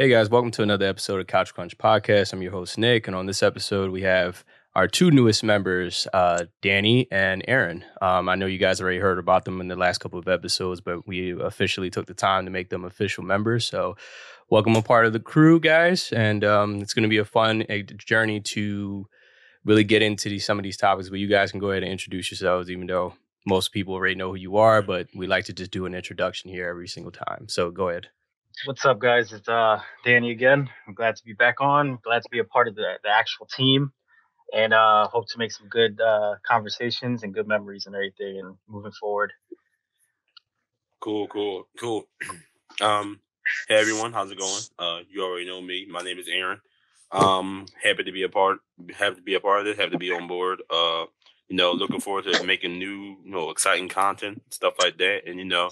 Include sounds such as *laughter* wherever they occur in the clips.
Hey guys, welcome to another episode of Couch Crunch Podcast. I'm your host, Nick, and on this episode, we have our two newest members, uh, Danny and Aaron. Um, I know you guys already heard about them in the last couple of episodes, but we officially took the time to make them official members. So, welcome a part of the crew, guys, and um, it's going to be a fun a journey to really get into these, some of these topics. But you guys can go ahead and introduce yourselves, even though most people already know who you are. But we like to just do an introduction here every single time. So, go ahead. What's up, guys? It's uh, Danny again. I'm glad to be back on. Glad to be a part of the, the actual team, and uh, hope to make some good uh, conversations and good memories and everything, and moving forward. Cool, cool, cool. *clears throat* Um, hey everyone, how's it going? Uh, you already know me. My name is Aaron. Um, happy to be a part. Happy to be a part of this. Happy to be on board. Uh, you know, looking forward to making new, you know, exciting content, stuff like that, and you know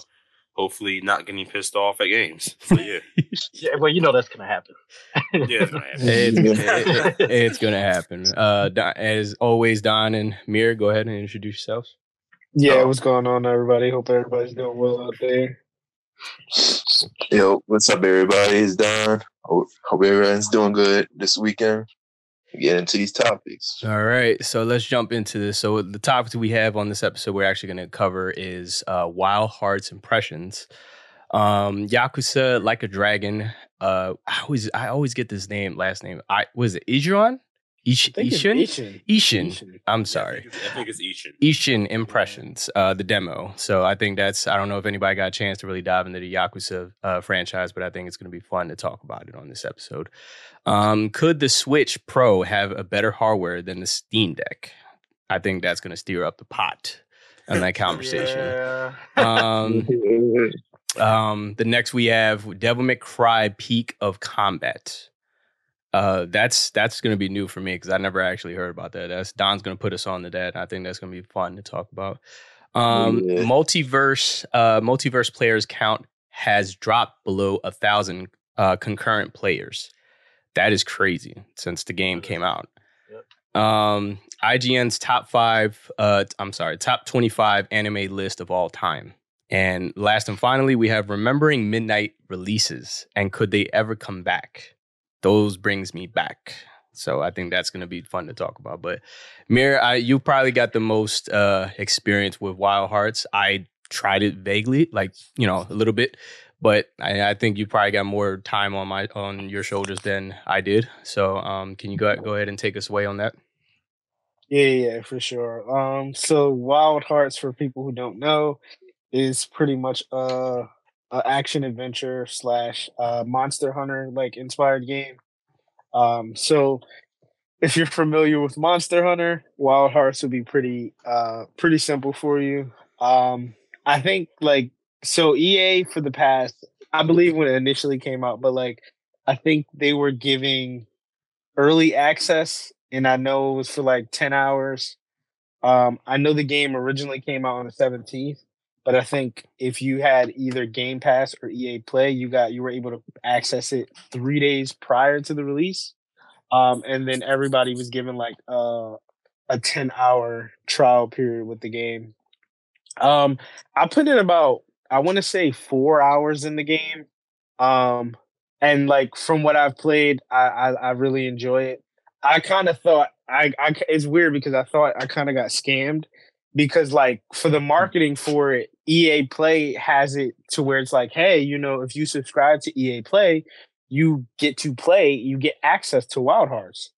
hopefully not getting pissed off at games. So yeah. *laughs* yeah, well, you know that's gonna happen. yeah, it's gonna happen. It's, it, *laughs* it's gonna happen. Uh, as always, Don and Mir, go ahead and introduce yourselves. Yeah, what's going on, everybody? Hope everybody's doing well out there. Yo, what's up, everybody? It's Don. Hope, hope everyone's doing good this weekend get into these topics. All right, so let's jump into this. So the topics we have on this episode we're actually going to cover is uh, Wild Hearts impressions. Um, Yakuza like a dragon. Uh, I always I always get this name last name. I was it Ijuan? Ish, Ishin? Ishin? Ishin. Ishin. I'm sorry. Yeah, I, think it's, Ishin. Ishin impressions, uh, the demo. So I think that's, I don't know if anybody got a chance to really dive into the Yakuza uh, franchise, but I think it's going to be fun to talk about it on this episode. Um, could the Switch Pro have a better hardware than the Steam Deck? I think that's going to steer up the pot on that *laughs* conversation. yeah. *laughs* um, *laughs* um, the next we have Devil May Cry Peak of Combat. Uh, that's that's going to be new for me because I never actually heard about that. That's Don's going to put us on to that. I think that's going to be fun to talk about. Um, yeah. Multiverse, uh, multiverse players count has dropped below a thousand uh, concurrent players. That is crazy since the game came out. Yep. Um, IGN's top five, uh, I'm sorry, top 25 anime list of all time. And last and finally, we have remembering midnight releases and could they ever come back? Those brings me back. So I think that's going to be fun to talk about. But Mir, I, you probably got the most uh, experience with Wild Hearts. I tried it vaguely, like you know, a little bit, but I, I, think you probably got more time on my on your shoulders than I did. So um, can you go go ahead and take us away on that? Yeah, yeah, for sure. Um, so Wild Hearts, for people who don't know, is pretty much uh uh, action adventure slash uh, Monster Hunter like inspired game. Um, so if you're familiar with Monster Hunter, Wild Hearts would be pretty uh, pretty simple for you. Um, I think like so EA for the past, I believe when it initially came out, but like I think they were giving early access, and I know it was for like ten hours. Um, I know the game originally came out on the seventeenth, but I think if you had either Game Pass or EA Play, you got you were able to access it three days prior to the release, um, and then everybody was given like uh, a ten hour trial period with the game. Um, I put in about I want to say four hours in the game, um, and like from what I've played, I I, I really enjoy it. I kind of thought I, I it's weird because I thought I kind of got scammed because like for the mm. marketing for it EA Play has it to where it's like, hey, you know, if you subscribe to EA Play, you get to play, you get access to Wild Hearts.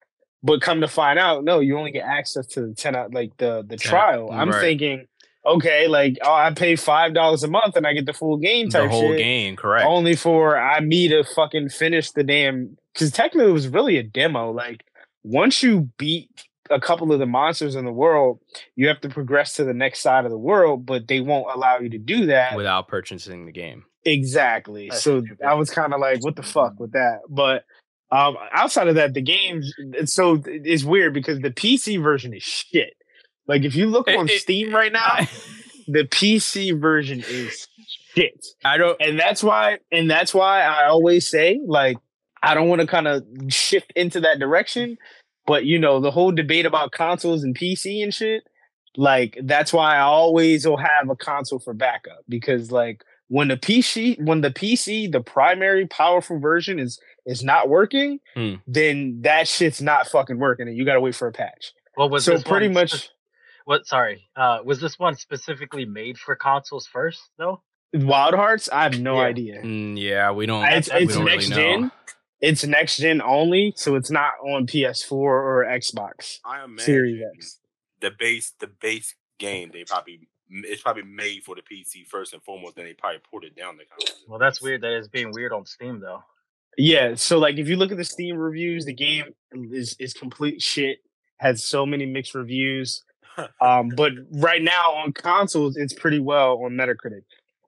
But come to find out, no, you only get access to the ten out like the the trial. I'm right. thinking, okay, like oh, I pay five dollars a month and I get the full game type the whole shit, game, correct? Only for I me to fucking finish the damn because technically it was really a demo. Like once you beat a couple of the monsters in the world, you have to progress to the next side of the world, but they won't allow you to do that without purchasing the game. Exactly. That's so stupid. I was kind of like, what the fuck with that? But um, outside of that, the game so it's weird because the PC version is shit. Like if you look on it, Steam right now, I, the PC version is shit. I don't, and that's why, and that's why I always say like I don't want to kind of shift into that direction but you know, the whole debate about consoles and PC and shit, like that's why I always will have a console for backup because like when the PC when the PC the primary powerful version is is not working, Hmm. then that shit's not fucking working, and you got to wait for a patch. Well, was so pretty one much, what? Sorry, uh, was this one specifically made for consoles first, though? Wild Hearts, I have no Yeah. idea. Mm, yeah, we don't. It's we it's don't next really know. gen. It's next gen only, so it's not on PS4 or Xbox I imagine Series X. the base the base game they probably it's probably made for the PC first and foremost. Then they probably ported it down the console. Well, that's weird. That is being weird on Steam, though. Yeah, so like if you look at the Steam reviews, the game is is complete shit. Has so many mixed reviews. *laughs* Um, but right now on consoles, it's pretty well on Metacritic.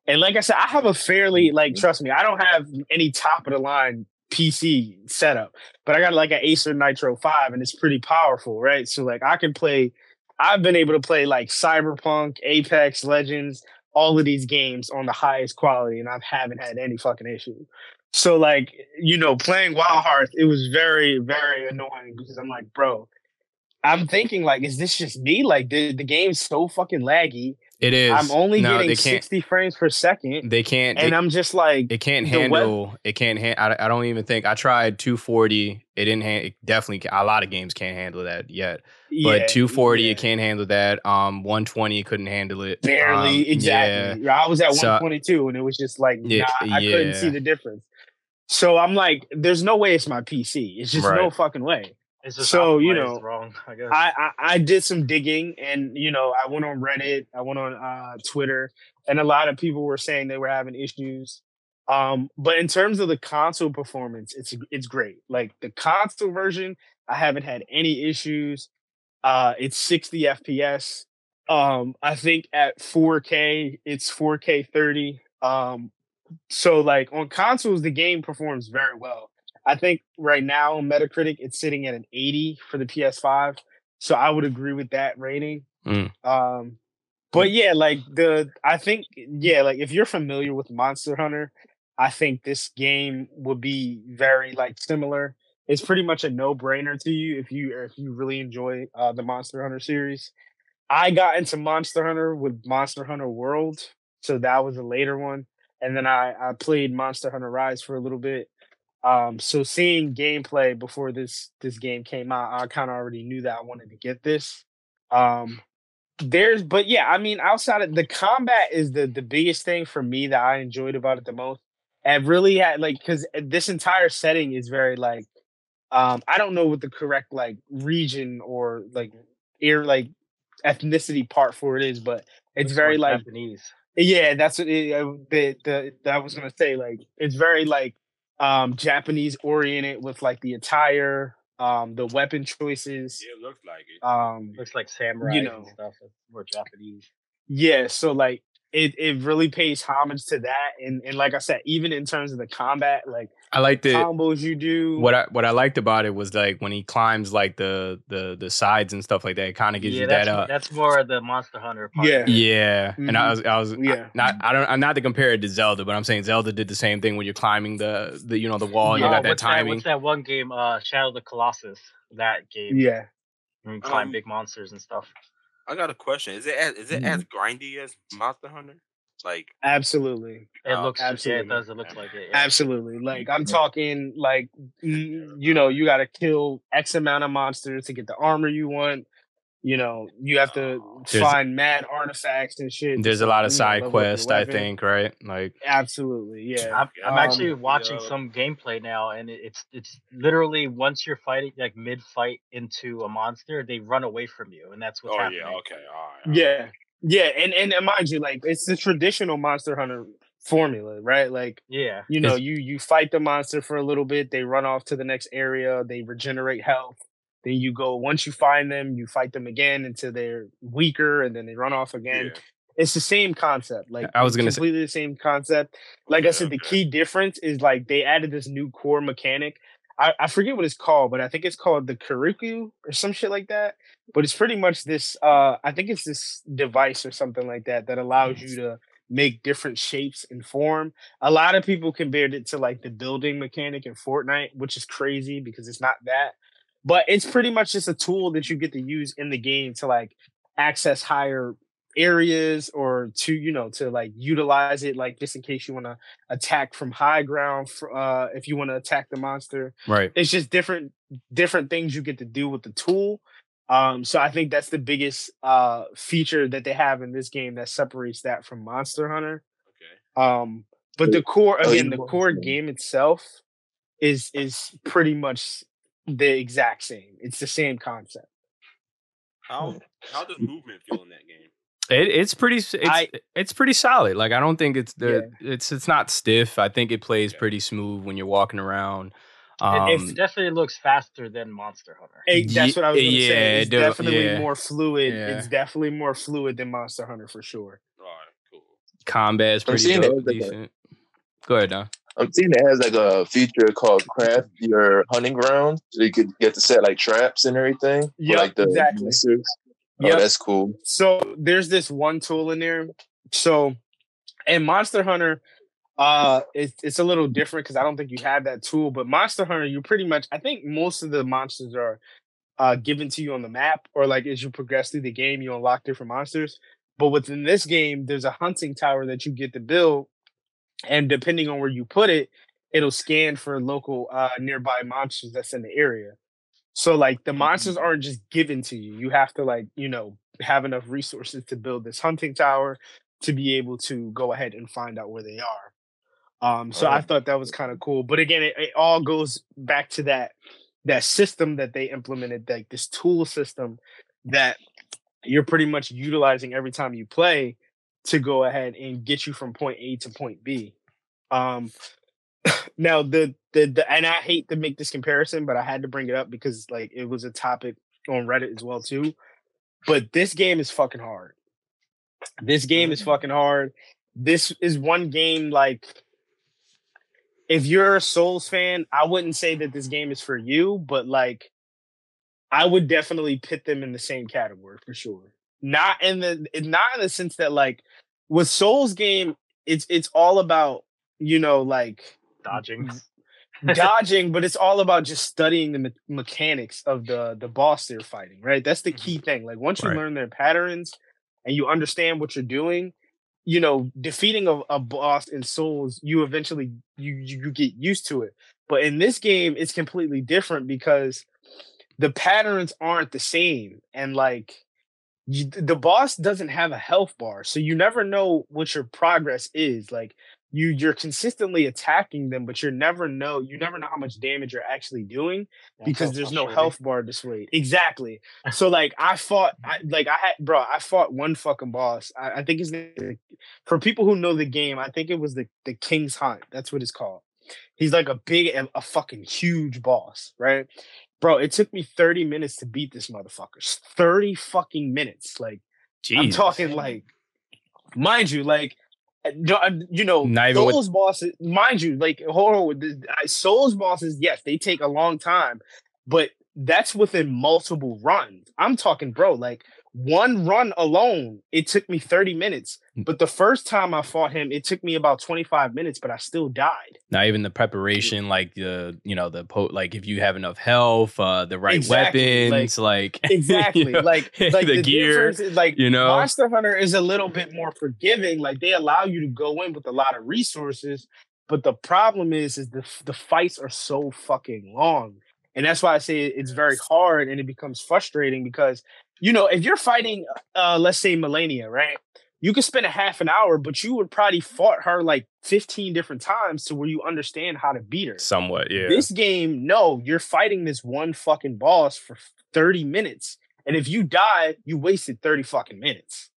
And like I said, I have a fairly like trust me, I don't have any top of the line PC setup, but I got like an Acer Nitro 5 and it's pretty powerful, right? So like I can play I've been able to play like Cyberpunk, Apex Legends, all of these games on the highest quality and I haven't had any fucking issue. So like, you know, playing Wild Hearts, it was very, very annoying because I'm like, bro, I'm thinking like, is this just me? Like the, the game's so fucking laggy. It is. I'm only no, getting 60 frames per second. They can't. and they, I'm just like, it can't the web- handle. it can't. Han- I, I don't even think I tried 240. It didn't. Han- it definitely. A lot of games can't handle that yet. yeah, but 240 yeah. it can't handle that. Um, 120 couldn't handle it. barely Um, exactly. I was at So- 122 and it was just like Yeah, nah, I couldn't see the difference. So I'm like, there's no way it's my PC. It's just no fucking way. So, you know, wrong. I guess. I, I I did some digging and you know I went on Reddit, I went on uh, Twitter, and a lot of people were saying they were having issues. Um, but in terms of the console performance, it's it's great. Like the console version, I haven't had any issues. Uh, it's 60 FPS. Um, I think at 4K, it's 4K 30. Um, so like on consoles, the game performs very well. I think right now Metacritic it's sitting at an 80 for the PS5. So I would agree with that rating. Mm. Um but yeah, like the I think yeah, like if you're familiar with Monster Hunter, I think this game would be very like similar. It's pretty much a no-brainer to you if you if you really enjoy uh, the Monster Hunter series. I got into Monster Hunter with Monster Hunter World, so that was a later one. And then I I played Monster Hunter Rise for a little bit. Um, so seeing gameplay before this this game came out, I kind of already knew that I wanted to get this. Um, there's, but yeah, I mean, outside of the combat is the the biggest thing for me that I enjoyed about it the most. And really had like because this entire setting is very like, um, I don't know what the correct like region or like air like ethnicity part for it is, but it's Looks very like Japanese. yeah, that's what it, uh, the the that I was gonna say. Like it's very like um Japanese oriented with like the attire, um, the weapon choices. Yeah, it looks like it. Um, Looks like samurai you know. and stuff. It's more Japanese. yeah, so like it it really pays homage to that, and and like I said, even in terms of the combat, like I like the combos you do. what I what I liked about it was like when he climbs like the the the sides and stuff like that. It kind of gives yeah, you that. Uh, that's more of the Monster Hunter. Part Yeah. yeah, and I was I was Yeah. not I don't I'm not to compare it to Zelda, but I'm saying Zelda did the same thing when you're climbing the the you know the wall. You Oh, got that what's timing. what's that one game? Uh, Shadow of the Colossus. That game. yeah, When you climb Um, big monsters and stuff. I got a question. Is it as, is it Mhm. as grindy as Monster Hunter? Like absolutely. It Oh, looks. Yeah, absolutely. it does. It looks like it. Yeah. Absolutely. Like I'm talking like you know, you got to kill X amount of monsters to get the armor you want. You know, you have to *sighs* There's- find mad artifacts and shit. There's a lot of side level quests, I think, right? Like Absolutely, yeah. I'm, I'm Um, actually watching yeah. some gameplay now, and it's it's literally once you're fighting like mid fight into a monster, they run away from you, and that's what's oh happening. yeah, okay, all right. all right. Yeah, yeah, and and and mind you, like it's the traditional Monster Hunter formula, right? Like Yeah. you know, It's- you you fight the monster for a little bit, they run off to the next area, they regenerate health. Then you go once you find them, you fight them again until they're weaker, and then they run off again. Yeah. It's the same concept. Like I was gonna say- completely the same concept. Like I Yeah, said, the okay. key difference is like they added this new core mechanic. I, I forget what it's called, but I think it's called the Kuriku or some shit like that. But it's pretty much this. Uh, I think it's this device or something like that that allows you to make different shapes and form. A lot of people compared it to like the building mechanic in Fortnite, which is crazy because it's not that. But it's pretty much just a tool that you get to use in the game to like access higher areas or to you know to like utilize it like just in case you want to attack from high ground for, uh if you want to attack the monster Right. it's just different different things you get to do with the tool um so i think that's the biggest uh feature that they have in this game that separates that from monster hunter Okay. um but the core Oh, you again the core game itself is is pretty much the exact same it's the same concept How how does movement feel in that game? It, it's pretty. It's I- it's pretty solid. Like I don't think it's the it's it's not stiff. I think it plays Yeah. pretty smooth when you're walking around. It- Um, it definitely looks faster than Monster Hunter. Hey, that's what I was going to yeah, say. It's dude, definitely yeah. more fluid. Yeah. It's definitely more fluid than Monster Hunter for sure. All right, cool. combat is pretty seeing dope, it as like a- decent. Go ahead, Don. I'm seeing it has like a feature called craft your hunting ground. So you could get to set like traps and everything. Yeah, like the exactly. monsters. Oh, Yep. that's cool. So there's this one tool in there. So in Monster Hunter, uh, it's it's a little different because I don't think you have that tool. But Monster Hunter, you pretty much I think most of the monsters are uh given to you on the map, or like as you progress through the game, you unlock different monsters. But within this game, there's a hunting tower that you get to build, and depending on where you put it, it'll scan for local uh nearby monsters that's in the area. So like the monsters aren't just given to you. You have to like, you know, have enough resources to build this hunting tower to be able to go ahead and find out where they are. Um so I Oh. thought that was kind of cool. But again, it, it all goes back to that that system that they implemented, like this tool system that you're pretty much utilizing every time you play to go ahead and get you from point A to point B. Um *laughs* now the, the the and I hate to make this comparison, but I had to bring it up because like it was a topic on Reddit as well too. But this game is fucking hard. This game is fucking hard. This is one game like if you're a Souls fan, I wouldn't say that this game is for you, but like I would definitely pit them in the same category for sure. Not in the not in the sense that like with Souls game, it's it's all about, you know, like Dodging. *laughs* dodging, but it's all about just studying the me- mechanics of the the boss they're fighting, right? That's the mm-hmm. key thing. Like once you Right. learn their patterns and you understand what you're doing, you know, defeating a, a boss in Souls, you eventually you, you you get used to it. But in this game, it's completely different because the patterns aren't the same, and like you, the boss doesn't have a health bar, so you never know what your progress is. Like you you're consistently attacking them, but you're never know you never know how much damage you're actually doing because That's there's no health bar displayed. Exactly. So like I fought, I, like I had, bro, I fought one fucking boss. I, I think his name, for people who know the game, I think it was the the King's Hunt. That's what it's called. He's like a big, a fucking huge boss, right? Bro, it took me 30 minutes to beat this motherfucker. 30 fucking minutes. Like I'm talking like, mind you, like, no, uh, you know, even with- Souls bosses, mind you, like, hold on, the- uh, Souls bosses, yes, they take a long time, but that's within multiple runs. I'm talking, bro, like one run alone, it took me 30 minutes. Mm. But the first time I fought him, it took me about 25 minutes, but I still died. Not even the preparation, like the you know the po- like if you have enough health, uh, the right Exactly, weapons, like, *laughs* Exactly. you know, like, *laughs* like the, the, gear, is, like you know. Monster Hunter is a little bit more forgiving. Like they allow you to go in with a lot of resources, but the problem is, is the the fights are so fucking long, and that's why I say it's very hard and it becomes frustrating because you know if you're fighting, uh, let's say Malenia, right? You could spend a half an hour, but you would probably fought her like 15 different times to where you understand how to beat her. Somewhat, yeah. This game, no, you're fighting this one fucking boss for 30 minutes. And if you die, you wasted 30 fucking minutes.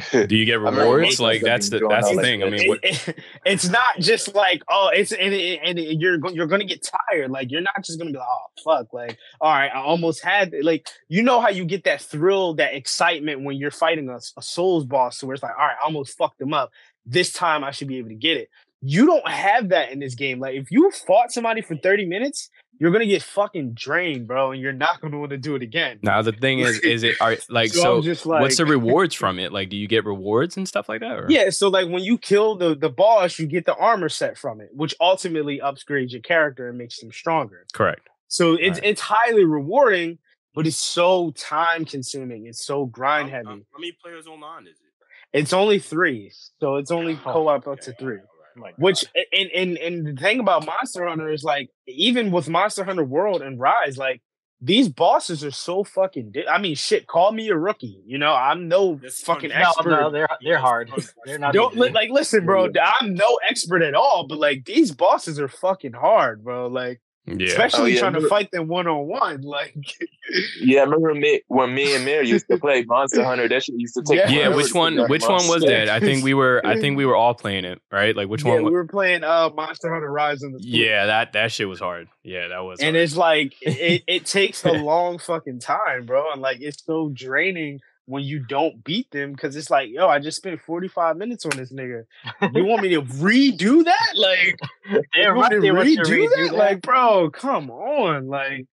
*laughs* Do you get rewards? most Like that's the that's the thing. I mean, what, It- it- *laughs* it's not just like, oh, it's and, it- and it- you're you're gonna get tired. Like you're not just gonna be like, oh fuck, like, all right, I almost had like you know how you get that thrill, that excitement when you're fighting a, a souls boss, where it's like, all right, I almost fucked them up. This time I should be able to get it. You don't have that in this game. Like if you fought somebody for 30 minutes, you're gonna get fucking drained, bro, and you're not gonna want to do it again. now the thing is, is it are *laughs* like So so? I'm just what's the rewards from it? Like, do you get rewards and stuff like that? Or? Yeah, so like when you kill the the boss, you get the armor set from it, which ultimately upgrades your character and makes them stronger. correct. So it's Right. it's highly rewarding, but it's so time consuming. It's so grind heavy. how- how many players online is it? It's only three, so it's only Oh, co-op up to three. My Which and and and the thing about Monster Hunter is like even with Monster Hunter World and Rise, like these bosses are so fucking. Di- I mean, shit. Call me a rookie. You know, I'm no That's fucking fun. no, expert. no, they're they're hard. *laughs* They're not. Don't li- like listen, bro. I'm no expert at all, but like these bosses are fucking hard, bro. Like Yeah. especially Oh, yeah, trying to fight them one on one. Like *laughs* Yeah, I remember me, when me and Mary used to play Monster Hunter. That shit used to take. Yeah. Yeah, which one? get Which one was that? I think we were. I think we were all playing it, right? Like which yeah, one? we were playing uh Monster Hunter Rise in the Switch. Yeah, that that shit was hard. Yeah, that was. and hard. it's like it, it *laughs* takes a long fucking time, bro, and like it's so draining when you don't beat them because it's like, yo, I just spent 45 minutes on this nigga. *laughs* You want me to redo that? Like, *laughs* you want right me to redo that? redo that. Like, bro, come on. Like,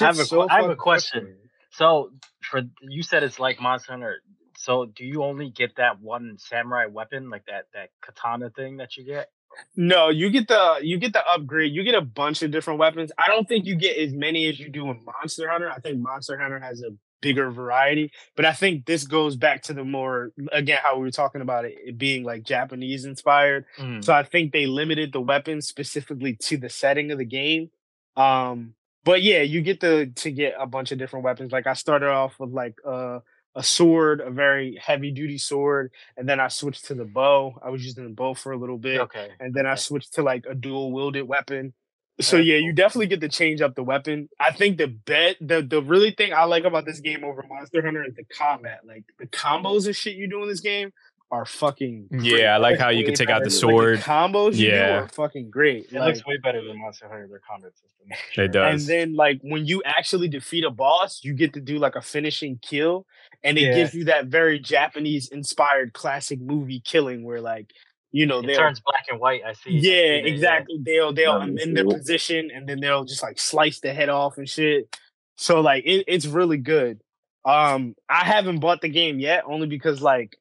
I have a que- I have a question. So for you said it's like Monster Hunter. So do you only get that one samurai weapon, like that that katana thing that you get? No, you get the you get the upgrade. You get a bunch of different weapons. I don't think you get as many as you do in Monster Hunter. I think Monster Hunter has a bigger variety, but I think this goes back to the more again how we were talking about it, it being like Japanese inspired. Mm. So I think they limited the weapons specifically to the setting of the game. Um, but yeah, you get the to get a bunch of different weapons. Like I started off with like uh, a sword, a very heavy duty sword, and then I switched to the bow. I was using the bow for a little bit Okay. and then I switched to like a dual wielded weapon. So yeah, you definitely get to change up the weapon. I think the bet the the really thing I like about this game over Monster Hunter is the combat. Like the combos and shit you do in this game are fucking great. yeah, I like how you can take out the sword. Like the combos you Yeah. do are fucking great. It Like, looks way better than Monster Hunter their combat system. It does. and then like when you actually defeat a boss, you get to do like a finishing kill, and it Yeah. gives you that very Japanese inspired classic movie killing where like you know It they'll turns black and white. I see. I see Yeah, that, exactly. They'll they'll Nice. amend their position and then they'll just like slice the head off and shit. So like it, it's really good. Um, I haven't bought the game yet, only because like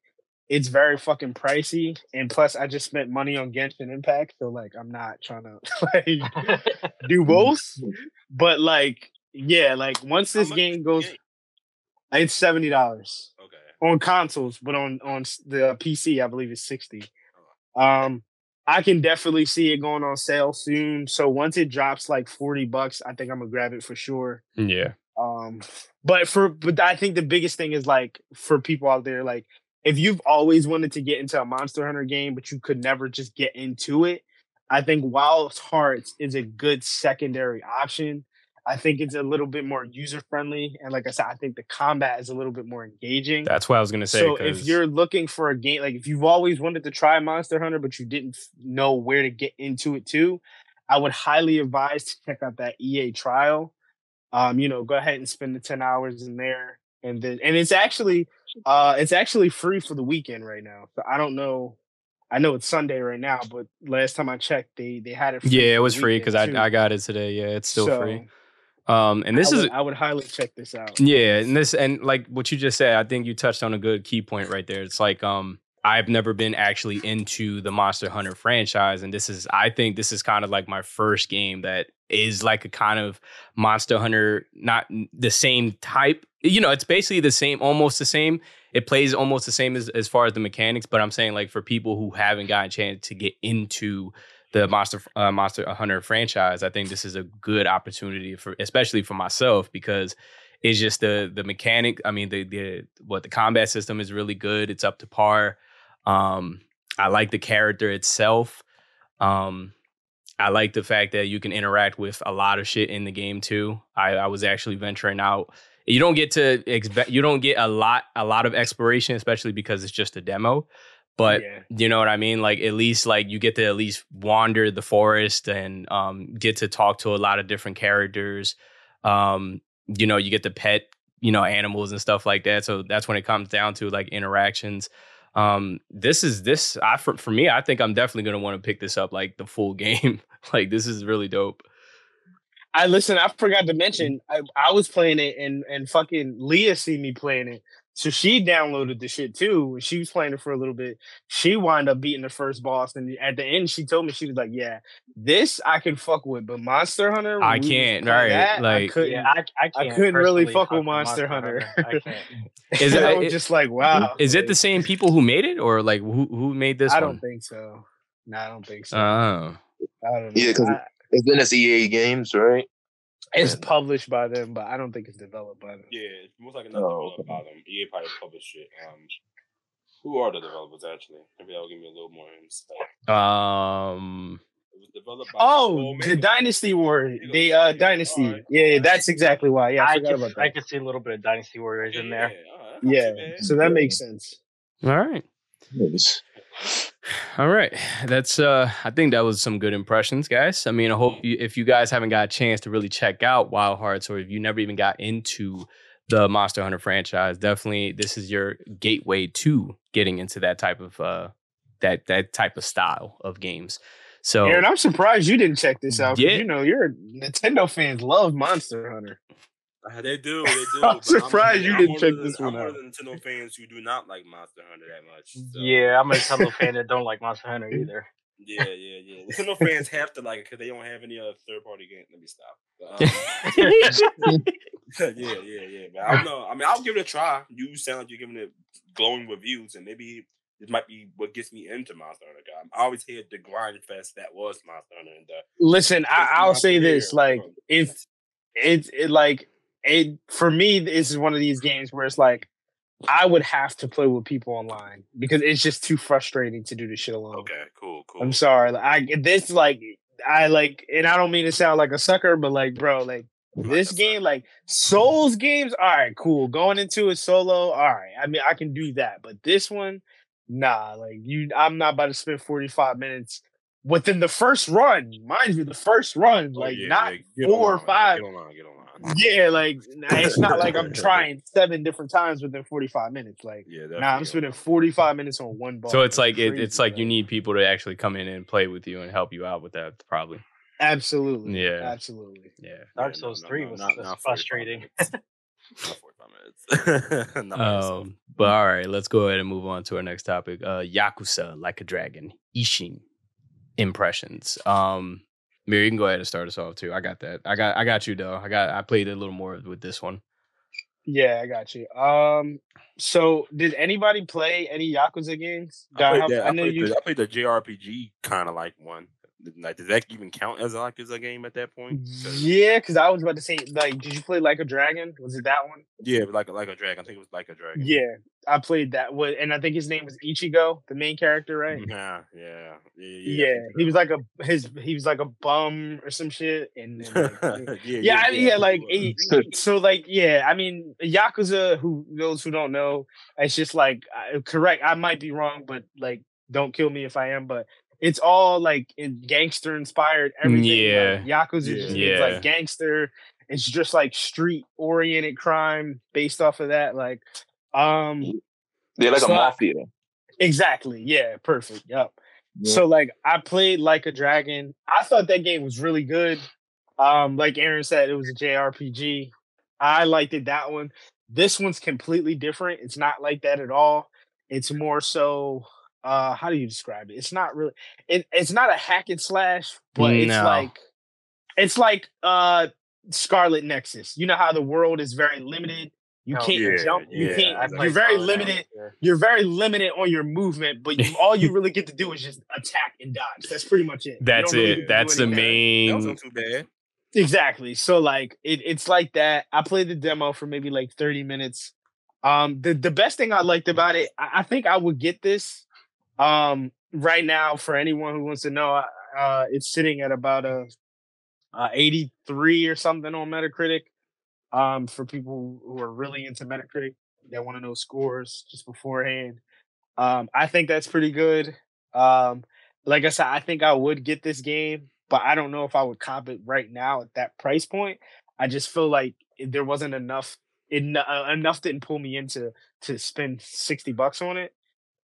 it's very fucking pricey, and plus I just spent money on Genshin Impact, so like I'm not trying *laughs* to like *laughs* do both. But like, yeah, like once this game goes, game? it's seventy dollars Okay. on consoles, but on on the PC, I believe it's sixty. Um, I can definitely see it going on sale soon. So once it drops like forty bucks, I think I'm gonna grab it for sure. yeah. Um, but for but I think the biggest thing is like for people out there, like if you've always wanted to get into a Monster Hunter game, but you could never just get into it, I think Wild Hearts is a good secondary option. I think it's a little bit more user friendly, and like I said, I think the combat is a little bit more engaging. That's what I was gonna say. So if 'cause- you're looking for a game, like if you've always wanted to try Monster Hunter, but you didn't know where to get into it too, I would highly advise to check out that EA trial. Um, you know, go ahead and spend the 10 hours in there. And then and it's actually uh it's actually free for the weekend right now. So I don't know. I know it's Sunday right now, but last time I checked, they they had it free yeah, it was free because I. I got it today. Yeah, it's still So, free. Um, and this I is I would highly check this out. Yeah, and this and like what you just said, I think you touched on a good key point right there. It's like um I've never been actually into the Monster Hunter franchise and this is I think this is kind of like my first game that is like a kind of Monster Hunter not the same type. You know, it's basically the same almost the same. It plays almost the same as as far as the mechanics, but I'm saying like for people who haven't gotten a chance to get into the Monster uh, Monster Hunter franchise, I think this is a good opportunity for especially for myself because it's just the the mechanic. I mean, the the what the combat system is really good. It's up to par. Um, I like the character itself. Um, I like the fact that you can interact with a lot of shit in the game too. I, I was actually venturing out. You don't get to expect. You don't get a lot a lot of exploration, especially because it's just a demo. But yeah. you know what I mean? Like at least like you get to at least wander the forest and um, get to talk to a lot of different characters. Um, you know, you get to pet, you know, animals and stuff like that. So that's when it comes down to like interactions. Um, this is this I for, for me, I think I'm definitely gonna want to pick this up like the full *laughs* game. like this is really dope. I listen. I forgot to mention. I, I was playing it, and and fucking Leah see me playing it. So she downloaded the shit too. She was playing it for a little bit. She wound up beating the first boss, and at the end, she told me she was like, "Yeah, this I can fuck with, but Monster Hunter, I when we was can't, right, that, I like- couldn't. Yeah, I, I, I can't couldn't really personally fuck with with Monster Hunter. I *laughs* can't. Is *laughs* it- I was it- just like, wow. Is it the same people who made it, or like who who made this I one? don't think so. No, I don't think so. Oh, I don't know. Yeah, 'cause- I- It's in it's EA games, right? It's published by them, but I don't think it's developed by them. Yeah, it's most likely not Oh, developed by them. EA probably published it. Um, who are the developers actually? Maybe that'll give me a little more insight. um, It was developed by. Oh, man, the Dynasty Warriors. There The uh, Dynasty, Dynasty. alright. Yeah, yeah, that's exactly why. Yeah, I, I forgot can, about I that. can see a little bit of Dynasty Warriors in there. Yeah, alright, that's Yeah, so that makes sense. all right. Nice. All right. That's uh I think that was some good impressions, guys. I mean, I hope you, if you guys haven't got a chance to really check out Wild Hearts or if you never even got into the Monster Hunter franchise, definitely this is your gateway to getting into that type of uh that that type of style of games. So Aaron, I'm surprised you didn't check this out. Yeah. You know, you're Nintendo fans love Monster Hunter. Uh, they do. *laughs* They do. I'm but surprised you I'm didn't check of this one I'm one out. of the Nintendo fans who do not like Monster Hunter that much. so- Yeah, I'm a *laughs* Nintendo fan that don't like Monster Hunter either. Yeah, yeah, yeah. Nintendo fans have to like it because they don't have any other third party game. Let me stop. Um, *laughs* yeah, yeah, yeah. But I don't know. I mean, I'll give it a try. You sound like you're giving it glowing reviews, and maybe this might be what gets me into Monster Hunter. 'cause I always heard the grind fest that was Monster Hunter. And the, Listen, I, I'll say this: like, bro. if it's it, like it for me, this is one of these games where it's like I would have to play with people online because it's just too frustrating to do this shit alone. okay, cool, cool. I'm sorry. I this like I like, and I don't mean to sound like a sucker, but like, bro, like this game, like Souls games, all right, cool. Going into it solo, all right. I mean, I can do that, but this one, nah. Like you, I'm not about to spend 45 minutes within the first run. Mind you, the first run, Oh, like yeah, not yeah, four or online, five. Get online, get online. Yeah, like nah, it's not like I'm *laughs* trying seven different times within 45 minutes. Like, Yeah, nah, I'm spending 45 minutes on one boss. so it's like it, crazy, it's like you need people to actually come in and play with you and help you out with that probably. absolutely, Yeah. absolutely. Yeah. Dark Yeah, no, Souls no, 3 no, was not- not frustrating. minutes. Not 45 minutes. *laughs* Not by yourself. Um, but all right, let's go ahead and move on to our next topic. Uh Yakuza Like a Dragon. Ishin impressions. Um Mary, you can go ahead and start us off too. I got that. I got I got you though. I got I played a little more with this one. Yeah, I got you. Um, so did anybody play any Yakuza games? I played, How- that, I, I know played you. the, I played the JRPG kind of like one. Like, does that even count as a like as a game at that point? 'Cause- Yeah, because I was about to say, like, did you play Like a Dragon? Was it that one? yeah, like a, like a dragon. I think it was like a dragon. Yeah, I played that one, and I think his name was Ichigo, the main character, right? Mm-hmm. Yeah, yeah, yeah. Yeah, Yeah, he was like a his he was like a bum or some shit, and, like, *laughs* yeah, yeah, I mean, yeah, like he- so, like, yeah. I mean, Yakuza. Who those who don't know, it's just like correct. I might be wrong, but like, don't kill me if I am. But it's all like in gangster inspired. Everything. Yeah. like, Yakuza just Yeah. means like gangster. It's just like street oriented crime based off of that. Like, um, They're like So a I- mafia. exactly. Yeah, perfect. Yep. Yeah. So like I played like a dragon. I thought that game was really good. Um, like Aaron said, it was a JRPG. I liked it that one. This one's completely different. It's not like that at all. It's more so uh how do you describe it? It's not really it, it's not a hack and slash, but it's like it's like uh Scarlet Nexus. You know how the world is very limited. You Oh, can't yeah, jump. You yeah, can't. I You're very Scarlet limited Nexus. you're very limited on your movement, but you, all you really get to do is just attack and dodge. That's pretty much it. That's don't really it. get to do That's the anything. That main wasn't too bad. Exactly. So like it, it's like that. I played the demo for maybe like 30 minutes. Um the, the best thing I liked about it, I, I think I would get this um right now for anyone who wants to know. Uh it's sitting at about a uh 83 or something on Metacritic. Um for people who are really into Metacritic that want to know scores just beforehand. Um I think that's pretty good. Um like I said, I think I would get this game, but I don't know if I would cop it right now at that price point. I just feel like there wasn't enough. It, uh, enough didn't pull me into to spend sixty bucks on it.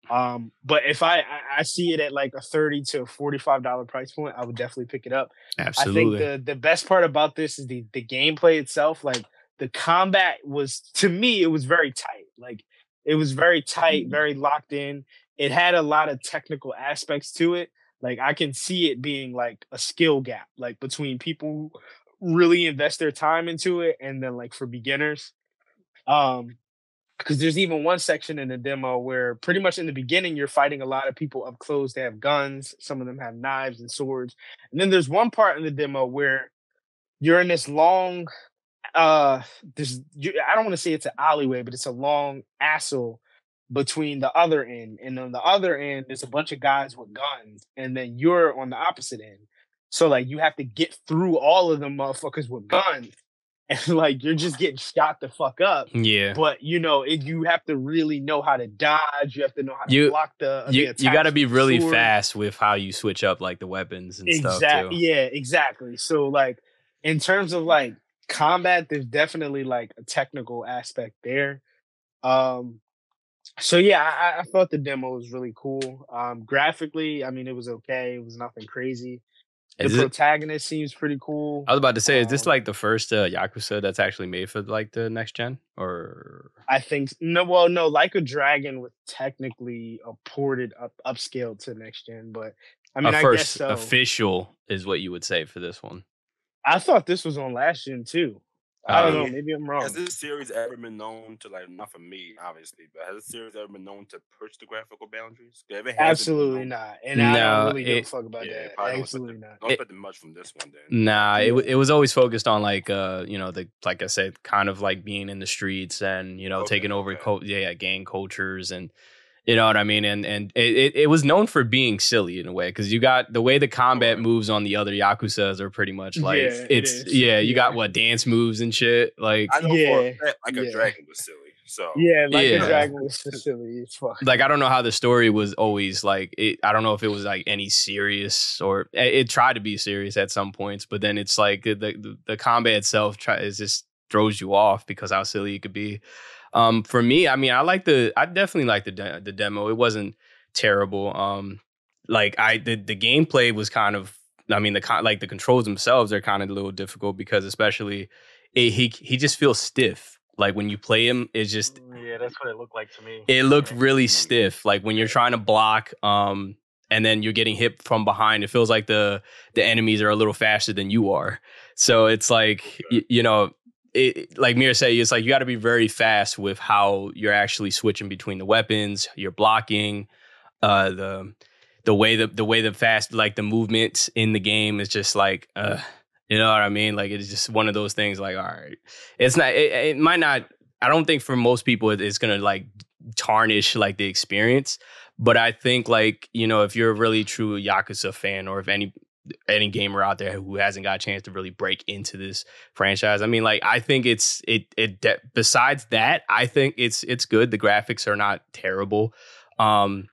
Um, but if I, I see it at like a thirty to forty five dollar price point, I would definitely pick it up. absolutely. I think the the best part about this is the the gameplay itself. Like the combat was to me, it was very tight. Like it was very tight, very locked in. It had a lot of technical aspects to it. Like I can see it being like a skill gap, like between people who really invest their time into it and then like for beginners. Um because there's even one section in the demo where pretty much in the beginning you're fighting a lot of people up close. They have guns some of them have knives and swords. And then there's one part in the demo where you're in this long uh this you, i don't want to say it's an alleyway but it's a long assel between the other end. And on the other end there's a bunch of guys with guns and then you're on the opposite end. So like you have to get through all of them motherfuckers with guns and *laughs* like you're just getting shot the fuck up Yeah. but you know it, you have to really know how to dodge you have to know how to You- block the You the you got to be really sword. fast with how you switch up like the weapons and stuff exactly too. yeah exactly so like in terms of like combat there's definitely like a technical aspect there um so yeah I, I thought the demo was really cool um graphically i mean it was okay it was nothing crazy the Is it- protagonist seems pretty cool I was about to say, is this Um, like the first uh, Yakuza that's actually made for like the next gen, or I think no. Well, no, like a dragon was technically a ported up upscale to next gen, but I mean, a I first guess so. official is what you would say for this one? I thought this was on last gen too. I don't Um, know. Maybe I'm wrong. Has this series ever been known to like not for me, obviously, but has this series ever been known to push the graphical boundaries? if it Absolutely not. And I No, don't really give a fuck about Yeah, that. probably don't Absolutely expect not. Don't It- expect much from this one then. Nah, it, it was always focused on like uh you know the like I said, kind of like being in the streets and you know Okay, taking over okay. cul- yeah, yeah gang cultures and you know what I mean and and it, it, it was known for being silly in a way because you got the way the combat moves on the other yakuza's are pretty much like Yeah, it's is. yeah you got what dance moves and shit like I know for Yeah, a fact, like a dragon was silly. So Yeah, like Yeah. a dragon was silly fuck. like I don't know how the story was always like it, I don't know if it was like any serious or it, it tried to be serious at some points, but then it's like the the, the combat itself try, is just throws you off because how silly it could be. Um, for me, I mean, I like the I definitely like the de- the demo. It wasn't terrible. Um, like I the the gameplay was kind of I mean the con- like the controls themselves are kind of a little difficult because especially it, he he just feels stiff. Like when you play him, it's just yeah, that's what it looked like to me. it looked really stiff like when you're trying to block um and then you're getting hit from behind it feels like the the enemies are a little faster than you are so it's like y- you know it, like Mira said, it's like you got to be very fast with how you're actually switching between the weapons, you're blocking, uh, the the way the the way the fast like the movements in the game is just like, uh, you know what I mean? Like it's just one of those things. Like, all right, it's not. It, it might not. I don't think for most people it's gonna like tarnish like the experience. But I think like you know if you're a really true Yakuza fan or if any any gamer out there who hasn't got a chance to really break into this franchise, I mean like I think it's it it de- besides that I think it's it's good. The graphics are not terrible. Um,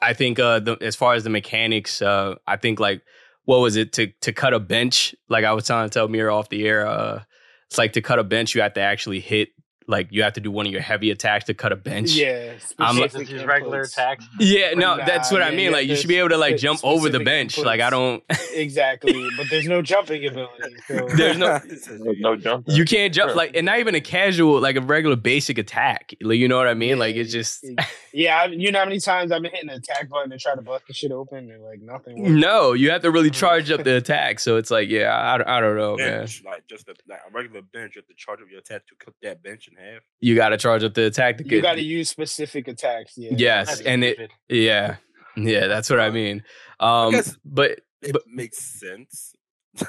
I think uh the, as far as the mechanics, uh, I think like what was it to to cut a bench? Like I was trying to tell Mira off the air, uh, it's like to cut a bench, you have to actually hit like you have to do one of your heavy attacks to cut a bench. Yeah, I'm- Just specific use regular inputs. attacks. Yeah, no, Nah, that's what I mean. you Like you should be able to like jump over the specific bench. Like I don't. *laughs* Exactly, but there's no jumping ability. So. *laughs* *laughs* There's no- No, no jump. You can't jump like, and not even a casual, like a regular basic attack. Like you know what I mean? Like it's just yeah. I, you know how many times I've been hitting the attack button and try to bust the shit open and like nothing. works? no. You have to really mm. charge up the attack. So it's like, yeah, I, I don't know, man. like just a, like a regular bench, you have to charge up your attack to cut that bench in half. You got to charge up the attack to You got to use specific attacks. Yeah. yes, That's and it, stupid. yeah, yeah, that's what I mean. Um, guess- but It But- makes sense. *laughs* *laughs*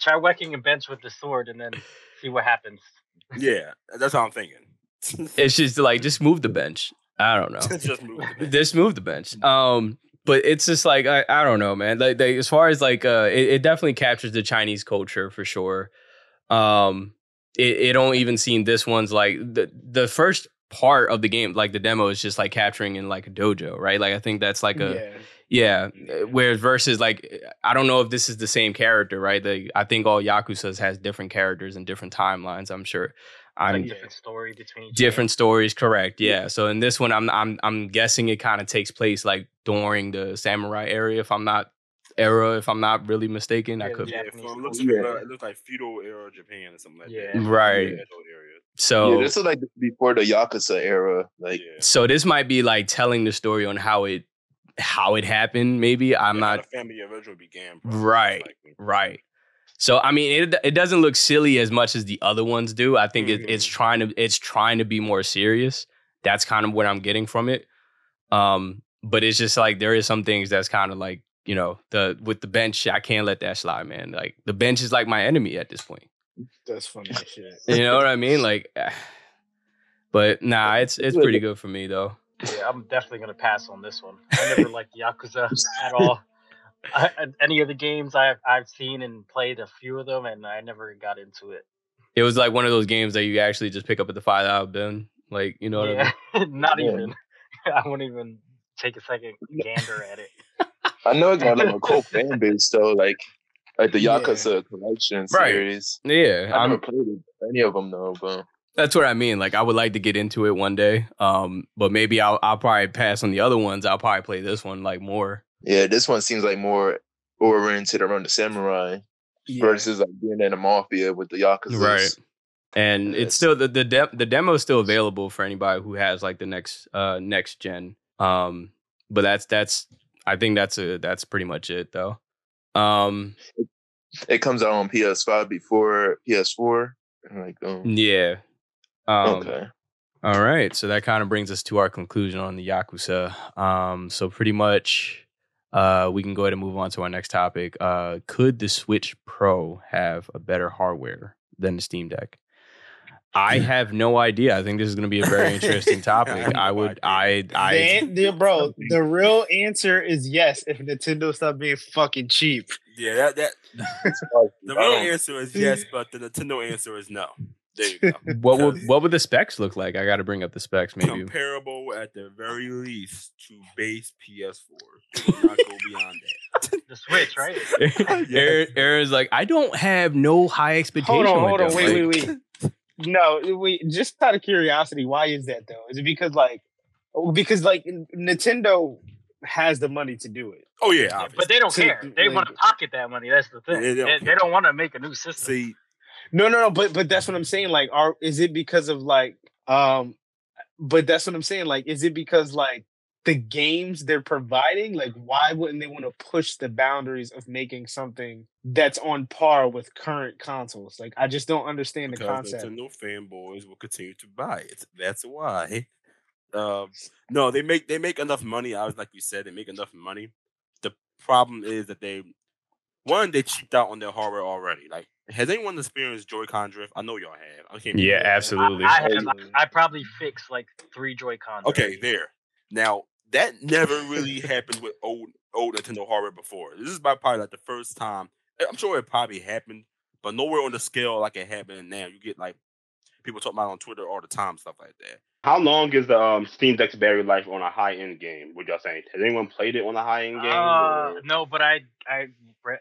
Try whacking a bench with the sword and then see what happens. yeah, that's how I'm thinking. it's *laughs* just like just move the bench. I don't know. just move the bench. just move the bench. Um, but it's just like I, I don't know, man. Like, like as far as like uh, it, it definitely captures the Chinese culture for sure. Um, it, it don't even seem this one's like the the first part of the game, like the demo, is just like capturing in like a dojo, right? Like I think that's like a yeah. yeah. Whereas versus like I don't know if this is the same character, right? Like I think all Yakuza's has different characters and different timelines. I'm sure. I'm Like different story between different stories correct yeah so in this one i'm i'm i'm guessing it kind of takes place like during the samurai area if i'm not era if i'm not really mistaken i could yeah. Yeah, so it looks, culture. like, it looks like feudal era Japan or something like Yeah. that. Right. Yeah, that whole area. So yeah, this is like before the Yakuza era. Like, yeah. so this might be like telling the story on how it how it happened. Maybe I'm Like how not the family originally began. probably, Right. likely. right. So I mean, it it doesn't look silly as much as the other ones do. I think it, Mhm. it's trying to it's trying to be more serious. That's kind of what I'm getting from it. Um, but it's just like there is some things that's kind of like you know the with the bench. I can't let that slide, man. Like the bench is like my enemy at this point. That's funny shit. You know what I mean? Like, ah. but nah, it's it's pretty good for me though. Yeah, I'm definitely gonna pass on this one. I never *laughs* liked Yakuza at all. I, any of the games I've I've seen and played a few of them, and I never got into it. It was like one of those games that you actually just pick up at the five dollar bin. Like you know what I mean? *laughs* not Yeah. even. *laughs* I wouldn't even take a second gander at it. I know it got like a cool fan base though. Like, like the Yeah. Yakuza collection Right. series. Yeah, I never played any of them though, but That's what I mean. Like I would like to get into it one day. Um, but maybe I'll I'll probably pass on the other ones. I'll probably play this one like more. yeah, this one seems like more oriented around the samurai Yeah. versus like being in a mafia with the Yakuza. Right. And it's still the the de- the demo is still available for anybody who has like the next uh next gen. Um, but that's that's I think that's a that's pretty much it though. Um, It comes out on PS5 before PS4. Like, oh, yeah. Um, okay. All right, so that kind of brings us to our conclusion on the Yakuza. Um, so pretty much, uh, we can go ahead and move on to our next topic. Uh, could the Switch Pro have a better hardware than the Steam Deck? I have no idea. I think this is going to be a very interesting *laughs* topic. I would, idea. I, The, I, an- the- bro, the real answer is yes. If Nintendo stopped being fucking cheap, Yeah, that that *laughs* the real answer is yes, but the Nintendo answer is no. There you go. *laughs* what would, what would the specs look like? I got to bring up the specs, maybe. Comparable at the very least to base PS4. Do not go beyond that. The Switch, right? Aaron, Aaron's like, I don't have no high expectation. hold on, hold on, wait, Like, wait, wait. No, we Just out of curiosity, why is that though? Is it because like, because like Nintendo has the money to do it? Oh yeah, but they don't So, care. They like- want to pocket that money. That's the thing. They They don't don't, they, don't want to make a new system. See, No, no, no. But but that's what I'm saying. Like, are is it because of like, um, but that's what I'm saying. Like, is it because like the games they're providing? Like, why wouldn't they want to push the boundaries of making something that's on par with current consoles? Like, I just don't understand the because concept. Nintendo fanboys will continue to buy it. That's why. Um, no, they make they make enough money. I was like you said, they make enough money. The problem is that they one they cheaped out on their hardware already. Like, has anyone experienced Joy-Con drift? I know y'all have. I can't Yeah, absolutely. I, I, have, Yeah. I probably fixed like three Joy Cons. Okay, there. Now that never really *laughs* happened with old old Nintendo hardware before. This is about probably like the first time. I'm sure it probably happened, but nowhere on the scale like it happened now. You get like people talking about it on Twitter all the time, stuff like that. How long is the um, Steam Deck's battery life on a high end game? Would y'all say? Has anyone played it on a high end game? Uh, no, but I I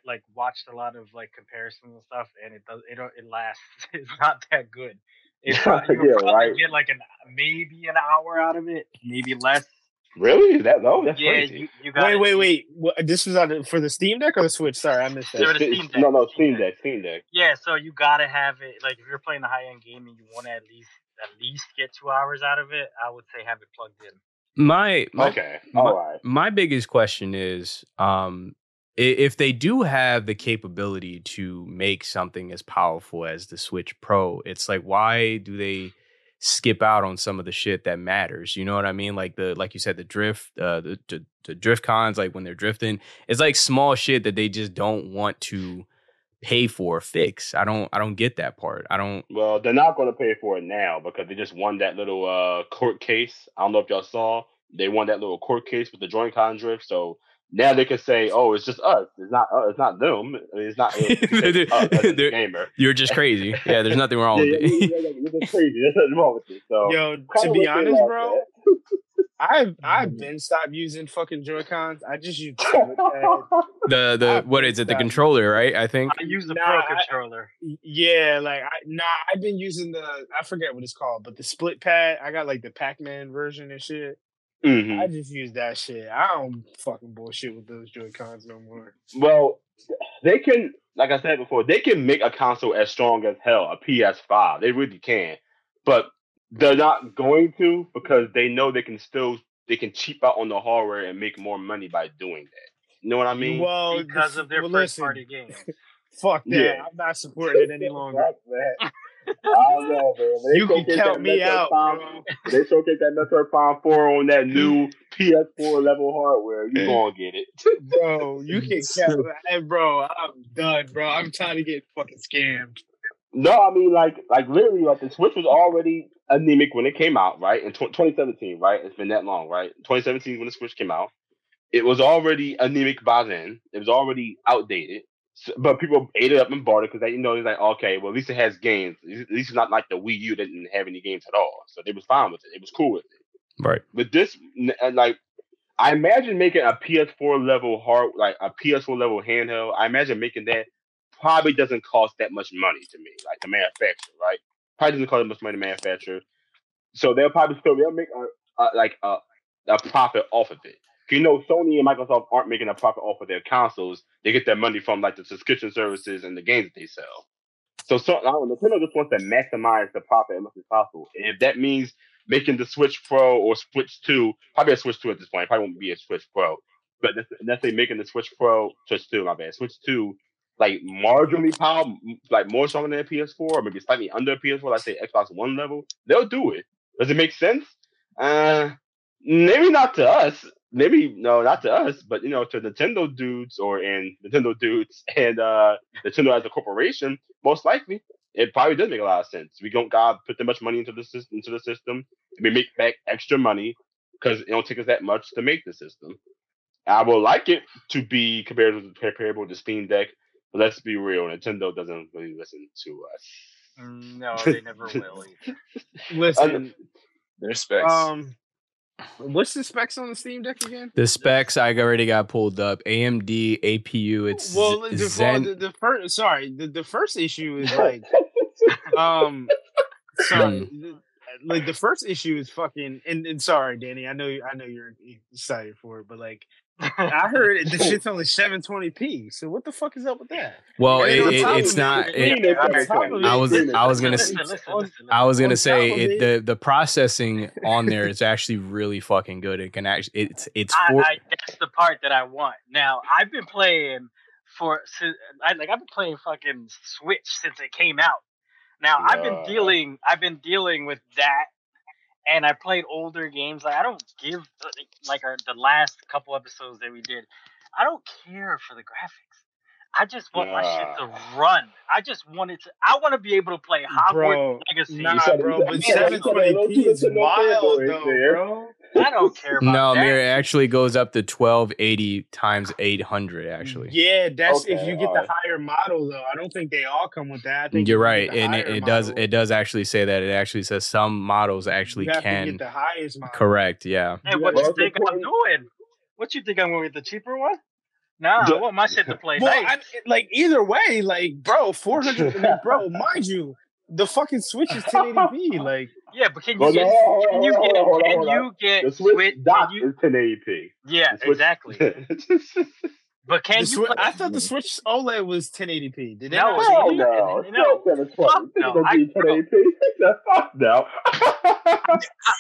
like watched a lot of like comparisons and stuff, and it does it don't it lasts. *laughs* It's not that good. It's *laughs* prob- you Yeah, probably right. get like an maybe an hour out of it, maybe less. Really? Is that low? That's yeah, crazy. you, you got Wait, wait, wait. What, this was on for the Steam Deck or the Switch? Sorry, I missed that. the Steam Deck. No, no, Steam Steam Deck. Deck, Steam Deck. Yeah, so you gotta have it. Like if you're playing the high end game and you want to at least at least get two hours out of it, I would say have it plugged in. My, my Okay, my- all right. my biggest question is um if they do have the capability to make something as powerful as the Switch Pro, it's like why do they skip out on some of the shit that matters? You know what I mean? Like the like you said, the drift, uh, the, the the drift cons, like when they're drifting, it's like small shit that they just don't want to pay for or fix. I don't I don't get that part. I don't. Well, they're not going to pay for it now because they just won that little uh, court case. I don't know if y'all saw. They won that little court case with the Joy-Con drift. So now they can say, "Oh, it's just us. It's not. Uh, it's not them. It's not it's *laughs* us as gamer." You're just crazy. Yeah, there's nothing wrong Yeah, with it. yeah, yeah, you're just crazy. There's nothing wrong with it. So Yo, to be honest, bro, that. I've I've been stopped using fucking Joy Cons. I just use *laughs* split. The the I've what been is it? The controller, right? I think. I use the Nah, Pro I- controller. Yeah, like I nah, I've been using the I forget what it's called, but the split pad. I got like the Pac Man version and shit. Mhm. I just use that shit. I don't fucking bullshit with those Joy Cons no more. Well, they can, like I said before, they can make a console as strong as hell, a PS5. They really can. but they're not going to because they know they can still they can cheap out on the hardware and make more money by doing that. You know what I mean? well, because of their well, first listen, party games. *laughs* Fuck that. Yeah. I'm not supporting it any longer. *laughs* Fuck that. I don't *laughs* know, man. They You can count that me out. *laughs* They showcase that Metroid Prime 4 on that *laughs* new PS4 level hardware. You gonna get it. Bro, you can count. Hey, bro, I'm done, bro. I'm trying to get fucking scammed. No, I mean like like literally like the Switch was already anemic when it came out, right? In tw- 2017, right? It's been that long, right? 2017 when the Switch came out, it was already anemic by then. It was already outdated. So, but people ate it up and bought it because they you know they're like, okay, well at least it has games. At least it's not like the Wii U that didn't have any games at all. So they was fine with it. It was cool with it. Right. But this, uh, like, I imagine making a PS4 level hard, like a PS4 level handheld. I imagine making that probably doesn't cost that much money to me, like to manufacture, right? Probably doesn't cost that much money to manufacture. So they'll probably still they'll make a, a like a, a profit off of it. You know, Sony and Microsoft aren't making a profit off of their consoles. They get their money from like the subscription services and the games that they sell. So, so I don't Nintendo just wants to maximize the profit as much as possible. And if that means making the Switch Pro or Switch 2, probably a Switch 2 at this point, probably won't be a Switch Pro. But let's, say making the Switch Pro, Switch 2, my bad, Switch 2, like marginally power, like more stronger than a PS4, or maybe slightly under a PS4, like say Xbox One level, they'll do it. Does it make sense? Uh, maybe not to us. Maybe no, not to us, but you know, to Nintendo dudes or and Nintendo dudes *laughs* and uh Nintendo as a corporation, most likely it probably does make a lot of sense. We don't gotta put that much money into the system into the system. We make back extra money because it don't take us that much to make the system. I would like it to be compared with comparable to the Steam Deck, but let's be real, Nintendo doesn't really listen to us. Mm, No, they never *laughs* will. Listen, Their specs. um, what's the specs on the Steam Deck again? The specs I already got pulled up. AMD APU. It's well, the, Zen. the, the first, sorry, the, the first issue is *laughs* like, um, sorry, the, like the first issue is fucking, and, and sorry, Danny, I know, I know you're excited for it, but like, I heard the *laughs* shit's only 720p. So what the fuck is up with that? well, it, it- it's not. it- It, It- on top of I was- I was gonna listen, listen, listen, I was gonna say it, it- the the processing on there is actually really fucking good. It can actually it's it's I, for I, that's the part that I want. Now I've been playing for si- I like I've been playing fucking Switch since it came out. Now I've been dealing I've been dealing with that, and I played older games. Like I don't give like our, the last couple episodes that we did. I don't care for the graphics. I just want my shit to run. I just want it to. I want to be able to play Hogwarts Bro, Legacy. Nah, said- bro, you but said- you 720p is you said no wild, though, bro. I don't care about no, that. Mir, it actually goes up to twelve eighty times eight hundred. Actually, Yeah, that's if you get alright. the higher model though. I don't think they all come with that. I think you're you right, and it, it does it does actually say that. It actually says some models actually you have to can get the highest model. correct. Yeah, Hey, what Well, you think I'm point. doing? What you think I'm going with the cheaper one? Nah, The- I want my shit to play Well, nice. I, like either way, like bro, four hundred, bro, *laughs* mind you, the fucking Switch is *laughs* 1080p. Like, yeah, but can you Hold get? on, Can you get? on, Can on. you get The Switch Switch? dock you, is 1080p. yeah, Switch- exactly. *laughs* But can the you? Swi- play, I thought the Switch OLED was 1080p. Did they No, not? it's say Hell that? no. No, Still 720. fuck This no. is gonna I- be 1080p. The fuck no.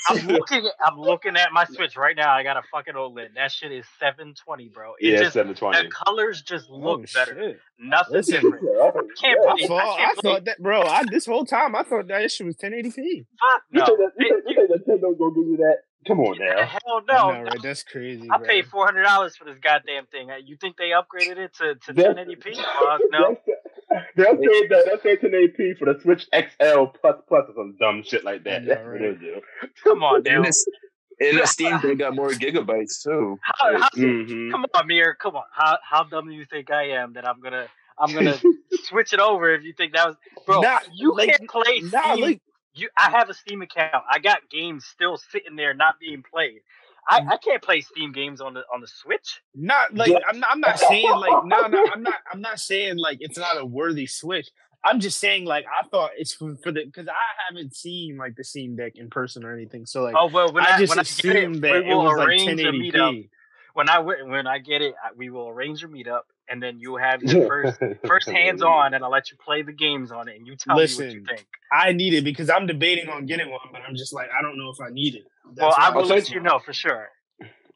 I'm looking. At, I'm looking at my Switch right now. I got a fucking OLED. That shit is 720, bro. It yeah, just the 720. colors just oh, look Oh, better. shit. Nothing Listen. different. Can't I play- thought, I I can't play- thought that, bro. I this whole time I thought that shit was 1080p. Fuck You no. think that- you It- think- you think Nintendo's gonna give you that? Come on now. Hell I no. know, right? That's crazy. I bro. paid four hundred dollars for this goddamn thing. Uh, You think they upgraded it to to That's- 1080p? Fuck no. They'll say that they'll say 1080p for the Switch XL plus plus or some dumb shit like that. know, That's what right? they'll do. Come on, now. and, this, the Steam they got more gigabytes too. How, how, Mhm. come on, Mir. Come on. How how dumb do you think I am that I'm gonna I'm gonna *laughs* switch it over if you think that was bro? Nah, you like, can't play Nah, Steam. look, you I have a Steam account. I got games still sitting there not being played. I, mm. I can't play Steam games on the on the Switch. not like Yeah. I'm not, I'm not *laughs* saying like no no I'm not I'm not saying like it's not a worthy switch. I'm just saying like I thought it's for, for the because I haven't seen like the Steam Deck in person or anything. So like Oh well, when I, I just when I get assumed it, that we it will was like arrange a meetup. 1080p. When I wi- when I get it, I- we will arrange a meetup and then you have your first *laughs* first hands on, and I'll let you play the games on it, and you tell me what you Listen, think. I need it because I'm debating on getting one, but I'm just like I don't know if I need it. Well, I will let you know for sure.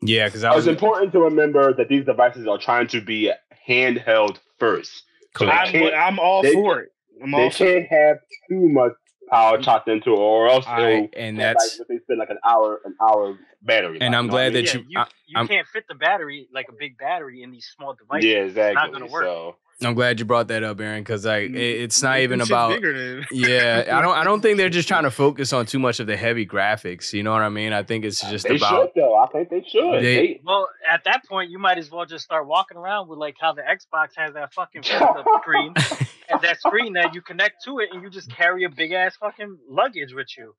Yeah, because I It's was important to remember that these devices are trying to be handheld first. So I'm, I'm all they- for it. I'm they all for it. You can't it. have too much power chopped into it, or else All right, it'll and that's- like, they spend like an hour, an hour battery. And life, I'm glad what I that yeah, you- you, I- you can't fit the battery like a big battery in these small devices. yeah, exactly. gonna work. So I'm glad you brought that up, Aaron, because like mm, it, it's not even them shits about *laughs* yeah. I don't I don't think they're just trying to focus on too much of the heavy graphics. You know what I mean? I think it's just they about should though. I think they should. They- They, Well, at that point, you might as well just start walking around with like how the Xbox has that fucking *laughs* screen, and that screen that you connect to it, and you just carry a big ass fucking luggage with you.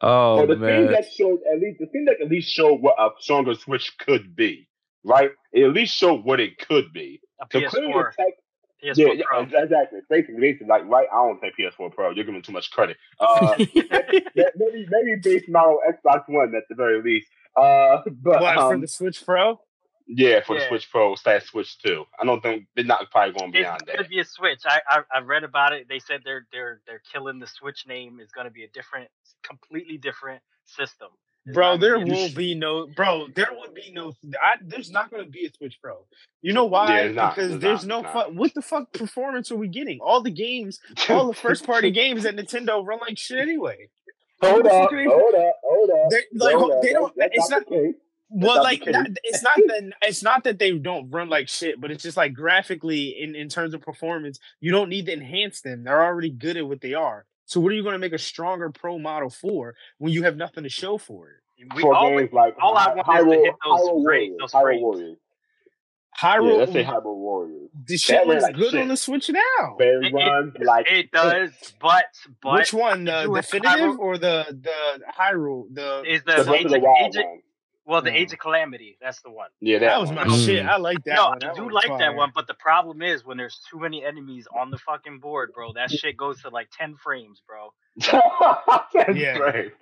oh well, the man. thing that showed at least the thing that at least showed what a stronger Switch could be, right? It at least showed what it could be. A So the PS4, tech PS4 Yeah, yeah, Pro. exactly. Basically, basically, like right. I don't say PS4 Pro. You're giving too much credit. Uh, *laughs* maybe maybe base model Xbox One at the very least. Uh, *laughs* but What for um, the Switch Pro? yeah, for the Switch Pro slash Switch Two. I don't think they're not probably going It's beyond gonna that. be a Switch. I, I I read about it. They said they're they're they're killing the Switch name. It's gonna be a different, completely different system. It's Bro, there will be no bro. There would be no. I, there's not going to be a Switch Pro. You know why? Yeah, not, because there's not, no it's fu- What the fuck performance are we getting? All the games, all the *laughs* first party games at Nintendo run like shit anyway. hold What the up, fuck are they- hold up, hold up. They're, like hold up. they don't. That's It's not. the case. Well, not like not, it's not *laughs* that it's not that they don't run like shit, but it's just like graphically in in terms of performance, you don't need to enhance them. They're already good at what they are. So what are you going to make a stronger pro model for when you have nothing to show for it? We for always, games like all I Hy- want is to Hyrule, hit those Hyrule rate- Warriors. those Hyrule frames. Warriors. Hyrule, Yeah, let's say Hyrule Warriors. the shit ran looks like good shit. on the Switch now. They It- it- run like it does, but but Which one, the definitive Hyrule- or the the Hyrule? The is the the, Breath age, of the of, Wild age of- one. well the Mm. age of calamity. That's the one. Yeah, that, that was my one. shit. Mm. I like that no, one. I do one's like that one, but the problem is when there's too many enemies on the fucking board, bro. That shit goes to like ten frames, bro. *laughs* That's Yeah. right.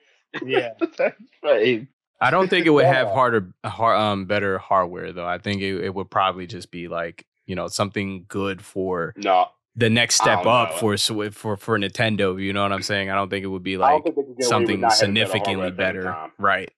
Yeah, *laughs* That's right. I don't think it would have harder, har um, better hardware though. I think it, it would probably just be like you know something good for No, the next step up know. for Swi- for for Nintendo. You know what I'm saying? I don't think it would be like think they can get away with something not having better significantly hardware at the same better, right?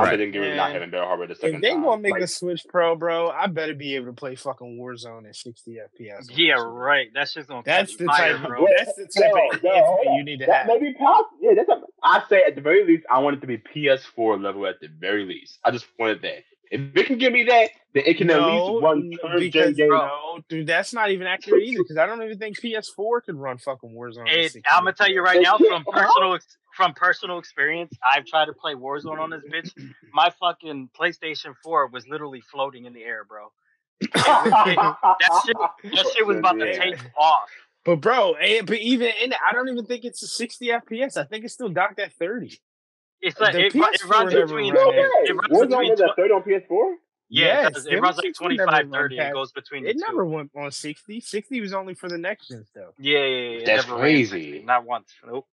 I Right. think they can get not having better hardware the second if they time. gonna make Like, a Switch Pro, bro, I better be able to play fucking Warzone at 60 FPS. Yeah, that right. That's just gonna That's the fire, type. bro. *laughs* That's the type Yo, of yo, enhancement you need to that have. Maybe possible. Yeah, that's. A, I say at the very least, I want it to be PS4 level at the very least. I just wanted that. If it can give me that, then it can at least run n- current gen because games. no, dude, that's not even accurate either. Because I don't even think PS4 could run fucking Warzone. It, I'm gonna tell you right now from *laughs* personal from personal experience. I've tried to play Warzone on this bitch. My fucking PlayStation 4 was literally floating in the air, bro. *laughs* That shit, that shit was about to take off. But bro, but even in I don't even think it's a 60 FPS. I think it's still docked at 30. It's uh, like The it, it PS4 runs between No it. way. it runs Warzone between was at 30 on PS4? yeah, Yes, it, it it runs like 25, 30. It goes between It the never went on 60. 60 was only for the next gen stuff. Yeah, yeah, yeah. That's never crazy. Not once. Nope.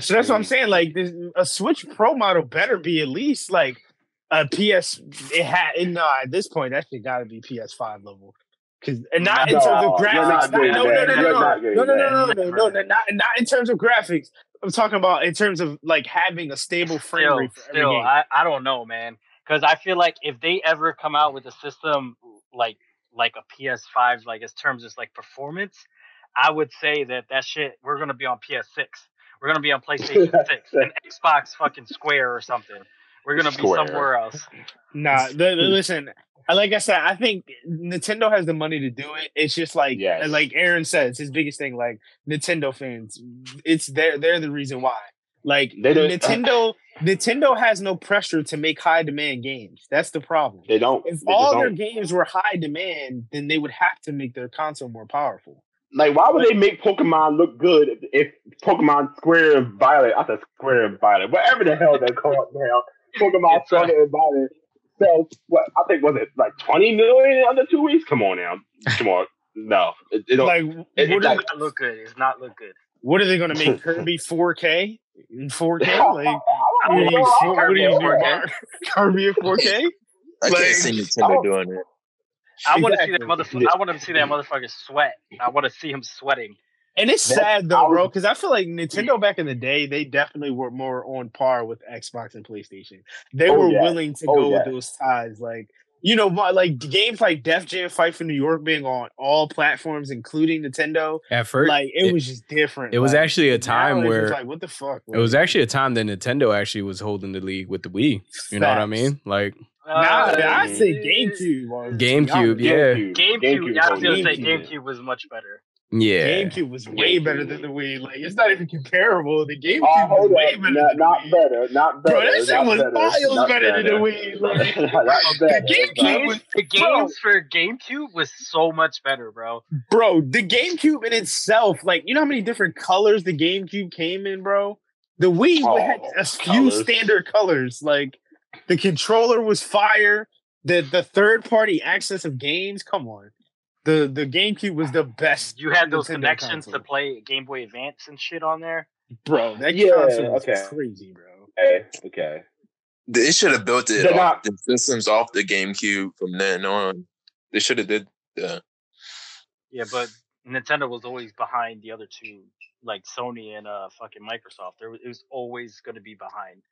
So that's what I'm saying. Like this, a Switch Pro model better be at least like a PS. It had no at this point that shit got to be PS5 level. Cause and not in terms of graphics. not Not, no, getting no, that. no, no, You're no, no, no, no, no, no, no, no, not not in terms of graphics. I'm talking about in terms of like having a stable frame Still, rate for every still, game. I, I don't know, man. Because I feel like if they ever come out with a system like like a PS5, like in terms of like performance, I would say that that shit we're gonna be on PS6. We're gonna be on *laughs* PlayStation 6 and Xbox fucking Square or something. We're gonna be somewhere else. Nah, the, the- listen. Like I said, I think Nintendo has the money to do it. It's just like, Yes. like Aaron says, his biggest thing. Like Nintendo fans, it's they're they're the reason why. Like They don't- uh, Nintendo, Nintendo has no pressure to make high demand games. That's the problem. They don't. If they all just their don't. games were high demand, then they would have to make their console more powerful. Like, why would they make Pokemon look good if, if Pokemon Square and Violet, I said Square and Violet, whatever the hell they're called now, Pokemon It's, uh, Square and Violet sells, what, I think, was it like 20 million in under two weeks? Come on now. Come on. No. It, it don't, Like, it- what, it's are, like- not look good. It's not look good. what are they going to make *laughs* Kirby 4K in 4K? Like, I what don't you, know. what are you *laughs* Kirby doing, 4K. Mark? Kirby at 4K? I Like- can't see Nintendo Oh. doing it. I want to see that Exactly. motherfucker. I want to see that motherfucker sweat. I want to see him sweating. And it's That's- sad though, bro, because I feel like Nintendo back in the day, they definitely were more on par with Xbox and PlayStation. They Oh, were yeah. willing to Oh, go yeah. with those ties, like you know, like games like Def Jam Fight for New York being on all platforms, including Nintendo. At first, like it, it- was just different. it was like, actually a time where like, what the fuck? it was actually a time that Nintendo actually was holding the league with the Wii. You know what I mean? Like Nah, Uh, I'd say GameCube. was- to be GameCube, honest. yeah. GameCube. GameCube I was gonna say GameCube. GameCube was much better. Yeah, GameCube was way better than the Wii. Like it's not even comparable. The GameCube Oh, was hold way better Not, than the not Wii. better. Not better. Bro, that shit was better, miles not better than the Wii. Like, *laughs* not better. the GameCube was The Bro. games for GameCube was so much better, bro. bro, the GameCube in itself, like you know how many different colors the GameCube came in, bro. The Wii Oh, had a few colors. standard colors. Like the controller was fire. The the third party access of games, come on. The the GameCube was the best. You had those Nintendo connections console. to play Game Boy Advance and shit on there. bro. That Yeah, console was okay. crazy, bro. Okay. Okay. They should have built it off not- the systems off the GameCube from then on. They should have did that. Yeah, but Nintendo was always behind the other two, like Sony and uh fucking Microsoft. There was, it was always going to be behind.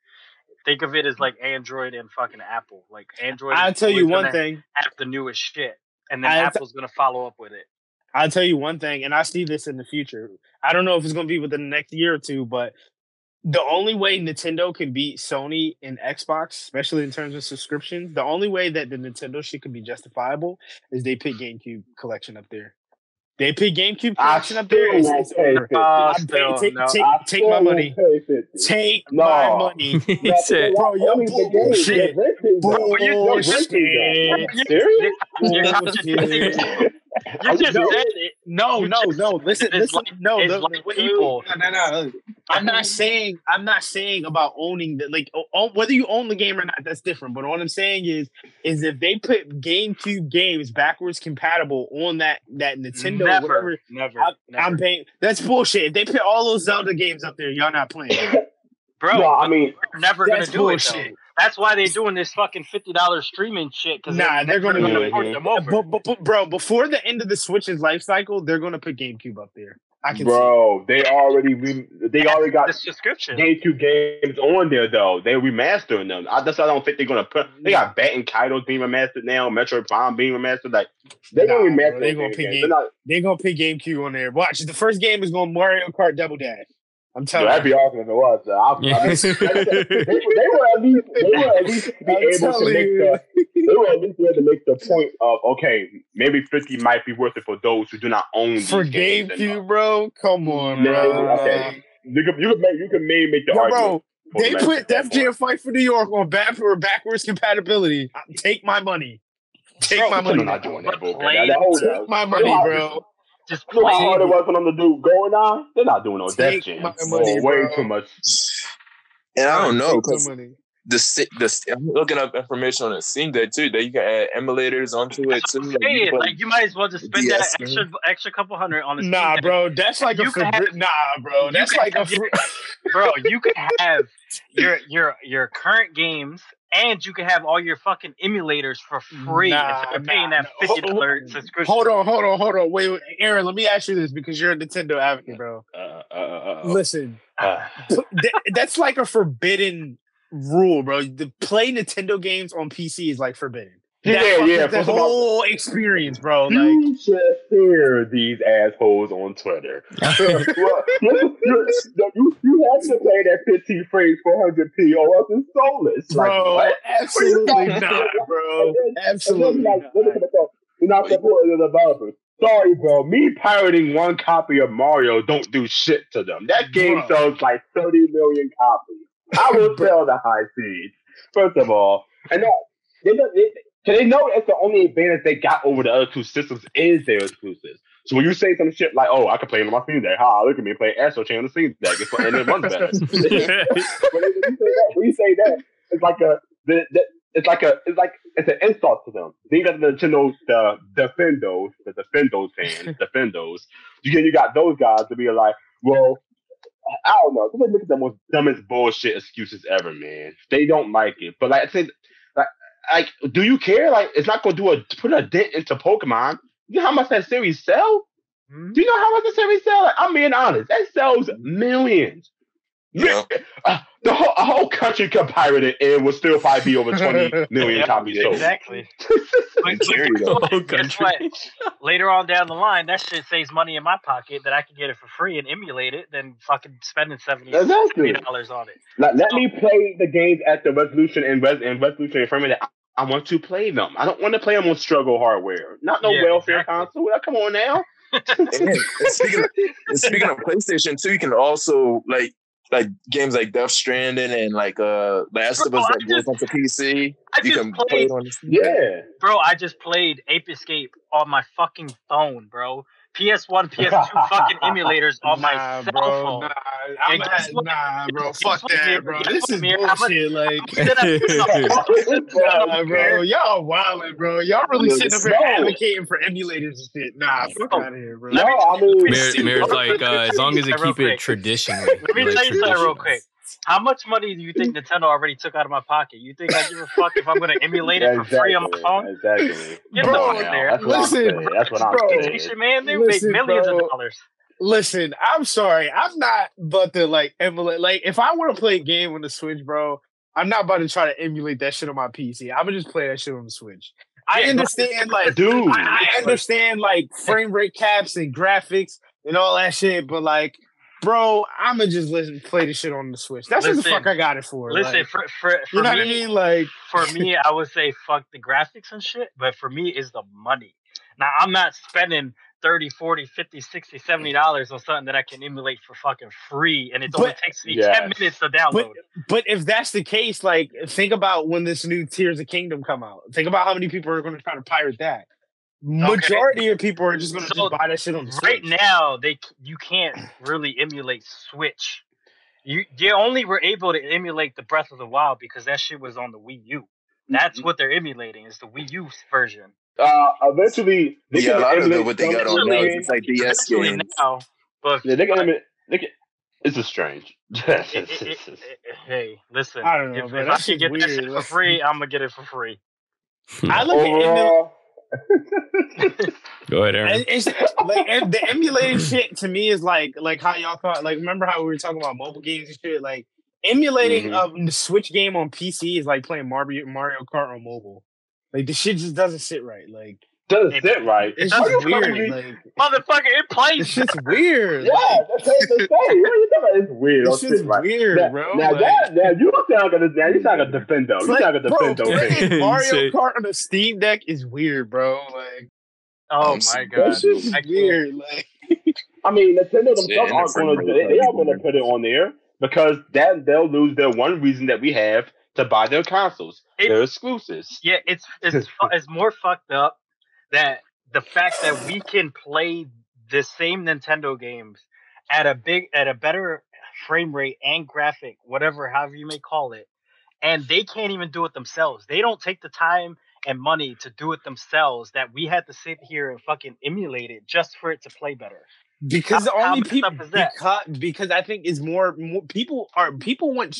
Think of it as like Android and fucking Apple. Like Android. I'll tell you one thing. Have the newest shit, and then I'll Apple's going to follow up with it. I'll tell you one thing, and I see this in the future. I don't know if it's going to be within the next year or two, but the only way Nintendo can beat Sony and Xbox, especially in terms of subscriptions, the only way that the Nintendo shit could be justifiable is they put GameCube collection up there. They put GameCube I collection up there. It's, it's over. Uh, I'm still, take, no. take, I take my money. Take No. my money. *laughs* he said, Bro, you're Only the game. bullshit. You're renting that. You're Bullshit. renting that. Serious? *laughs* *laughs* You're oh, just, Bullshit. No. said it. No, no, just- no. Listen, it's listen. like- no, it's the- like wait, people. No, no, no. I'm not saying. I'm not saying about owning the like o- o- whether you own the game or not. That's different. But what I'm saying is, is if they put GameCube games backwards compatible on that that Nintendo, never, whatever, never, I, never. I'm paying. That's bullshit. If they put all those Zelda games up there, y'all not playing. bro. no, I mean, never gonna do it. Though. That's why they're doing this fucking fifty dollars streaming shit. Because Nah, they're gonna never do port it. them over. But, but, but, bro, before the end of the Switch's life cycle, they're gonna put GameCube up there. I can see. bro, they already re- they already got the subscription. GameCube games on there though. They're remastering them. I just I don't think they're gonna put. They got Baten Kaitos being remastered now. Metroid Prime being remastered. Like they Nah, gonna bro, remaster. they those gonna games. pick They're not. They're gonna put GameCube on there. Watch, the first game is going Mario Kart Double Dash. I'm No, telling that'd you. be awesome if it was. Uh, I, I mean, *laughs* they, they were at least they were at least be I'm able to make you. the they were at least able to make the point of okay, maybe fifty might be worth it for those who do not own these For GameCube, bro. Come on, No, bro. okay. You could you could make you could maybe make the Yo, argument. bro, they the put Def Jam. Fight for New York on back or backwards compatibility. Take my money. Take Bro, my they're money. not doing that, bro. Play- That- that whole- Take my money, bro. Just You know how play. hard it was for them to do going on? They're not doing no Take Def Jam. my Oh, way bro. too much. And I don't know Take my because the sti- the I'm looking up information on the Steam Deck too that you can add emulators onto it too. I'm Like, you saying, can put- like you might as well just spend that DS extra extra couple hundred on the Nah, Deck. bro. That's like a You can nah, bro. That's can like a fr- *laughs* bro. You could *laughs* have your your your current games, and you can have all your fucking emulators for free Nah, instead of paying nah, that nah. fifty dollar subscription. Hold on, hold on, hold on. Wait, wait, Aaron. Let me ask you this because you're a Nintendo advocate, bro. Uh, uh, uh, uh, Listen, uh, th- that's like a forbidden rule, bro. To play Nintendo games on PC is like forbidden. Yeah, yeah, The first of all- whole experience, bro. Like, you should hear these assholes on Twitter. *laughs* *laughs* Well, you, you, you, have to pay that 15 frames 400p or else it's soulless. Bro, what? absolutely not, bro. Then- Absolutely then, like, not. look at the- You're not supporting the developers. Sorry, bro. Me pirating one copy of Mario don't do shit to them. That game Bro. sells like 30 million copies. I will *laughs* sell the high seeds. First of all, and that, they, know- they, so they know that's the only advantage they got over the other two systems is their exclusives. So when you say some shit like, "Oh, I can play on my Steam Deck," ha, look at me playing Astral Chain on the Steam Deck, it's, and it runs better. when, you say that, when you say that, it's like a the, the, it's like a it's like it's an insult to them. Then you got the Nintendo the Defendos, the Defendos fans, *laughs* Defendos. You get you got those guys to be like, well, I don't know. They look at the most dumbest bullshit excuses ever, man. They don't like it, but like I said, like like, do you care? Like, it's not gonna do a put a dent into Pokemon. You know how much that series sell? Hmm? Do you know how much the series sell? Like, I'm being honest. That sells millions. Yeah. Uh, the whole, a whole country could pirate it and it would still probably be over 20 *laughs* million Yeah, copies sold. Exactly. But- Scary, but guess what? Country. Later on down the line, that shit saves money in my pocket that I can get it for free and emulate it than fucking spending 70 Exactly. dollars on it. Let, let me play the games at the resolution and, res, and resolution and frame that I, I want to play them. I don't want to play them on struggle hardware. Not no Yeah, welfare exactly. console. Come on now. *laughs* And, and speaking of, and speaking of *laughs* PlayStation 2, you can also like like games like Death Stranding and like uh Last of Us that goes just- onto PC. I You just can play it on the Yeah. bro. I just played Ape Escape on my fucking phone, bro. PS1, PS2 fucking emulators on my Nah, cell bro, phone. Nah, I'm And guess not, what? nah, bro. Fuck that, Amir? bro. This is Amir? How much- bullshit. Like, Then I put it on- nah, bro. Y'all wildin', bro. Y'all really sitting up here advocating for emulators and shit. Nah, fuck Bro. out of here, bro. No, I mean, Mir, Mir's like, uh, as long as they keep it traditional. Let me like tell you something real quick. How much money do you think Nintendo already took out of my pocket? You think I give a fuck if I'm gonna *laughs* emulate it for free on my exactly. phone? Exactly. *laughs* Get Bro, the fuck there. That's what Listen, I'm saying. That's what I'm bro. saying. Man, they Listen, make millions bro. of dollars. Listen, I'm sorry. I'm not about to like emulate. Like, if I want to play a game on the Switch, bro, I'm not about to try to emulate that shit on my PC. I'm gonna just play that shit on the Switch. I Yeah, understand, like, Dude. I, I understand like frame rate caps and graphics and all that shit, but like, bro, I'ma just listen play the shit on the Switch. That's what the fuck I got it for. Listen, like, for for, for you know me, what I mean? Like, for me, *laughs* I would say fuck the graphics and shit, but for me is the money. Now I'm not spending 30, 40, 50, 60, 70 dollars on something that I can emulate for fucking free and it only takes me Yes. 10 minutes to download. but if that's the case, like, think about when this new Tears of Kingdom come out. Think about how many people are going to try to pirate that. Majority of people are just going to So, just buy that shit on the right Switch. now they you can't really emulate Switch. You they only were able to emulate the Breath of the Wild because that shit was on the Wii U. That's what they're emulating is the Wii U version. Uh, eventually, they Yeah, can a lot of emulate the, what they got on now games. is like DS games. now, but Yeah, they can emulate. They can, it's just strange. it- it- it- it- hey, listen. I don't know, if, bro. if I can shit's get that shit for free, I'm gonna get it for free. *laughs* I look at Overall, Go ahead, Aaron. It's like the emulated shit to me is like like how y'all thought like remember how we were talking about mobile games and shit like emulating Mhm. um, the Switch game on PC is like playing Mario Mario Kart on mobile. Like the shit just doesn't sit right. Like doesn't It- sit right. it's just weird. right. Like Motherfucker, it the plays. shit's weird. Yeah, that's what they say. What are you talking about? It's weird. this Don't shit's sit right. weird, now, bro. Now, Like, that, now you sound like a now you sound like a defendo. You play- sound like a bro, defendo. fan. playing *laughs* Mario say- Kart on a Steam Deck is weird, bro. Like Oh Um, my that god. shit's I weird. *laughs* Like I mean, Nintendo themselves and aren't going to. They, they are going to put it on there because that they'll lose their one reason that we have to buy their consoles. It- They're exclusives. Yeah, it's it's *laughs* it's more fucked up that the fact that we can play the same Nintendo games at a big at a better frame rate and graphic, whatever, however you may call it, and they can't even do it themselves. They don't take the time and money to do it themselves. That we had to sit here and fucking emulate it just for it to play better. because How- how only people up is that? because, because I think is more, more people are people want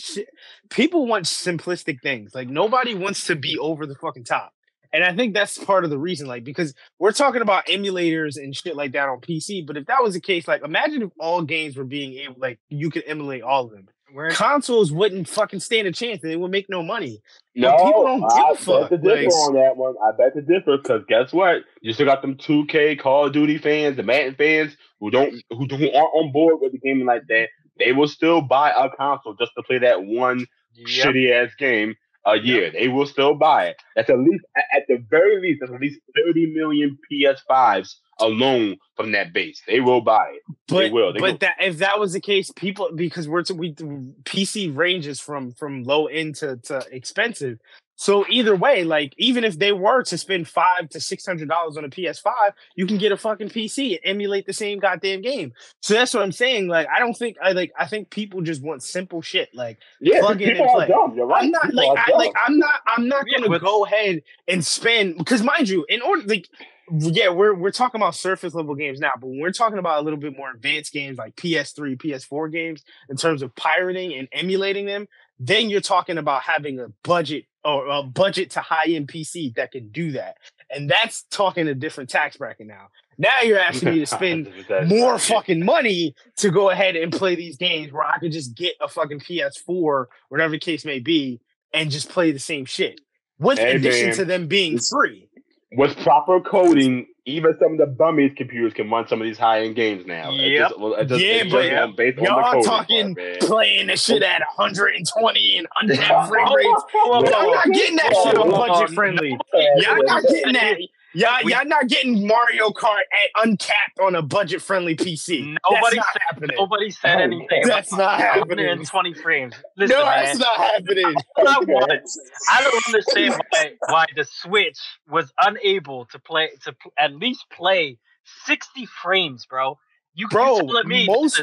people want simplistic things. Like nobody wants to be over the fucking top. And I think that's part of the reason, like, because we're talking about emulators and shit like that on PC. But if that was the case, like, imagine if all games were being able, like, you could emulate all of them. We're Consoles wouldn't fucking stand a chance, and they would make no money. No, people don't give I a fuck, bet the differ like- on that one. I bet the differ because guess what? You still got them 2K Call of Duty fans, the Madden fans who don't who, who aren't on board with the gaming like that. They will still buy a console just to play that one Yep. shitty ass game a year. They will still buy it. That's at least at, the very least, that's at least 30 million PS5s alone from that base. They will buy it. But will, they but will. that if that was the case, people because we're to, we PC ranges from from low end to, to expensive. So either way, like even if they were to spend five to six hundred dollars on a PS5, you can get a fucking PC and emulate the same goddamn game. So that's what I'm saying. Like I don't think I like I think people just want simple shit. Like Yeah, Plug in people and are play. dumb. You're right. I'm not People like I, like I'm not I'm not gonna but- go ahead and spend because mind you, in order like yeah, we're we're talking about surface level games now, but when we're talking about a little bit more advanced games like PS3, PS4 games in terms of pirating and emulating them, then you're talking about having a budget or a budget to high end PC that can do that. And that's talking a different tax bracket now. Now you're asking me to *laughs* spend more fucking money to go ahead and play these games where I could just get a fucking PS4, whatever the case may be, and just play the same shit. With Hey, addition man. to them being free. With proper coding, even some of the bummies computers can run some of these high end games now. It just- it just- Yeah, it's but just on- based Y'all coding talking part, playing the shit at 120 and uncapped *laughs* frame rates. Whoa, whoa, Y'all not getting that shit on budget friendly. Y'all not getting that. Y'all, We- y'all not getting Mario Kart at uncapped on a budget friendly PC. Nobody said- happening. Nobody said anything. That's not happening. In 20 frames. Listen, No, man. that's not happening. *laughs* Not once. I don't understand why why the Switch was unable to play to at least play 60 frames, bro. You Bro, you telling me most-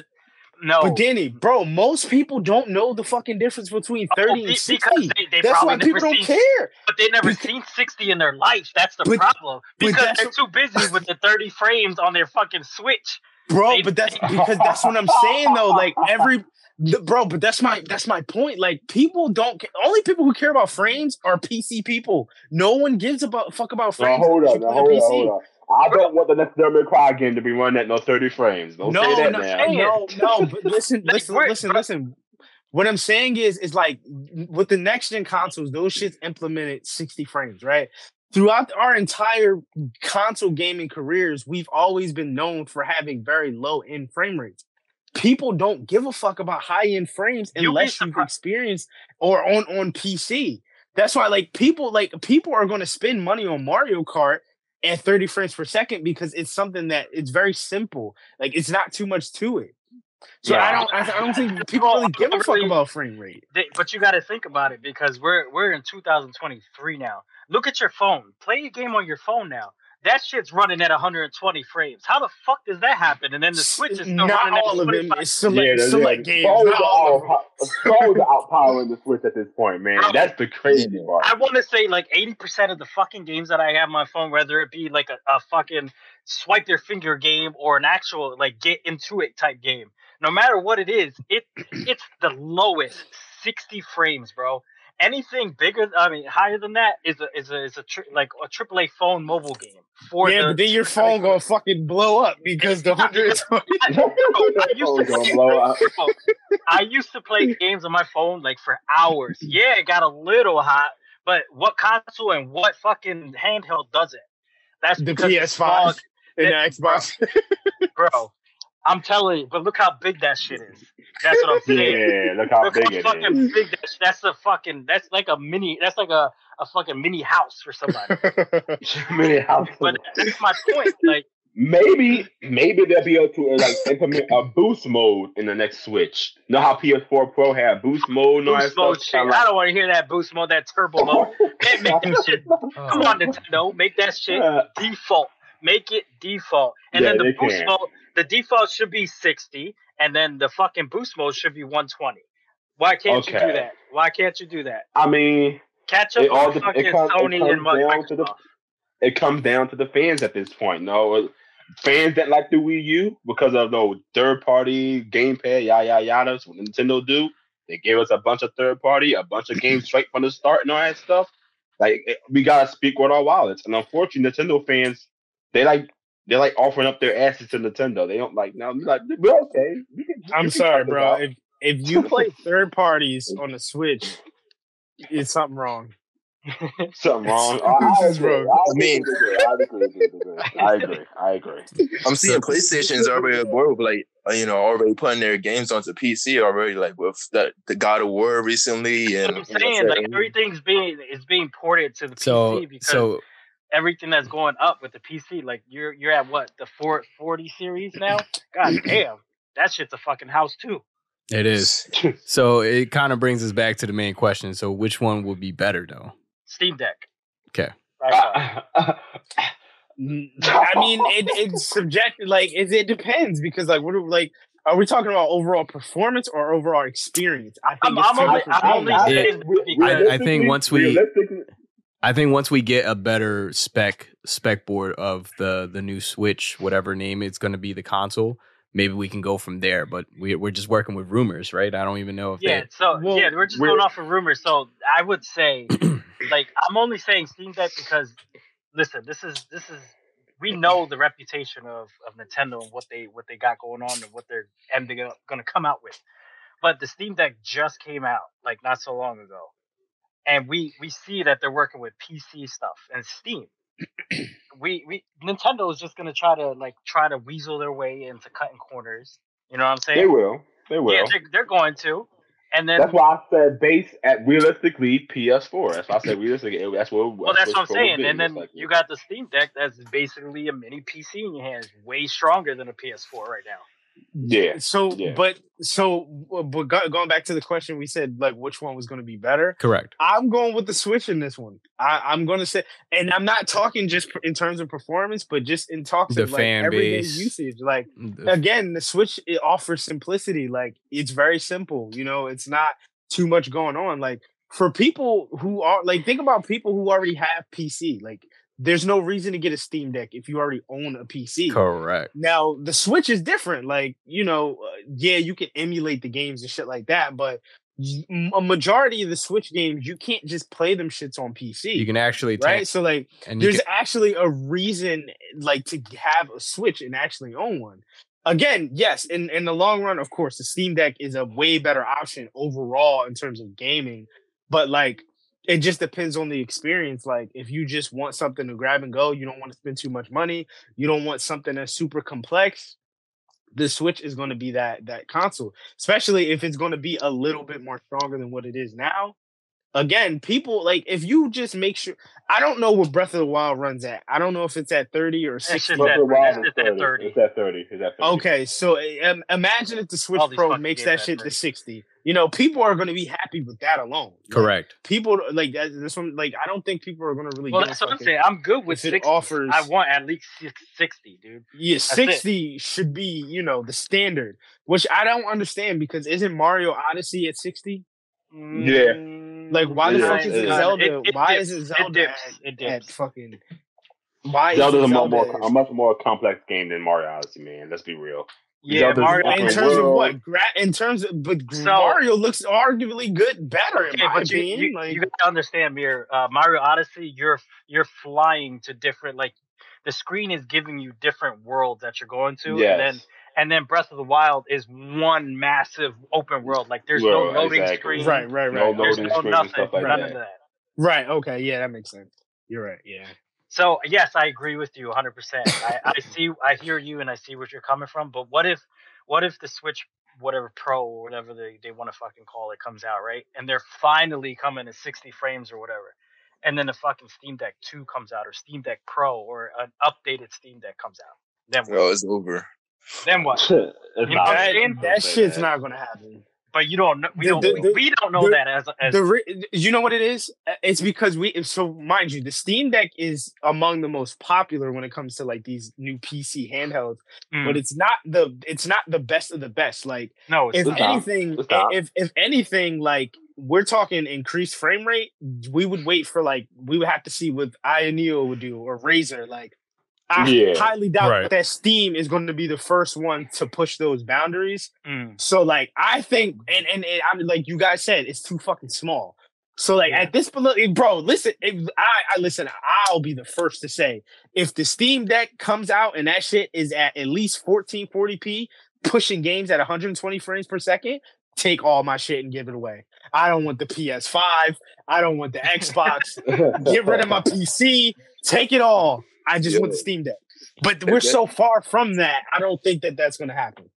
no. But Danny, bro, most people don't know the fucking difference between 30 Oh, and 60. they, they That's probably why people never don't seen, care. but they never Because- seen 60 in their life. That's the But- problem. Because they're too busy with the 30 frames on their fucking Switch. Bro, They- but that's *laughs* because that's what I'm saying though. Like every the, bro, but that's my that's my point. Like people don't only people who care about frames are PC people. No one gives about fuck about Now frames. hold up, now play hold PC. hold up. I don't want the next Devil May Cry game to be running at no 30 frames. Don't no, say that no, now. no, no. But listen, Like, listen, we're- listen, listen. What I'm saying is, is like with the next gen consoles, those shits implemented 60 frames, right? Throughout our entire console gaming careers, we've always been known for having very low end frame rates. People don't give a fuck about high end frames unless you've experienced or on on PC. That's why, like people, like people are going to spend money on Mario Kart at 30 frames per second because it's something that it's very simple. Like it's not too much to it. So I don't, I, I don't think *laughs* people really give a fuck about frame rate. But you got to think about it because we're we're in 2023 now. Look at your phone. Play a game on your phone now. That shit's running at 120 frames. How the fuck does that happen? And then the Switch is still not running at all of them. It's select, there's- select yeah, games. Phones Not all of them. are out- phones are outpowering the Switch at this point, man. Bro. That's the crazy part. I want to say like 80% of the fucking games that I have on my phone, whether it be like a, a fucking swipe their finger game or an actual like get into it type game, no matter what it is, it it's the lowest 60 frames, bro. Anything bigger, I mean, higher than that is a is a is a tri- like a AAA phone mobile game for Yeah, the. but then your phone gonna fucking blow up because the 120. *laughs* I, *laughs* bro, I used Phone's to blow up. I used to play *laughs* games on my phone like for hours. Yeah, it got a little hot, but what console and what fucking handheld does it? That's the PS5 small, and the Xbox. bro. I'm telling you, but look how big that shit is. That's what I'm saying. Yeah, look how Look big how it fucking is. big that. sh- That's a fucking. That's like a mini. That's like a a fucking mini house for somebody. *laughs* mini house. *laughs* But that's my point. Like, Maybe, maybe they'll be able to uh, like implement a boost mode in the next Switch. You know how PS4 Pro had boost mode and all that boost mode stuff? shit. I don't want to hear that boost mode, that turbo mode. Can't make that shit. *laughs* Come on, Nintendo, make that shit Uh, default. Make it default. And Yeah, then the boost can. mode, the default should be 60, and then the fucking boost mode should be 120. Why can't you do that? Why can't you do that? I mean, Catch up It all with it fucking comes- it Sony and Microsoft. to the- it comes down to the fans at this point. No, uh, fans that like the Wii U because of the third party gamepad, yada yada yada. That's what Nintendo do. They gave us a bunch of third party, a bunch of games straight from the start and all that stuff. Like it- we gotta speak with our wallets. And unfortunately, Nintendo fans, they like they like offering up their asses to Nintendo. They don't like now. Like we're okay. We can, we I'm sorry, bro. about- If if *laughs* you play third parties on the Switch, *laughs* it's something wrong. *laughs* something wrong. I, I This is agree. I I mean- I agree. I agree. I agree. I'm seeing PlayStation's already aboard, like uh, you know, already putting their games onto PC already, like with the, the God of War recently, and I'm saying. Like everything's being is being ported to the So PC because so everything that's going up with the PC. Like you're you're at what the 440 series now. God *clears throat* damn, that shit's a fucking house too. it is. *laughs* So it kind of brings us back to the main question. So which one would be better though? Steam Deck. Okay. By far. I mean, it, it's subjective. Like, it, it depends because, like, what are like, are we talking about overall performance or overall experience? I think I'm- it's I'm only- I'm only I- I- I- I think once we- realistically- I think once we get a better spec spec board of the the new Switch, whatever name it's going to be, the console, maybe we can go from there. But we, we're just working with rumors, right? I don't even know if Yeah, they. so Well, yeah, we're just we're- going off of rumors. So I would say, *clears throat* like, I'm only saying Steam Deck because, listen, this is this is we know the reputation of, of Nintendo and what they what they got going on and what they're and they're gonna come out with. But the Steam Deck just came out like not so long ago, and we we see that they're working with PC stuff and Steam. we we Nintendo is just gonna try to like try to weasel their way into cutting corners. You know what I'm saying? They will. They will. Yeah, they're, they're going to. And then That's why I said base at realistically PS4. That's why I said realistically. That's what. Well, that's what I'm saying. And then likely. you got the Steam Deck that's basically a mini PC in your hands, way stronger than a PS4 right now. Yeah. So, Yeah. but so, but go- going back to the question, we said like which one was going to be better. Correct. I'm going with the Switch in this one. I, I'm going to say, and I'm not talking just in terms of performance, but just in talks The of like everyday base. usage. Like mm, The- again, the Switch it offers simplicity. Like it's very simple. You know, it's not too much going on. Like for people who are like, think about people who already have PC. Like, there's no reason to get a Steam Deck if you already own a PC. Correct. Now the Switch is different. Like you know, uh, yeah, you can emulate the games and shit like that, but a majority of the Switch games you can't just play them shits on PC. You can actually right? take So like, and there's can, actually a reason like to have a Switch and actually own one. Again, yes, in in the long run, of course, the Steam Deck is a way better option overall in terms of gaming. But like, it just depends on the experience. Like, if you just want something to grab and go, you don't want to spend too much money, you don't want something that's super complex. The Switch is going to be that that console, especially if it's going to be a little bit more stronger than what it is now again, people like if you just make sure. I don't know what Breath of the Wild runs at. I don't know if it's at thirty or That sixty. Breath of the Wild is at 30. 30. It's at 30. It's at 30. Okay, so um, imagine if the Switch Pro makes that at shit to sixty. You know, people are going to be happy with that alone. Like, correct. people like that, this one. Like, I don't think people are going to really. Well, that's what I'm saying. I'm good with 60. offers- I want at least 60, dude. Yeah, it. sixty should be you know the standard, which I don't understand because isn't Mario Odyssey at sixty? Yeah. Mm, Like, why the Yeah, fuck it is is. it Zelda? It- it why is it it Zelda dips, at, it at fucking? Why is Zelda's it a more, more a much more complex game than Mario Odyssey, man. Let's be real. Yeah, Zelda's Mario. in Okay, terms of what? Gra- in terms of, but So- Mario looks arguably good, better in Okay, my but you, opinion. you, like, you got to understand, Mir. Uh, Mario Odyssey, you're you're flying to different like the screen is giving you different worlds that you're going to, Yes. and then and then Breath of the Wild is one massive open world. Like there's no loading exactly. screen, right, right, No right, there's loading no screen nothing, stuff like none that. of that. right. Okay, yeah, that makes sense. You're right. Yeah. So yes, I agree with you 100. percent I, I see, I hear you, and I see where you're coming from. But what if, what if the Switch, whatever Pro or whatever they, they want to fucking call it, comes out right, and they're finally coming at 60 frames or whatever, and then the fucking Steam Deck 2 comes out, or Steam Deck Pro, or an updated Steam Deck comes out. Then what? Oh, it's over. Then what? *laughs* It's You not. know, That, saying? that shit's that. not gonna happen. But you don't know. We The- don't. the- we, the- we don't know the- that as as The you know what it is? Uh, It's because we so mind you, the Steam Deck is among the most popular when it comes to like these new PC handhelds, Mm, but it's not the it's not the best of the best. Like no. It's if not. anything, not. if if anything, like we're talking increased frame rate, we would wait for like we would have to see what Ayaneo would do or Razer. Like I Yeah. highly doubt Right. that Steam is going to be the first one to push those boundaries. mm, So like I think, and and, and I mean, like you guys said, it's too fucking small. So like Yeah. at this, point, bro, listen, if I, I listen. I'll be the first to say if the Steam Deck comes out and that shit is at at least 1440p, pushing games at 120 frames per second, take all my shit and give it away. I don't want the PS5. I don't want the Xbox. *laughs* Get rid of my PC. Take it all. I just want the Steam Deck. But we're so far from that. I don't think that that's going to happen.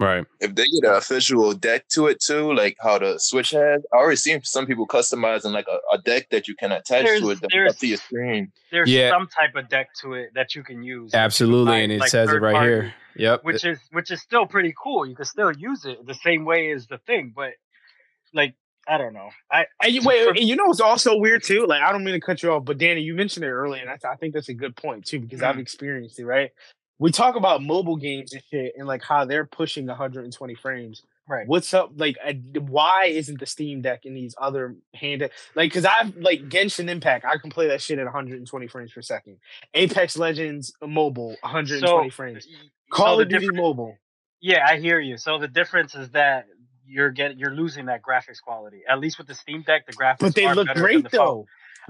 Right. If they get an official deck to it too, like how the Switch has, I already seen some people customizing like a, a deck that you can attach There's- to it that there's- up to your screen. there's Yeah. some type of deck to it that you can use. Absolutely, Like- and it like says it right party. here. Yep. which is which is still pretty cool. You can still use it the same way as the thing, but like I don't know. I And you, *laughs* wait, you know it's also weird too? Like, I don't mean to cut you off, but Danny, you mentioned it earlier, and I, I think that's a good point too because I've experienced it. Right? We talk about mobile games and shit, and like how they're pushing 120 frames. right. What's up? Like, uh, why isn't the Steam Deck and these other hand like? Because I've like Genshin Impact, I can play that shit at 120 frames per second. Apex Legends mobile, 120 So, frames. Call so of Duty mobile. Yeah, I hear you. So the difference is that you're getting you're losing that graphics quality. At least with the Steam Deck, the graphics. But they are look better than great the phone. though.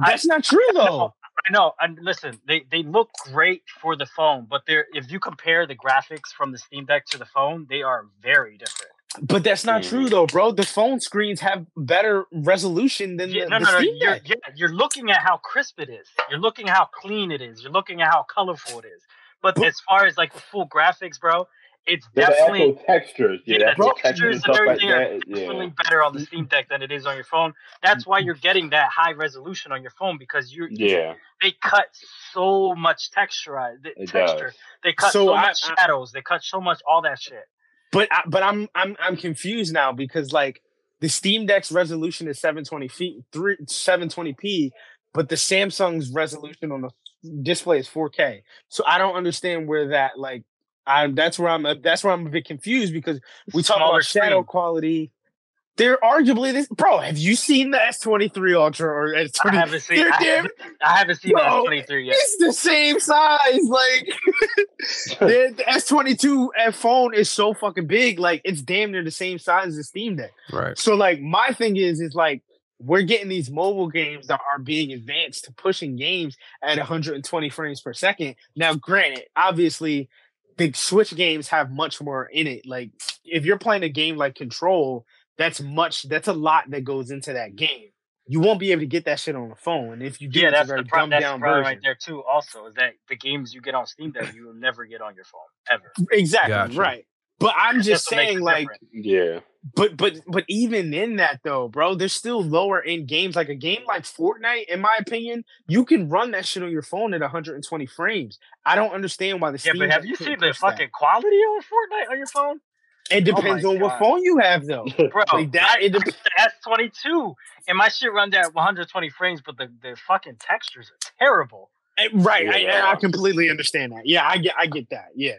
That's not true *laughs* I know, though. I know. And listen, they they look great for the phone, but they're if you compare the graphics from the Steam Deck to the phone, they are very different. But that's not true mm-hmm. though, bro. The phone screens have better resolution than Yeah, the, no, the no, no. Steam You're, Deck. yeah, you're looking at how crisp it is. You're looking at how clean it is. You're looking at how colorful it is. But But- as far as like the full graphics, bro, it's Yeah, the definitely textures. Yeah, yeah, the the textures and textures and stuff like everything are that. Yeah. definitely better on the Steam Deck than it is on your phone. That's why you're getting that high resolution on your phone because you Yeah, they cut so much texture, uh, the it texture. does. They cut So so, I- much I- shadows. They cut so much all that shit. But I, but I'm I'm I'm confused now because like the Steam Deck's resolution is 720 feet, three 720p, but the Samsung's resolution on the display is 4K. So I don't understand where that like I'm that's where I'm uh, that's where I'm a bit confused because we talk Smaller about shadow quality. They're arguably this bro. Have you seen the S23 Ultra or I S20? haven't seen. They're I, damn, I haven't seen Bro, the S23 yet. it's the same size. Like *laughs* the, the S22 F phone is so fucking big. Like it's damn near the same size as the Steam Deck. Right. So like my thing is is like we're getting these mobile games that are being advanced to pushing games at 120 frames per second. Now, granted, obviously the Switch games have much more in it. Like if you're playing a game like Control, that's much that's a lot that goes into that game. You won't be able to get that shit on the phone. If you do, Yeah, it's a that's very the, pro- dumbed that's the down problem version. right there too. Also, is that the games you get on Steam that you will never get on your phone ever. Exactly, Gotcha. right. But I'm just saying, like. Yeah, but but but even in that though, bro, there's still lower end games. Like a game like Fortnite, in my opinion, you can run that shit on your phone at 120 frames. I don't understand why the yeah, Steam but have you seen the push that. fucking quality of Fortnite on your phone, It depends my on what phone you have, though. *laughs* bro? Like that, I, it dep- the S22 and my shit runs at 120 frames, but the, the fucking textures are terrible. Eh, right? I, I completely understand that. Yeah, I get, I get that. Yeah,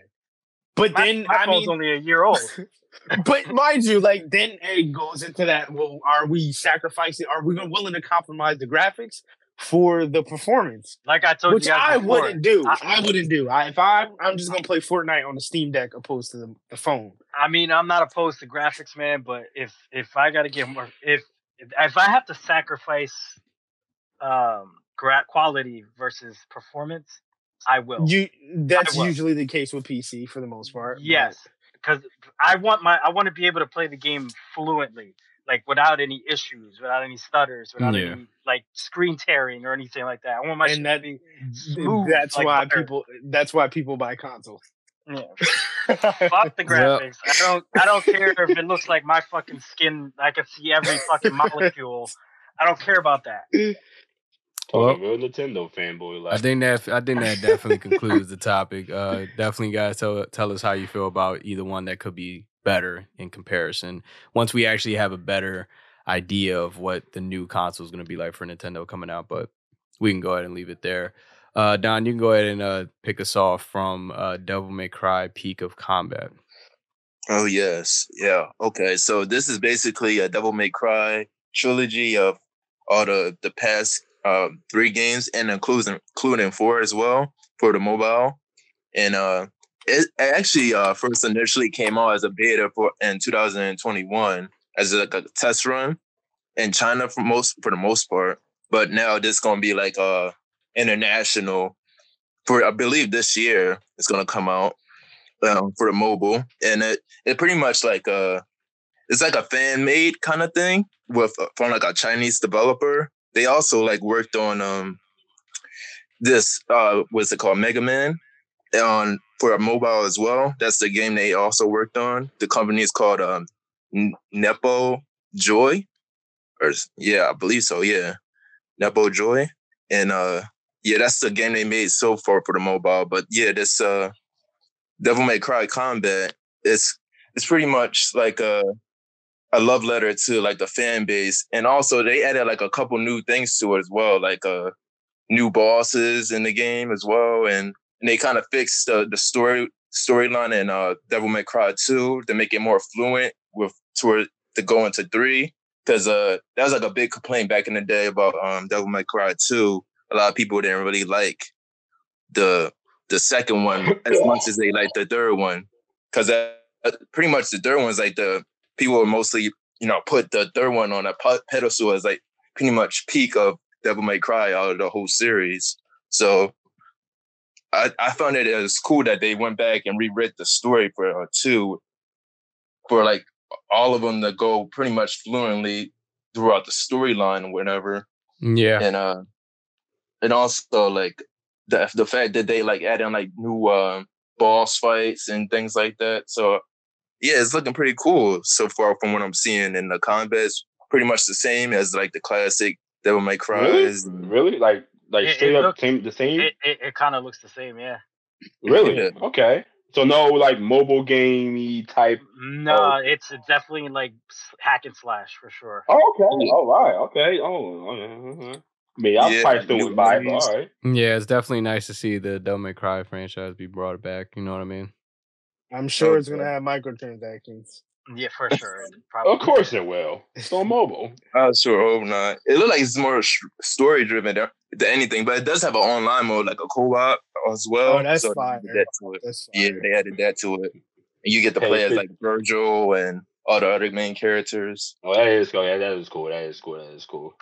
but My, then my I phone's mean, only a year old. *laughs* but mind you, like then it goes into that. Well, are we sacrificing? Are we willing to compromise the graphics for the performance? Like I told Which you guys I before, wouldn't do. I- I, wouldn't do. I, if I, I'm just gonna play Fortnite on the Steam Deck opposed to the, the phone. I mean, I'm not opposed to graphics, man, but if if I got to get more, if if I have to sacrifice um gra- quality versus performance, I will. You, that's will. usually the case with PC for the most part. yes, because I want my I want to be able to play the game fluently, like without any issues, without any stutters, without Yeah. any like screen tearing or anything like that. I want my shit and to that be smooth that's like why butter. people that's why people buy consoles. yeah. Fuck the *laughs* graphics. I don't. I don't care if it looks like my fucking skin. I can see every fucking molecule. I don't care about that. Well- real Nintendo fanboy. Like, I think that I think that definitely *laughs* concludes the topic. Uh, definitely, guys, tell tell us how you feel about either one that could be better in comparison. Once we actually have a better idea of what the new console is going to be like for Nintendo coming out, but we can go ahead and leave it there. Uh, Don, you can go ahead and uh, pick us off from uh, Devil May Cry: Peak of Combat. Oh yes, yeah. Okay, so this is basically a Devil May Cry trilogy of all the the past um, three games, and including including four as well for the mobile. And uh, it actually uh, first initially came out as a beta for in 2021 as like a test run in China for most for the most part. But now this gonna be like uh international for I believe this year it's gonna come out um, for the mobile, and it it pretty much like uh it's like a fan made kind of thing with uh, from like a Chinese developer. They also like worked on um this uh what's it called Mega Man on for a mobile as well. That's the game they also worked on. The company is called um Nepo Joy, or yeah, I believe so. Yeah, Nepo Joy, and uh yeah, that's the game they made so far for the mobile. But yeah, this uh Devil May Cry Combat it's it's pretty much like a a love letter to like the fan base, and also they added like a couple new things to it as well, like uh new bosses in the game as well, and, and they kind of fixed the the story storyline in uh Devil May Cry two to make it more fluent with toward to go into three because uh that was like a big complaint back in the day about um Devil May Cry two. A lot of people didn't really like the the second one as much as they like the third one because pretty much the third one's like the people are mostly you know put the third one on a pedestal as like pretty much peak of Devil May Cry out of the whole series. So I, I found it as cool that they went back and rewrote the story for uh, two, for like all of them to go pretty much fluently throughout the storyline or whatever. Yeah. And uh, and also like the the fact that they like add in like new uh, boss fights and things like that. So yeah, it's looking pretty cool so far from what I'm seeing. And the combat's pretty much the same as like the classic Devil May Cry. Really? Really? Like like It- straight it up looks- same the same? It it, it kind of looks the same, yeah. really? *laughs* Yeah. Okay. So no like mobile gamey type. No, Oh. it's it's definitely like hack and slash for sure. Oh, okay. Yeah. Oh, all right. Okay. Oh. oh okay. Uh-huh. I mean, I'll Yeah, probably still new went by, but all right. Yeah, it's definitely nice to see the Devil May Cry franchise be brought back. You know what I mean? I'm sure it's gonna Okay. have microtransactions. Yeah, for *laughs* sure. Probably. Of course it will. It's on mobile. I sure hope not. It looked like it's more story driven than than anything, but it does have an online mode, like a co-op as well. Oh, that's so they fire. that to it. Yeah, they added that to it. And you get to Hey, play as like Vergil and all the other main characters. Oh, that is cool. Yeah, that is cool. That is cool. That is cool.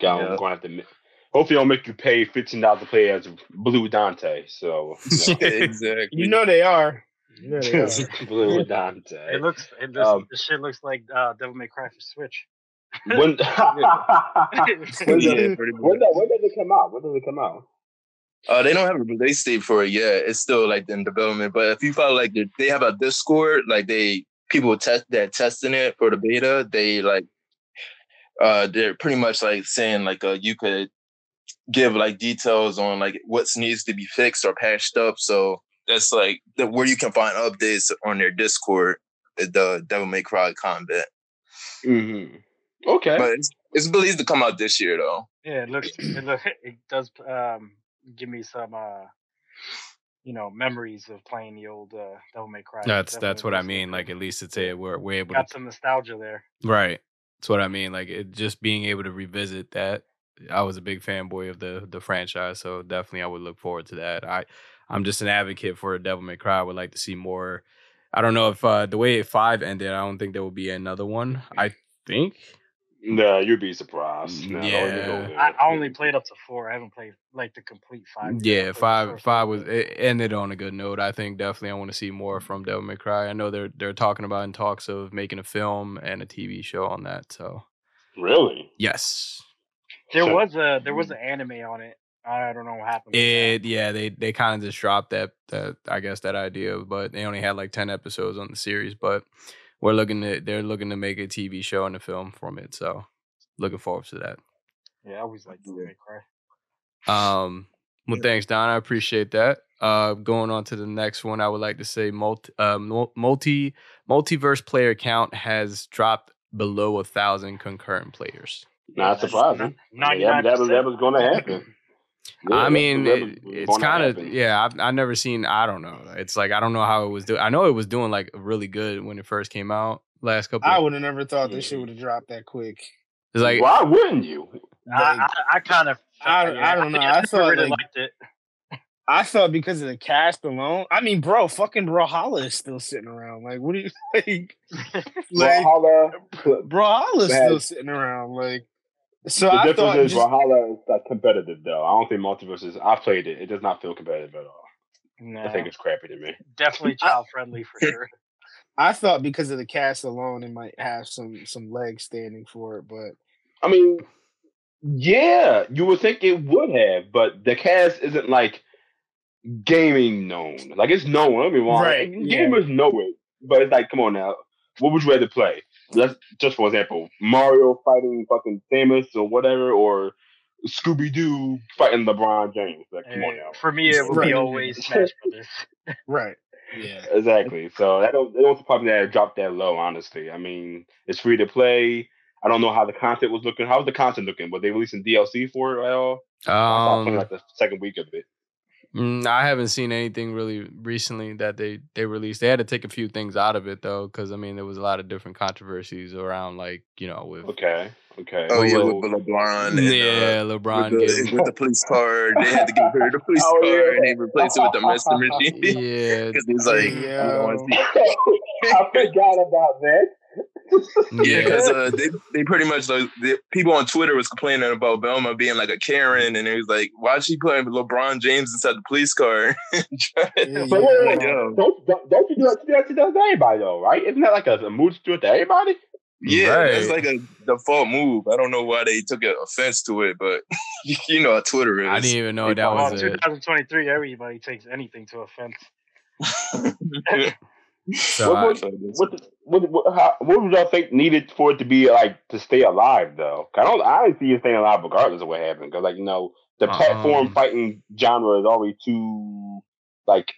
Yeah, I'm Yeah. going to have to. mi- Hopefully, they'll make you pay fifteen dollars to play as Blue Dante. So you know. *laughs* exactly. You know they are. You know they. Blue Dante. It looks. It looks Um, this shit looks like uh, Devil May Cry for Switch. when, *laughs* *laughs* *laughs* when, yeah, does, when, does, when does it come out? When does it come out? Uh, they don't have a release date for it yet. It's still like in development. But if you follow like they have a Discord, like they people test that testing it for the beta. They like uh they're pretty much like saying like uh you could give like details on like what needs to be fixed or patched up. So that's like the, where you can find updates on their Discord. The Devil May Cry combat, Mm-hmm. Okay. but it's, it's believed to come out this year though. Yeah, it looks. It look. *laughs* It does um give me some uh you know memories of playing the old uh, Devil May Cry. That's Definitely that's what I mean. Like at least it's a we're we're able got to some nostalgia there. right. That's what I mean. Like it just being able to revisit that. I was a big fanboy of the the franchise, so definitely I would look forward to that. I I'm just an advocate for a Devil May Cry. I would like to see more. I don't know if uh, the way five ended, I don't think there will be another one. I think Nah, you'd be surprised. Nah, Yeah. don't even go there. I, I only played up to four. I haven't played like the complete five. Yeah, played the five first five was it ended on a good note. I think definitely I want to see more from Devil May Cry. I know they're they're talking about in talks of making a film and a TV show on that. So Really? yes, There So- was a there was an anime on it. I don't know what happened. it yeah they they kind of just dropped that that I guess that idea, but they only had like ten episodes on the series. But we're looking to they're looking to make a TV show and a film from it. So looking forward to that. Yeah, I always like Devil May Cry. Um, well, thanks, Don. I appreciate that. Uh, going on to the next one, I would like to say multi, uh, multi multiverse player count has dropped below a thousand concurrent players. Not surprising. I mean, that, that was that was going to happen. Yeah, I mean, that it, it's kind of yeah. I've I've never seen. I don't know. It's like I don't know how it was doing. I know it was doing like really good when it first came out last couple. I would have never thought this shit would have dropped that quick. it's like Why wouldn't you? I, I, I kind of I- I don't know. I thought, really like- liked it. I thought because of the cast alone. I mean, bro, fucking Brawlhalla is still sitting around. Like, what do you *laughs* like? like Valhalla, Brawlhalla's Man. still sitting around. Like, so the I difference thought is just, Valhalla is like competitive though. I don't think multiverse is. I played it. It does not feel competitive at all. No, I think it's crappy to me. definitely *laughs* child friendly for sure. *laughs* I thought because of the cast alone, it might have some some legs standing for it. But I mean, yeah, you would think it would have, but the cast isn't like gaming known. Like it's known. I mean, wrong. Right, yeah. Gamers know it, but it's like, come on now. What would you rather play? Let's just for example, Mario fighting fucking Samus or whatever, or Scooby Doo fighting LeBron James. Like, come on Uh, now. For me, it would Right. be always Smash Brothers. *laughs* right, yeah, Exactly. So that don't, it don't surprise me that it dropped that low. Honestly, I mean, it's free to play. I don't know how the content was looking. How was the content looking? Were they releasing DLC for it at all? I saw something um, like the second week of it. Mm, I haven't seen anything really recently that they they released. They had to take a few things out of it though, because I mean there was a lot of different controversies around, like you know, with Okay. Okay. Oh yeah, So- with LeBron. And, uh, yeah, LeBron with, getting the, with the police car, they had to get rid of the police *laughs* Oh, car yeah. and they replaced it with the Mr. *laughs* machine. yeah. Because he's like, you know, Yo. once he- I forgot about that. Yeah. Because uh, they, they pretty much like the people on Twitter was complaining about Velma being like a Karen, and it was like, why is she putting LeBron James inside the police car? *laughs* But wait, wait, wait. Yo. Don't, don't don't you do that? You do that to does to everybody though, right? Isn't that like a, a mood to it to everybody? yeah, Right. it's like a default move. I don't know why they took offense to it, but *laughs* you know how Twitter is. I didn't even know They that was in a 2023, everybody takes anything to offense. *laughs* so I- what, what, what, what, what, how, what would y'all think needed for it to be like to stay alive though? 'Cause I don't, I didn't see it staying alive regardless of what happened. Because like you know, the platform Um, fighting genre is already too like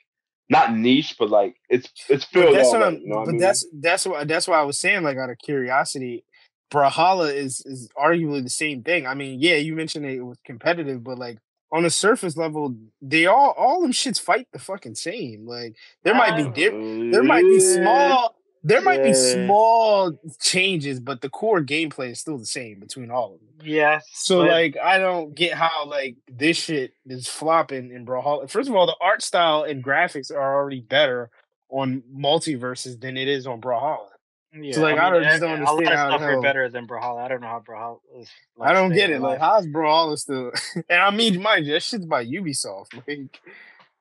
not niche, but like it's it's But filled that's what already. I'm, You know what I but mean? that's that's why that's why I was saying like out of curiosity, Brawlhalla is is arguably the same thing. I mean, yeah, you mentioned it was competitive, but like on a surface level, they all all them shits fight the fucking same. Like there might be dip, there might be small there might be small changes, but the core gameplay is still the same between all of them. Yes. So but- like I don't get how like this shit is flopping in Brawlhalla. First of all, the art style and graphics are already better on MultiVersus than it is on Brawlhalla. yeah, so, like, I don't- eh, just don't A understand lot of how stuff are better than Brawlhalla. I don't know how Brawlhalla is. like, I don't get it. Like, how's Brawlhalla still? *laughs* and I mean, mind you, that shit's by Ubisoft. *laughs* Like,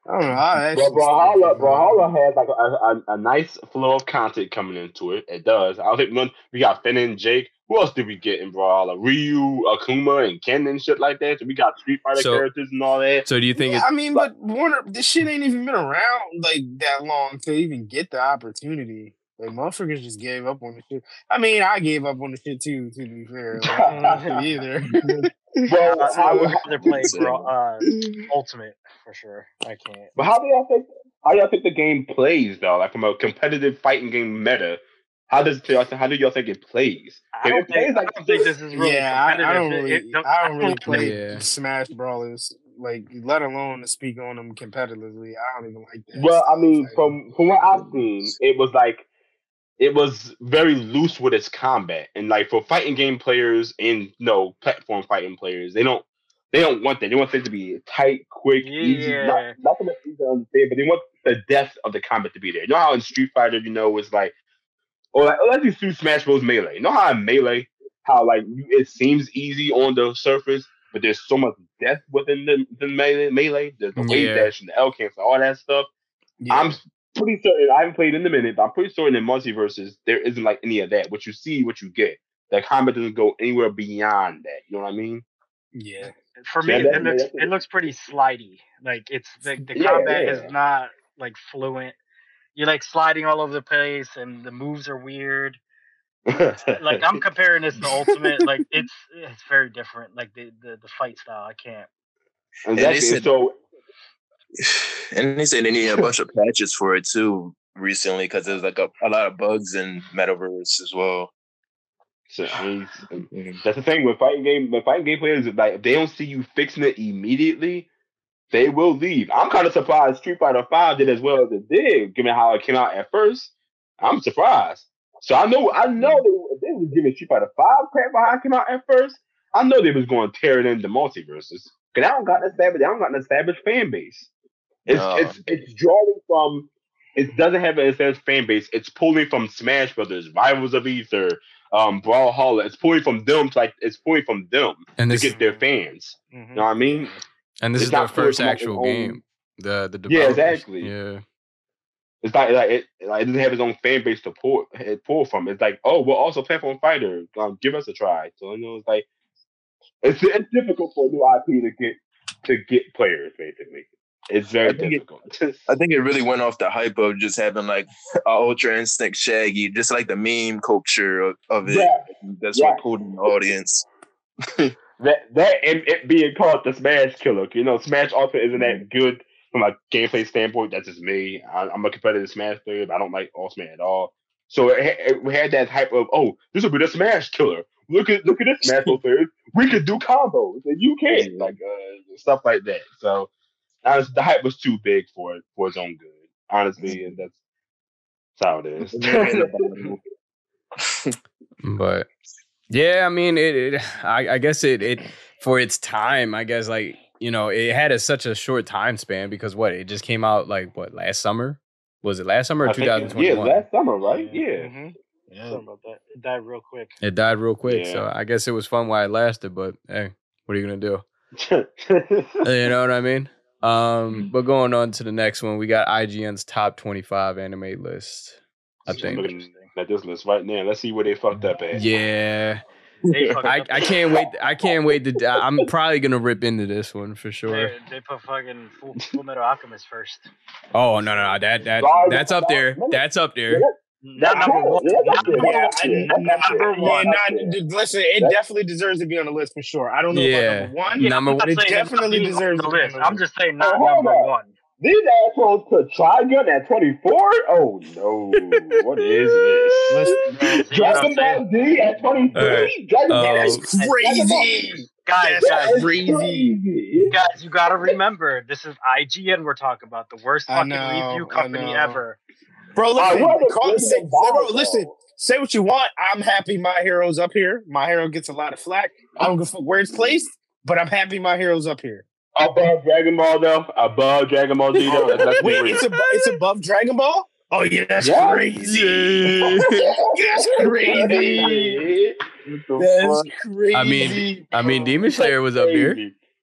I don't know. How that Bro, shit's Brawlhalla, still- Brawlhalla has like a, a, a nice flow of content coming into it. It does. I think none, we got Finn and Jake. Who else did we get in Brawlhalla? Ryu, Akuma, and Ken and shit like that. So we got Street Fighter So- characters and all that. so do you think Yeah, it's I mean, but Warner, this shit ain't even been around like that long to even get the opportunity. Like motherfuckers just gave up on the shit. I mean, I gave up on the shit too. To be fair, like, I don't know either. *laughs* Bro, I would rather play *laughs* Same. Brawl, uh, *laughs* Ultimate for sure. I can't. but how do y'all think? How y'all think the game plays though? Like from a competitive fighting game meta, how does y'all how do y'all think it plays? I don't It plays think. like- I don't think this is really yeah, I. I don't really, it don't- I don't really play Yeah. Smash Brawlers. Like, let alone to speak on them competitively. I don't even like that. Well, I mean, Like, from from what I've seen, it was like it was very loose with its combat, and like for fighting game players and no platform fighting players, they don't they don't want that. They want things to be tight, quick, easy. Yeah. Not nothing that's easy to understand, but they want the depth of the combat to be there. You know how in Street Fighter, you know, it's like, or like, let's just do Smash Bros. Melee. You know how in Melee, how like you, it seems easy on the surface, but there's so much depth within the, the melee. Melee, the, the wave Yeah. dash and the L cancel, all that stuff. yeah. I'm pretty certain I haven't played in a minute, but I'm pretty certain in MultiVersus there isn't like any of that. What you see, what you get. The combat doesn't go anywhere beyond that. You know what I mean? yeah. For me, Yeah, that- it looks that's- it looks pretty slidey. Like it's the the Yeah, combat yeah. is not like fluent. You're like sliding all over the place, and the moves are weird. Like I'm *laughs* comparing this to Ultimate. Like it's it's very different. Like the the, the fight style, I can't. exactly. said- so and they said they need a bunch of patches for it too recently because there's like a, a lot of bugs in Metaverse as well. So, that's the thing with fighting game. With fighting game players, like if they don't see you fixing it immediately, they will leave. I'm kind of surprised Street Fighter Five did as well as it did, given how it came out at first. I'm surprised. So I know, I know mm. they, if they was giving Street Fighter Five crap for how it came out at first. I know they was going to tear it into MultiVersus because I don't got an established, I don't got an established fan base. It's No. it's it's drawing from. It doesn't have an established fan base. It's pulling from Smash Brothers, Rivals of Aether, um, Brawlhalla. It's pulling from them. To like it's pulling from them and to get their fans. Mhm. You know what I mean? and this it's is their not pulling first from their actual own- game. The the Yeah, exactly. Yeah. It's not like it, like it doesn't have its own fan base to pull it pull from. It's like, oh, we're also platform fighter. Um, give us a try. So you know, it's like it's it's difficult for a new IP to get to get players. Basically, it's very I think it- difficult. *laughs* I think it really went off the hype of just having like a Ultra Instinct Shaggy, just like the meme culture of, of it. yeah, That's Yeah. what pulled in the audience. *laughs* that that and it being called the Smash Killer. You know, Smash Ultimate isn't that good from a gameplay standpoint. That's just me. I, I'm a competitive Smash player, but I don't like Ultimate at all. So it, it, we had that hype of, oh, this will be the Smash Killer. Look at look at this Smash *laughs* Bros. players. We could do combos, and you can't like uh, stuff like that. So honestly, the hype was too big for it for its own good. Honestly, and that's, that's how it is. *laughs* But yeah, I mean, it. it I, I guess it. It for its time. I guess like you know, it had a, such a short time span because what it just came out like what last summer. Was it last summer or I think- Yeah, last summer, right? Yeah. Yeah. Something about that. It died real quick. it died real quick, so I guess it was fun while it lasted. But hey, what are you gonna do? *laughs* You know what I mean? Um, but going on to the next one, we got IGN's top 25 anime list. I I'm think. looking at this list right now. Let's see where they fucked up at. Yeah, I. I can't wait. I can't wait to. I'm probably gonna rip into this one for sure. They, they put fucking Full, Full Metal Alchemist first. Oh no, no, no, that that that's up there. That's up there. Not number one. Number one. I- Not number Yeah, one. not, d- listen, it definitely deserves to be on the list for sure. I don't know Yeah. about number one. Yeah, Number one- It definitely it's deserves to the be on list. I'm just saying oh, not Oh, number on. one. These assholes put Trigun at 24? Oh no. What is this? Listen, See Dragon? Ball Z at 23? Alright. Dragon Ball oh. that's Z. crazy. Guys, That's guys, crazy. guys, you gotta remember, this is IGN we're talking about, the worst *laughs* fucking know, review company ever. Bro, listen, call, say, it bro, though. listen, say what you want. I'm happy my hero's up here. My hero gets a lot of flack. I don't give a fuck where it's placed, but I'm happy my hero's up here. Above Dragon Ball though? Above Dragon Ball Z though? Let's- let's be Wait, it's above, it's above Dragon Ball? Oh yeah, that's Yeah. crazy. *laughs* *laughs* That's crazy. That's crazy. I mean, I mean, Demon Slayer was up there.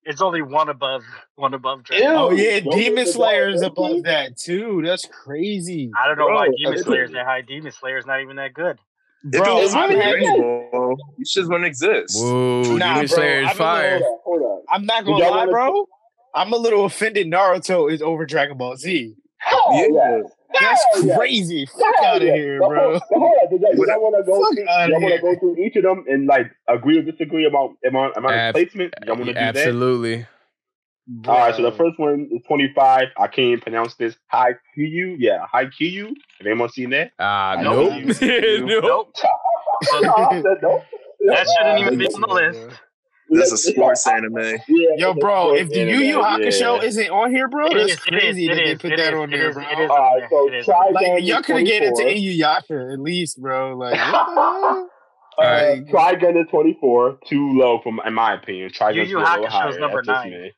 Crazy. It's only one above, one above Dragon Ew. Ball. Oh yeah, Don't Demon forget Slayer is above that too. That's crazy. I don't know why Demon that's Slayer's that high. Demon Slayer's not even that good. If Bro, it was I'm really happy. You just wouldn't exist. Whoa, Nah, Demon bro, Slayer is fire. Hold on, hold on. I'm not gonna lie, wanna- bro. I'm a little offended. Naruto is over Dragon Ball Z. Hell Yeah. yeah. That's Hell yeah. crazy. Fuck Hell out of yeah. here, bro. hold- but hold on, Did y'all, y'all want to go Fuck through? Y'all want to go through each of them and like agree or disagree about amount amount Ab- of placement? Y'all want to do that? Absolutely. All right, so the first one is 25. I can't even pronounce this. High Q. Yeah, Haikyu. Have anyone seen that? Ah, *laughs* Nope. nope. *laughs* nope. Nope. I. That shouldn't even be on the list. That's a sports anime. Yeah, Yo, bro, if the Yu Yu Hakusho yeah. isn't on here, bro, It that's is, it is, crazy it that they is, put it that is, on it there, is, bro. it is. All right, so try Like y'all could have get into 24. Inuyasha at least, bro. Like, what the *laughs* hell? Uh, Like- Trigun is 24, too low, from in my opinion. Trigun's Yu Yu a little Hakusho's higher. number That's just nine.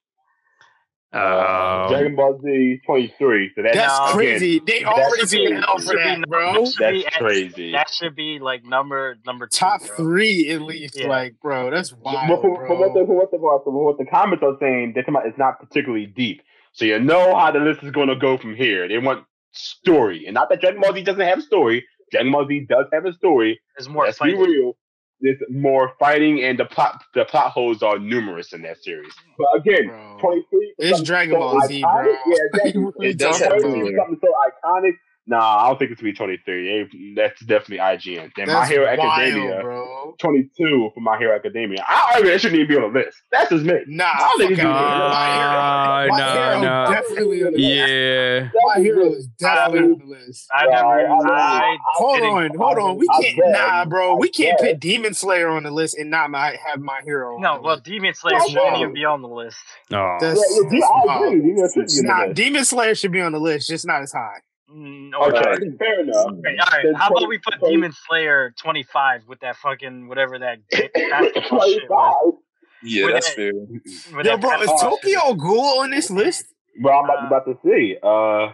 Me. Um, Uh, Dragon Ball Z 23. So that's, That's No, crazy. They that already should be- hell for be that, bro. should be That's at- crazy. That should be like number number two, Top bro. three at least. Yeah. Like, bro, that's wild, from, from what the, what the what the comments are saying, they're talking about it's not particularly deep. So you know how the list is going to go from here. They want story, and not that Dragon Ball Z doesn't have a story. Dragon Ball Z does have a story. It's more Let's be real. There's more fighting, and the plot the plot holes are numerous in that series. But again, Bro. 23. It's Dragon so Ball Z, iconic. bro. Yeah, exactly. What are you It does have about? to be. something so iconic. Nah, I don't think it's gonna be 23. That's definitely IGN. Then My That's Hero wild, Academia, bro. 22 for My Hero Academia. I argue that shouldn't even be on the list. That's just me. Nah, I think fuck it's- out of here. My hero, my no, hero no. definitely on the list. Yeah. My hero is definitely on the list. I never. I- I- I, Hold didn't- on, hold on. We can't, bet. nah, bro. We can't bet. put Demon Slayer on the list and not my, have my hero. on No, the well, list. Demon Slayer shouldn't wild. even be on the list. Oh. That's, Yeah, yeah, that's I agree. You know, it should be on the Nah, list. Demon Slayer should be on the list, just not as high. Mm, okay. okay. Fair enough. Okay, all right. How 20, about we put 20, Demon Slayer 25 with that fucking whatever that *laughs* basketball shit was. Yeah, with that's that, fair. Yo, that bro, is Tokyo Ghoul on this list? Bro, I'm about, uh, about to see. Uh,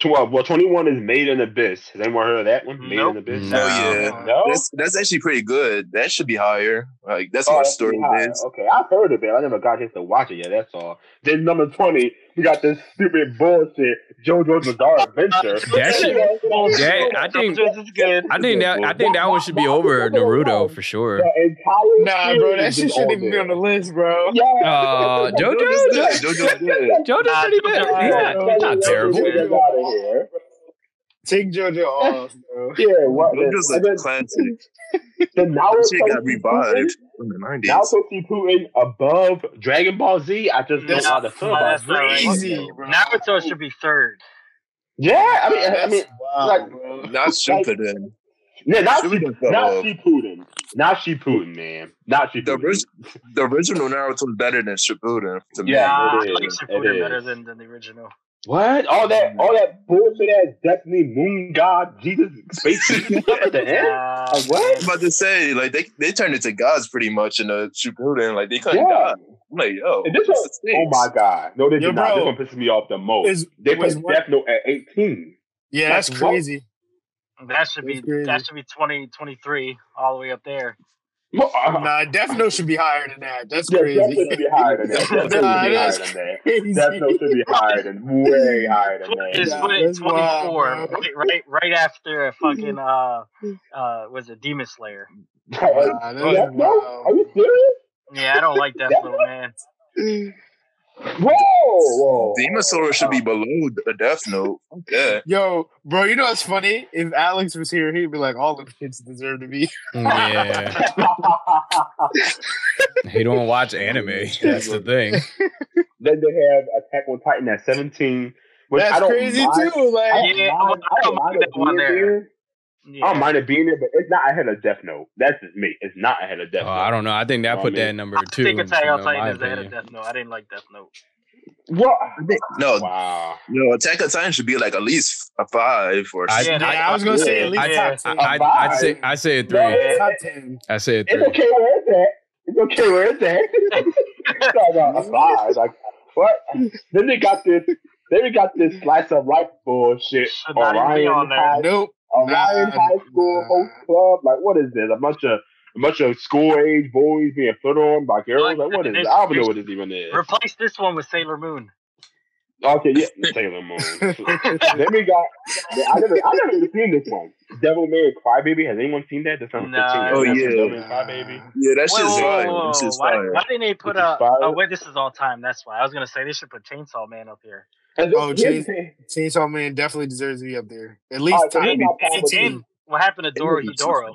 12. Well, 21 is Made in Abyss. Has anyone heard of that one? Made nope. in Abyss? No, oh, yeah. No? That's, that's actually pretty good. That should be higher. Like, that's oh, my story, man. Okay, I've heard of it. I never got a chance to watch it yet, that's all. Then number 20 you got this stupid bullshit JoJo's Bizarre Adventure. That shit, that, I think, I think that, I think that one should be over Naruto for sure. Nah, bro, that shit shouldn't even be on the list, bro. Yeah, uh, JoJo's, JoJo's pretty good. He's not, he's not terrible. Take JoJo off, bro. Yeah, what? JoJo's a classic. The Naruto got revived in the nineties. Naruto Shippuden above Dragon Ball Z. I just don't know That's how to feel about that's it. not right. Crazy, bro. Naruto should be third. Yeah, I mean, I mean, wild, like- bro. Not Shippuden. yeah, not Shippuden fell not off. Shippuden, not Shippuden, man, not The, Shippuden. orig- the original Naruto is better than Shippuden to me. Yeah, Nah, it I like Shippuden better than, than the original. What? All that, all that bullshit ass Destiny Moon God Jesus space *laughs* stuff at the end. Uh, Like, what? I was about to say, like they they turned into gods pretty much in the Shippuden. Like they couldn't Yeah. god. I'm like, yo, And this what's one, the oh stakes? my god, no, they Yo, did not. bro. This one pisses me off the most. Is, they was put one- Death Note at eighteen. Yeah, that's That's what? crazy. That should be That's crazy. that should be 20, 23, all the way up there. Well, Nah, *laughs* Death Note should be higher than that. That's yeah, crazy. Death Note should be higher than that. *laughs* Death Note should be Nah, higher that's than that. crazy. Death Note should be higher than way *laughs* higher than that. Nah, put it 24, right, right, right after a fucking uh, uh, was it Demon Slayer? Nah, Death Note? Are you serious? Yeah, I don't like Death Note, man. Whoa, whoa. Demon Slayer should be below the Death Note. Fuck that. Yo, bro, you know what's funny? If Alex was here, he'd be like, all the kids deserve to be. Yeah, he don't watch anime. *laughs* That's the thing. then they have Attack on Titan at 17. Which I That's don't crazy mind. too. Like, I don't Yeah, mind, I don't mind mind that one being there. I don't mind it being there, but it's not ahead of Death Note. That's just me. It's not ahead of Death Oh, Note. I don't know. I think that Oh, put man. that at number I two. think Attack on Titan is ahead of. Death Note. I didn't like Death Note. What? No, Wow. no, Attack on Titan should be like at least a five or I- yeah, I- I, was gonna say at least I, top I. I, I'd say I say a three. No. top ten. I say a It's okay where it's at. It's okay where *laughs* it's at. Talk about a five. Like what? Then they got this. Then we got this slice of life bullshit. Should not even be on there. Nope. Ouran Nah, High School nah. Host Club. Like what is this? A bunch of a bunch of school age boys being put on by girls. Like what is this? I don't know what this even is. Replace this one with Sailor Moon. Okay, yeah, Sailor Moon. then we got. I never, I never even seen this one. Devil May Cry Crybaby. Has anyone seen that? That's on Nah. Oh, yeah. Devil May Cry Crybaby. Yeah, that Whoa, shit's fire. That shit's Why, fire. why didn't they put This a? fire? Oh wait, this is all time. That's why I was gonna say they should put Chainsaw Man up here. And Oh, here's jeez. the. Chainsaw Man definitely deserves to be up there. At least Alright, so top here's my problem with what happened to Doro Doro?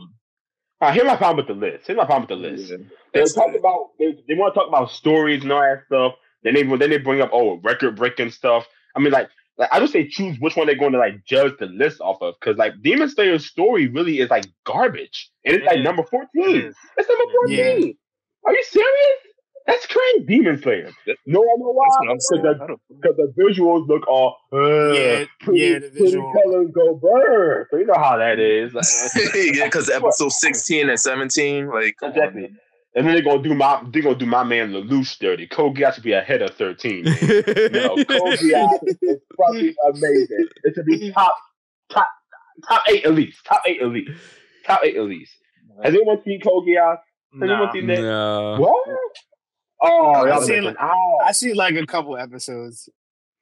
Uh, here's my problem with the list. Here's my problem with the list. They talk about they, they want to talk about stories and all that stuff. Then they then they bring up oh record breaking stuff. I mean like like I just say choose which one they're going to like judge the list off of because like Demon Slayer's story really is like garbage and it's It like is. number fourteen. is. It's number fourteen. Are you serious? That's crazy, Demon Slayer. No, I know why. That's I'm Because saying. the, because the visuals look all uh, Yeah, pretty, yeah, the pretty colors go burn. So you know how that is. Like, *laughs* yeah, because episode 16 and 17, like, come on, Exactly. And then they're gonna do my they're gonna do my man Lelouch dirty. Code Geass should be ahead of thirteen. Man. No, Code Geass is fucking amazing. It should be top top top eight at least. Top eight at least. Top eight at least. Has anyone seen Code Geass? Has anyone Nah. seen that? no. What? Oh, I've y'all seen- missing out. I see like a couple episodes.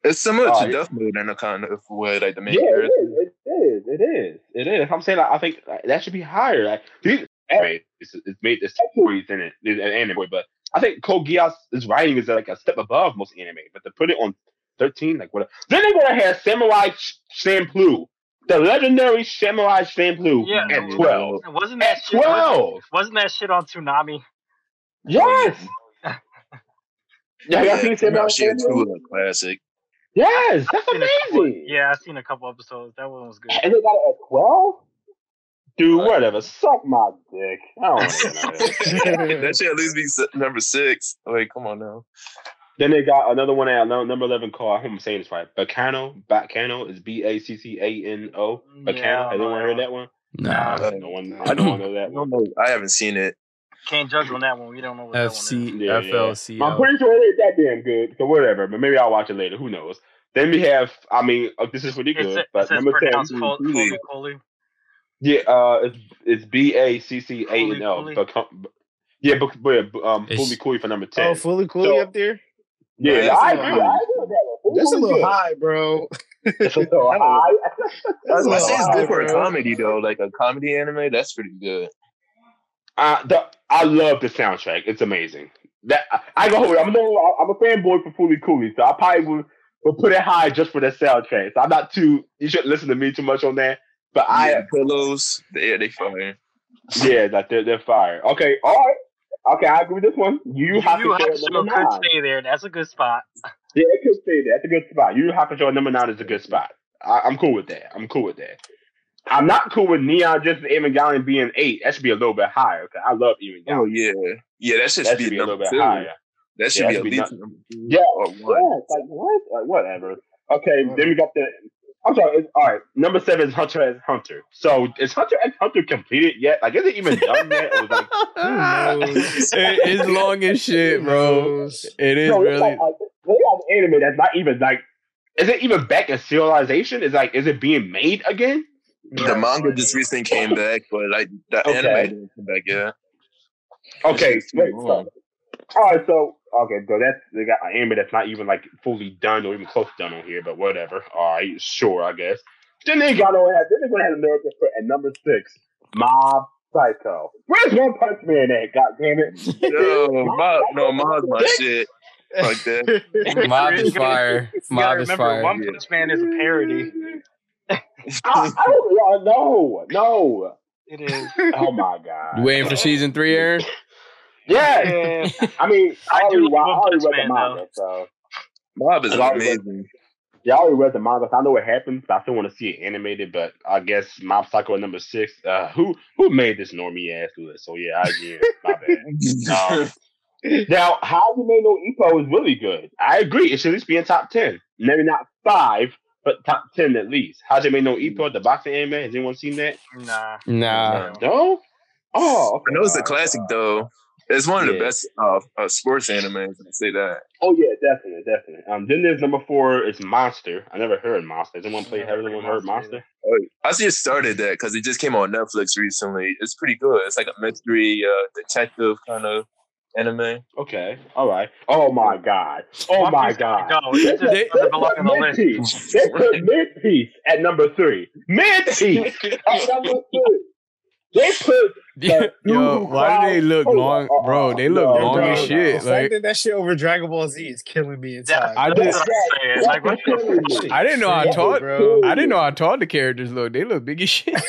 It's similar Oh, to yeah. Death Note in a kind of way, like the main Yeah, it character. is. It is. It is. It is. I'm saying like, I think like, that should be higher. Like, these, anyway, it's, it's made there's stories in it, there's an anime, but I think Code Geass's writing is like a step above most anime. But to put it on 13, like what? Then they're gonna have Samurai Ch- Champloo, the legendary Samurai Champloo Yeah. at 12. Wasn't that At shit? Wasn't, 12. wasn't that shit on Toonami? Yes. Yeah, y'all seen Samurai Shit Champloo? too, a classic. Yes, that's I've seen a couple- amazing. yeah, I've seen a couple episodes. That one was good. And they got it at 12? Dude, whatever. Suck my dick. I don't want to know that. that should at least be number six. Like, come on now. Then they got another one at number 11 called, I hope I'm saying this right. Baccano. Baccano is B A C C A N O. Baccano. Yeah, Has anyone heard that one? Nah. Uh, No one, I don't know that I one. don't know. I haven't seen it. Can't judge on that one. We don't know what that one is. FC Yeah, yeah. I'm pretty sure it ain't that damn good. So whatever. But maybe I'll watch it later. Who knows? Then we have, I mean, uh, this is pretty good. it But says number 10. pronounced Fo- Fully. Fully Fully. Yeah, uh, it's, it's B A C C A N O. Fully, Yeah, but, but um, fully cool for number 10. Oh, Fooly Cooly So- up there. yeah, that's I a agree. little I agree with that one. That's a little good. high, bro. It's *laughs* a little high. *laughs* That's a I little say it's good for a comedy though, like a comedy anime. That's pretty good. Uh, the, I love the soundtrack. It's amazing. That I, I go. I'm no. I'm a fanboy for Fooly Cooly, so I probably would, would put it high just for the soundtrack. So I'm not too. You shouldn't listen to me too much on that. But I, yeah, pillows. Yeah, they fire. yeah, that they're they're fire. Okay, all right. Okay, I agree with this one. You, You, have to have show to number could stay there. That's a good spot. Yeah, it could stay there. That's a good spot. Yu Yu Hakusho number nine is a good spot. I, I'm cool with that. I'm cool with that. I'm not cool with Neon Genesis Evangelion being eight. That should be a little bit higher because I love Evangelion. Oh yeah, yeah. That shit that should should be, be a little bit two. higher. That should Yeah, be that at should least not- number two Yeah, or yeah, one. it's like what? Like whatever. Okay, then we got the. I'm sorry. It's, all right, number seven is Hunter x Hunter. So is Hunter x Hunter completed yet? Like, is it even done yet? It was like. *laughs* It- it's long as shit, bro. It is no, really. like, uh, they have anime that's not even like is it even back in serialization? Is like is it being made again? The manga just recently came *laughs* back, but like the Okay. anime didn't come back Yeah. Okay, It's wait. So, all right, so okay, so that's they got an anime that's not even like fully done or even close to done on here, but whatever. All right, sure, I guess. Then they got on then they gonna have America for at number six, Mob Psycho. Where's One Punch Man at? God damn it! No, Mob, no, Mob's my shit. Like that. Mob is *laughs* fire. Mob is remember, fire. One Punch Man is a parody. I, I *laughs* don't know. No. It is. Oh my god. You waiting for season three, Aaron? Yeah. Yeah. I mean, I, I do already, like wa- I One already read the Man, manga, so Mob is Mob is- amazing. yeah, I already read the manga. So I know what happens, but I still want to see it animated. But I guess Mob Psycho number six. Uh, who who made this normie ass list? So yeah, I agree. My bad. Um, *laughs* now, how you may know Epo is really good. I agree. It should at least be in top ten. Maybe not five, but top ten at least. How you may know Ippo, the boxing anime? Has anyone seen that? Nah. Nah. No. Oh, okay. I know it's a classic alright. though. It's one of the best uh, uh, sports animes. I say that. Oh yeah, definitely, definitely. Um, then there's number four. It's Monster. I never heard Monster. Has anyone played? Has anyone heard Monster? Oh, I just started that because it just came on Netflix recently. It's pretty good. It's like a mystery uh, detective kind of anime. Okay, all right. Oh my god. Oh my Piece god. No, it just They- doesn't belong on the list. Mid-piece. They put mid-piece at number three. Mid-piece *laughs* at number three. They put the Yo, why do they look long, Oh, bro? They look no, long no, as shit. The Like fact that that shit over Dragon Ball Z is killing me inside. I did. what I'm saying. Like, what That's killing the me. I didn't know how That's tall. killing I didn't know how tall the characters look. They look big as shit. *laughs* like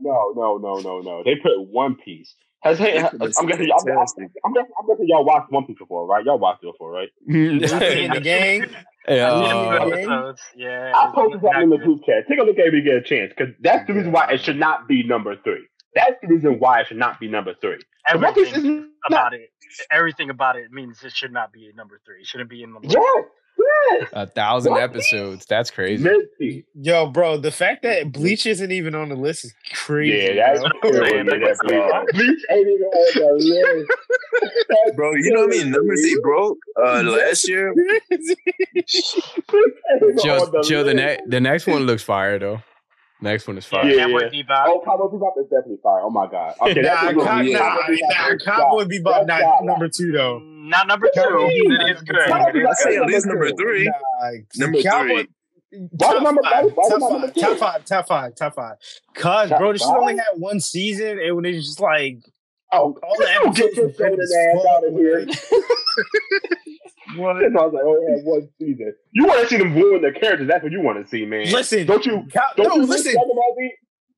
no, no, no, no, no. They put One Piece. Has hey, It's I'm guessing y'all. I'm, fantastic. I'm, guessing, I'm guessing y'all watched One Piece before, right? Y'all watched it before, right? *laughs* *laughs* in the gang. Yeah, uh, episodes. Yeah. I posted not something in the group chat. Take a look at it when you get a chance, because that's the reason why it should not be number three. That's the reason why it should not be number three. The One Piece Everything not. about it, everything about it means it should not be number three. It shouldn't be in the list. Yes, yes. a thousand What? episodes. That's crazy. Mid-piece. Yo, bro, the fact that Bleach isn't even on the list is crazy. Yeah, that's bro. saying. Yeah, that's. Bleach ain't even on the list. That's *laughs* Bro, you know what I mean? numbers me. he broke uh, last year? Bleach ain't Joe, Joe, the list. next the next one looks fire though. Next one is fire. Yeah. Cowboy Bebop. Oh, Cowboy Bebop is definitely fire. Oh my god. Okay, Nah, that's a Cow- little- nah, yeah. nah, Cowboy Bebop not God. number two though. Not number two. Cowboy It is good. Cowboy It is I say at least number three. Nah, Number Cowboy, three. Why Top number- five, why- why top number five, top five, top five, top five. Cause Top bro, this five? only had one season, and when it's just like Oh, all the get episodes your were good golden as ass out of here. Like- What? I was like, oh, yeah, one season. You want to see them ruin their characters? That's what you want to see, man. Listen, don't you? Cow- Don't no, you listen, Dragon Ball Z?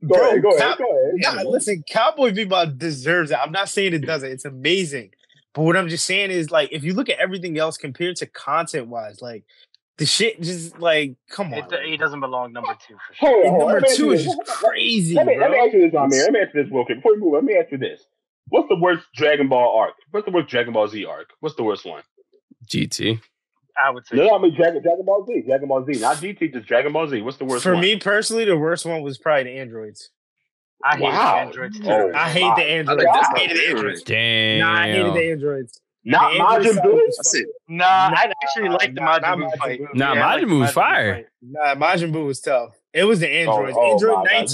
Go bro. ahead, go ahead, go ahead. Nah, listen, Cowboy Bebop deserves it. I'm not saying it doesn't. It's amazing. But what I'm just saying is like if you look at everything else compared to content wise, like the shit just like come on. It, it doesn't belong number two for sure. Hold on, hold on. number two is just crazy, Let me, let me ask you this, my man. Let me ask you this real quick. Before we move, let me ask you this. What's the worst Dragon Ball arc? What's the worst Dragon Ball Z arc? What's the worst one? GT. I would say. No, no, I mean Dragon, Dragon Ball Z. Dragon Ball Z. Not GT, just Dragon Ball Z. What's the worst For one? me personally, the worst one was probably the androids. I hate Wow. the androids too. Oh, I hate my the I androids. like I my hated the androids. Damn. Nah, I hated the androids. Not The android Majin Buu? was I Nah, I actually like the nah, Majin not Buu fight. Nah, Yeah, Majin the Buu was fire. fight. Nah, Majin Buu was tough. It was the oh, androids. oh Android my God.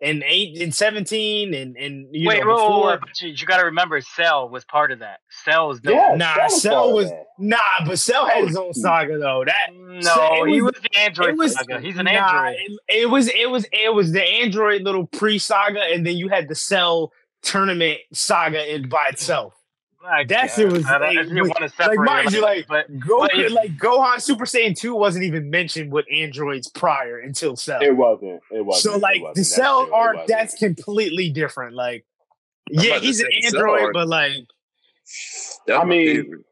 19 and 8 and 17 and and you Wait, know whoa, whoa, before. whoa, but you, you got to remember, Cell was part of that. Cell was dope. Yeah, Nah, that was Cell was that. nah, but Cell had his own saga though. That No, So it he was- was the android. it was saga. He's an nah, android. It, it was it was it was the android little pre saga, and then you had the Cell tournament saga in by itself. I that guess. shit was- I, don't- like, didn't want to like, separate. mind you, like, but Goku, But if- like Gohan Super Saiyan 2 wasn't even mentioned with androids prior until Cell. It wasn't. It wasn't. so like wasn't. the Cell true, arc, that's completely different. Like, I'm yeah, he's an say the Cell android, but like I mean.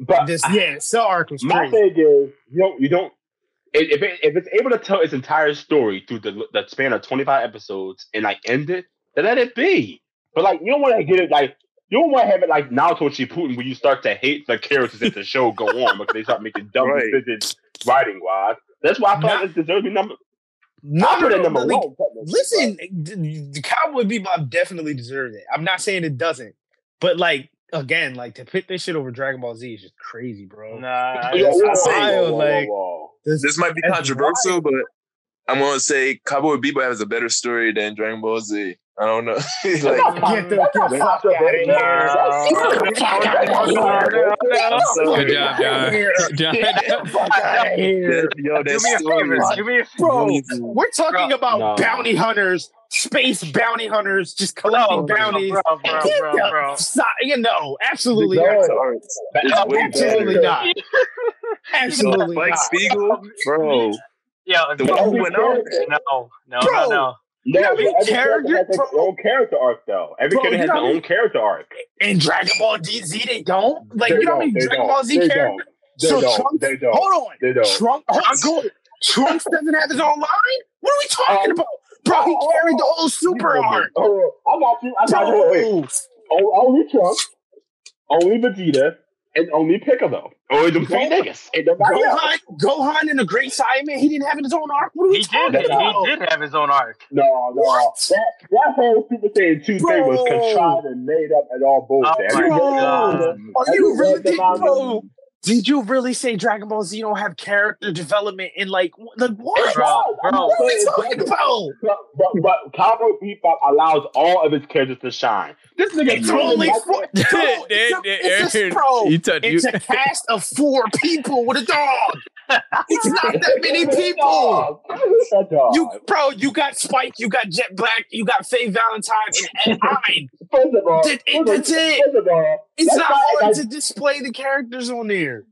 But this, yeah, Cell arc was my crazy. thing is, you don't, you don't. If it, if it's able to tell its entire story through the the span of twenty five episodes and like end it, then let it be. But like, you don't want to get it like. You don't want to have it like Naruto Shippuden where you start to hate the characters that the *laughs* show go on because they start making dumb Right. decisions writing wise. That's why I thought Nah. like it deserves to be number. No, I put no, number no, like, one. Listen, the Cowboy Bebop definitely deserves it. I'm not saying it doesn't, but like again, like to pick this shit over Dragon Ball Z is just crazy, bro. Nah, I, Yo, I- whoa, I- wild, whoa, like- whoa. This might be That's controversial, but I'm gonna say Cowboy Bebop has a better story than Dragon Ball Z. I don't know. *laughs* like, Get the, get the fuck out of here. No. Get the fuck out of here. I'm sorry. Good job, John. John. Get the fuck out of here. Yo, that Do me a favor. is Do me a Bro, we're talking Bro, about no. bounty hunters, space bounty hunters, just bro, collecting bro, bounties. bro, bro, Get bro, bro. si- You know, absolutely No. not. It's way Absolutely better. not. Absolutely Spike not. Spiegel, bro. Yo, The one who went out. no, no, Bro. no, no. No, You know every character- has their own character arc, though. Every Bro, character has their own character arc. In Dragon Ball Z, they don't. Like They you know many don't, they Dragon don't, Ball Z they characters? They So don't. Trunks- They don't. Hold on. They don't. Trunk, hold on. Trunks doesn't have his own line. What are we talking Um, about, bro? He oh, carried the oh, whole super arc. Oh, I got you. I got you. Wait, wait. Bro, O- Only Trunks, only Vegeta, and only Piccolo. Only them three Go- niggas. And. Gohan, Gohan in the Great Saiyaman, he didn't have his own arc. What are we He did. about? He did have his own arc. No, no. What? That, that whole Super Saiyan 2 thing was contrived and made up at all bullshit. Oh my God. Are you really, random bro? Did you really say Dragon Ball Z don't have character development in like, wh- like what? Bro, bro. What are we talking about? But, but, but Cowboy Bebop allows all of his characters to shine. This nigga It's only four. *laughs* It's, a, there- it's a, Aaron, bro. It's a cast of four people with a dog. *laughs* It's not that *laughs* many people. You, bro, you got Spike, you got Jet Black, you got Faye Valentine, and, and I. *laughs* First of all, That- it- that's it. First of all, It's not why, hard like, to display the characters on there.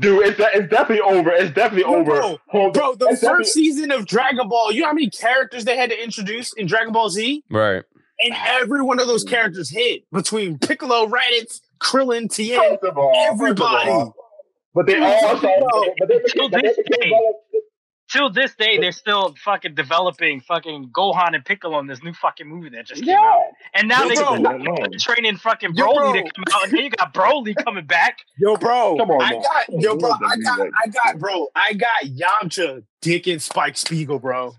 dude. It's, it's definitely over. It's definitely No, over. bro. Hold- Bro, the it's definitely- first season of Dragon Ball, you know how many characters they had to introduce in Dragon Ball Z? Right. And every one of those characters hit between Piccolo, Raditz, Krillin, Tien, First of all, first of everybody. All, But they all you also, but they Till became, but they this became day. well- Till this day, they're still fucking developing fucking Gohan and Piccolo in this new fucking movie that just came Yeah. out. And now Yo, they're training fucking Yo, Broly bro. to come out, and then you got Broly coming back. Yo, bro, Come on, I man. got yo, bro, I got. I got, bro, I got Yamcha, Dick, and Spike Spiegel, bro.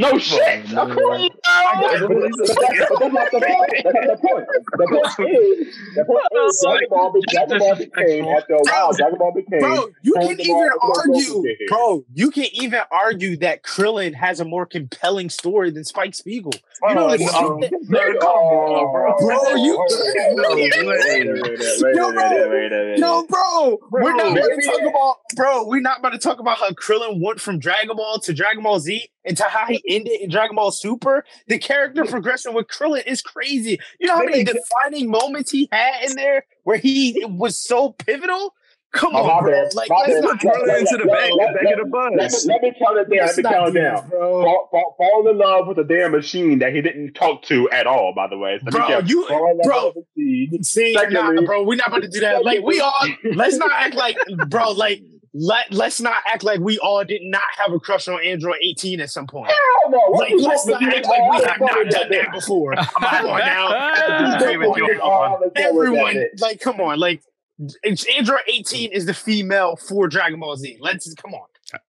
No shit. man. Of course. I got, But that's, the point. The point. Is, the point is, Dragon Ball, Dragon Ball became after a while. Dragon Ball became. bro, you can even ball, hold the ball, argue, hold the ball. bro, you can even argue that Krillin has a more compelling story than Spike Spiegel. You know Oh, the shit that, No, come on, bro. You- No bro. No, bro, we're not about to talk about, bro. We're not about to talk about how Krillin went from Dragon Ball to Dragon Ball Z and to how he ended in Dragon Ball Super. The character progression with Krillin is crazy. You know how many defining moments he had in there where he was so pivotal. Come Oh, on, bro. Like, My let's not Throw it into the back, back of the Let me, bus. let me count it down. Let let's me not count do it down. bro. Fall, fall, fall in love with a damn machine that he didn't talk to at all, by the way. So Bro, you- Fall in love bro. with. See, nah, bro, we're not about to do that. Like, we all let's not act like, bro. Like, let let's not act like we all did not have a crush on Android 18 at some point. Hell no. Like, let's not act do? like we have not done that shit. before. *laughs* Come on now. *laughs* I agree with you on that All one. the shit with that Everyone, like, come on, like, Android 18 is the female for Dragon Ball Z. Let's come on.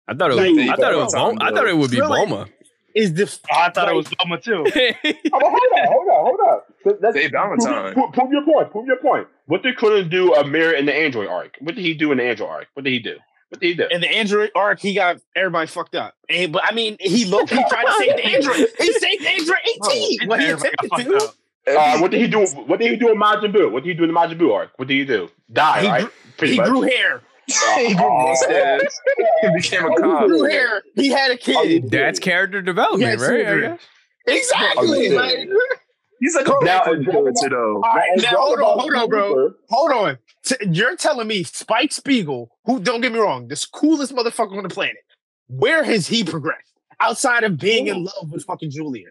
I thought it was. Like, I thought it was. Valentine, Bulma. I thought it would be Really? Bulma. Is the Oh, I thought it was Bulma too. *laughs* Oh, but hold on, hold on, hold on. So let's- Valentine. Prove, prove your point. Prove your point. What did Krillin do a mirror in the Android arc? What did he do in the Android arc? What did he do? What did he do? in the Android arc, he got everybody fucked up. And, but I mean, he low key *laughs* tried to save the Android. He saved the Android 18. What he attempted to. Uh, what did he do? What did he do in Majin Buu? What did he do in the Majin Buu arc? What did he do? Die, He right? grew- Pretty He much. grew hair. *laughs* He grew Oh, mustache. He became a Oh, cop. Grew hair. He had a kid. That's character development, right? Children. Exactly. Oh, Like, *laughs* He's like a Now, Bigfoot character, though. all right, And now hold on, hold on, bro. Hold on. T- You're telling me Spike Spiegel, who don't get me wrong, this coolest motherfucker on the planet, where has he progressed outside of being in love with fucking Julia?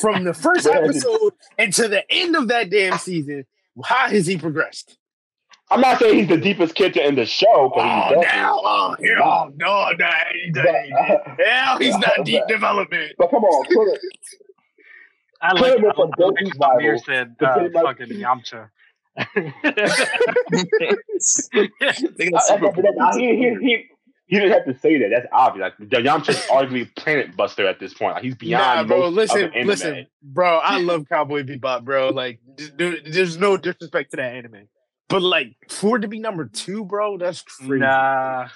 From the first Where has he- episode and to the end of that damn season, how has he progressed? I'm not saying he's the deepest character in the show, but Oh, he's now, oh, yeah, oh, no, no, he doesn't. But, Now he's not *laughs* deep development. but come on, Krillin. I like, Krillin I went from like, I like Goku's how Amir said uh, pretty fucking Yamcha. they got I- I- super but then, he, he, he, he didn't have to say that. That's obvious. Like Yamcha's *laughs* arguably planet buster at this point. Like he's beyond. Nah, bro. most Listen, other anime. listen, bro. I love Cowboy Bebop, bro. Like, dude, there's no disrespect to that anime, but like, for it to be number two, bro, that's crazy. Nah.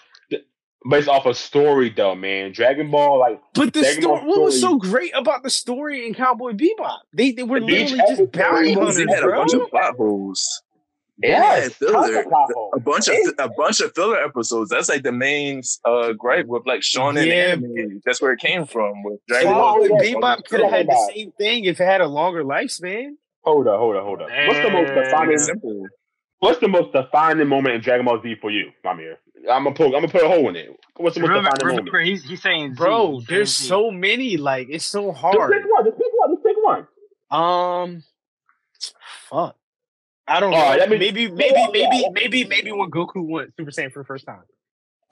But it's off a story though, man. Dragon Ball, like But the Dragon Ball story, what was so great about the story in Cowboy Bebop? They they were Each literally just episode bounty hunters, It had a bunch of plot holes. yes, Yeah, filler. tons of plot holes. A bunch of a bunch of filler episodes. That's like the main uh, gripe with like shonen Yeah. anime. That's where it came from with Dragon Wow. Ball. Cowboy Bebop could have had the yeah. same thing if it had a longer lifespan. Hold up, hold up, hold up. What's the most defining? Simple. What's the most defining moment in Dragon Ball Z for you, Mamir? I'm gonna put. I'm gonna put a hole in it. What's the most Remember, defining remember he's he's saying Z. Bro, He's saying there's Z. so many. Like, it's so Just hard. pick one. Just pick one. Just pick one. Um, fuck. I don't All know. right, that means- maybe, maybe, maybe, maybe, maybe when Goku went Super Saiyan for the first time.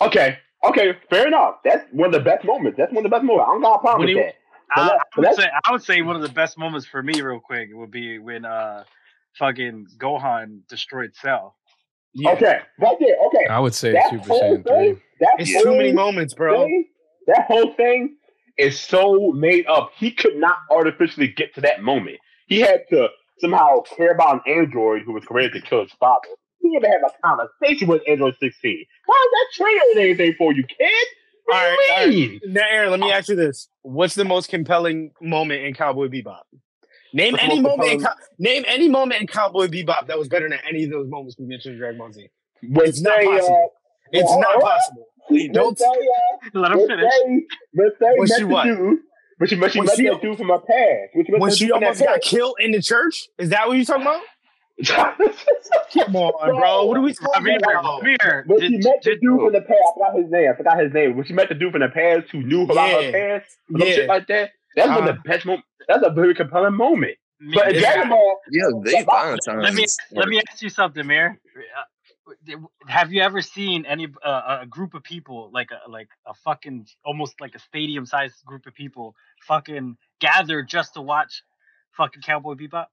Okay. Okay. Fair enough. That's one of the best moments. That's one of the best moments. I don't got a problem When with he- that. I, But I would say I would say one of the best moments for me, real quick, would be when uh fucking Gohan destroyed Cell. Yeah. Okay. Right there. Okay. I would say That Super Saiyan thing. 3. That It's whole too many moments, bro. thing, that whole thing is so made up. He could not artificially get to that moment. He had to somehow care about an android who was created to kill his father. He even have a conversation with Android 16. Why is that trailer anything for you, kid? What All do right, you all right. Now, Aaron, let me uh, ask you this: What's the most compelling moment in Cowboy Bebop? Name What's the any moment. In Co- name any moment in Cowboy Bebop that was better than any of those moments we mentioned in Dragon Ball Z. When It's not uh, possible. It's well, not possible. Please don't. say, uh, Let him finish. say, let's met she the what? dude, but she, but she met she- that dude from her past. When she, When she almost got killed in the church, is that what you're talking about? *laughs* Come on, bro. What are we talking Amir, about? Amir, When she did, met the did, dude from the past, I forgot his name. I forgot his name. When she met the dude from the past who knew about Yeah. her past, Yeah. shit like that. That's one of Uh-huh. the best moments. That's a very compelling moment. me- But in Yeah. Dragon Ball, Yeah, they find Valentine's. let me let me ask you something, Amir. Uh, Have you ever seen any uh, a group of people like a like a fucking almost like a stadium sized group of people fucking gather just to watch fucking Cowboy Bebop?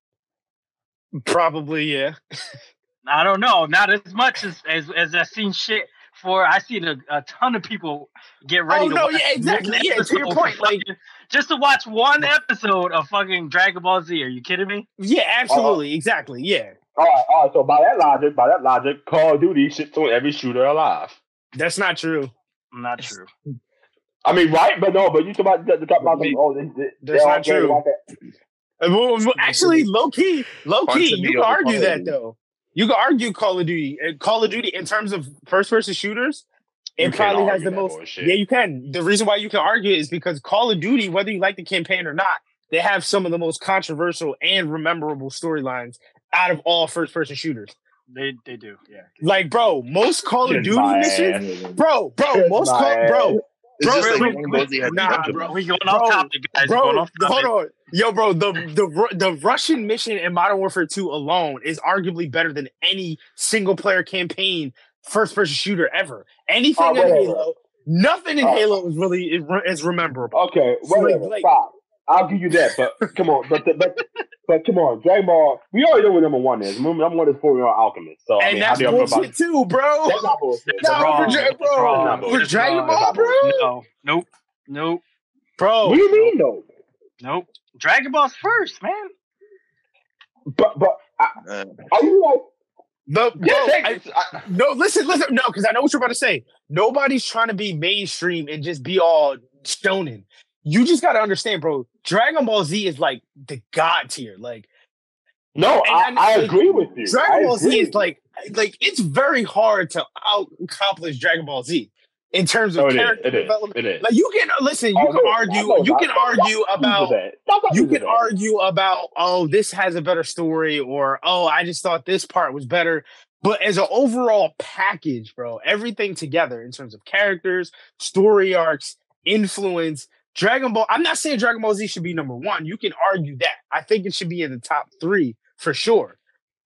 Probably, yeah. *laughs* I don't know, not as much as as, as I've seen shit for. I seen a, a ton of people get ready. Oh, to no, watch yeah, exactly. one Yeah, to your point, like- just to watch one episode of fucking Dragon Ball Z. Are you kidding me? Yeah, absolutely, exactly. Yeah, all right, all right. So by that logic, by that logic, Call of Duty shits on every shooter alive. that's not true. Not true. I mean, right? But no, but you talk about the, the talk about some. Oh, they, they, That's not true. that. Uh, well, well, Actually, low key, low key, you can argue that though. You can argue Call of Duty. Uh, Call of Duty in terms of first person shooters, it can't probably has the most. bullshit. Yeah, you can. The reason why you can argue is because Call of Duty, whether you like the campaign or not, they have some of the most controversial and memorable storylines out of all first person shooters. They they do. Yeah. Like, bro, most Call of Duty missions, ass. bro, bro, Kiss most Call, ass. bro, It's Bro, like wait, Dragon wait, Ball Z had nah, a bunch of Bro, we going Bro, off topic, guys. bro, going off topic. hold on, yo, bro. The the the Russian mission in Modern Warfare Two alone is arguably better than any single player campaign first person shooter ever. Anything Oh, in. Halo, nothing in Oh. Halo is really is, re- is rememberable. Okay, So, like- whatever. like- Stop. I'll give you that, but come on, but the, but *laughs* but come on, Dragon Ball. We already know what number one is. Number number one is Full Metal Alchemist. So I and mean, that's how do you feel about bullshit too, bro. That's not bullshit. That's No, wrong. for, not Dra- That's bro, wrong. for Dragon. Ball, bro, No, nope, nope, bro. What do you mean though? Nope. Dragon Ball's first, man. But but I, Uh, are you like? The, bro, I- I, no, listen, listen, no, because I know what you're about to say. Nobody's trying to be mainstream and just be all stoning. You just got to understand, bro. Dragon Ball Z is like the god tier. Like no, I, And- I and- agree with you. I Dragon Ball Z is like, like it's very hard to out accomplish Dragon Ball Z in terms of Oh, character is. development. Like you can listen, you Oh, can argue, know you can argue about that. Don't- don't you can argue about oh this has a better story or oh i just thought this part was better but as an overall package bro everything together in terms of characters story arcs influence dragon ball i'm not saying dragon ball z should be number one you can argue that i think it should be in the top three for sure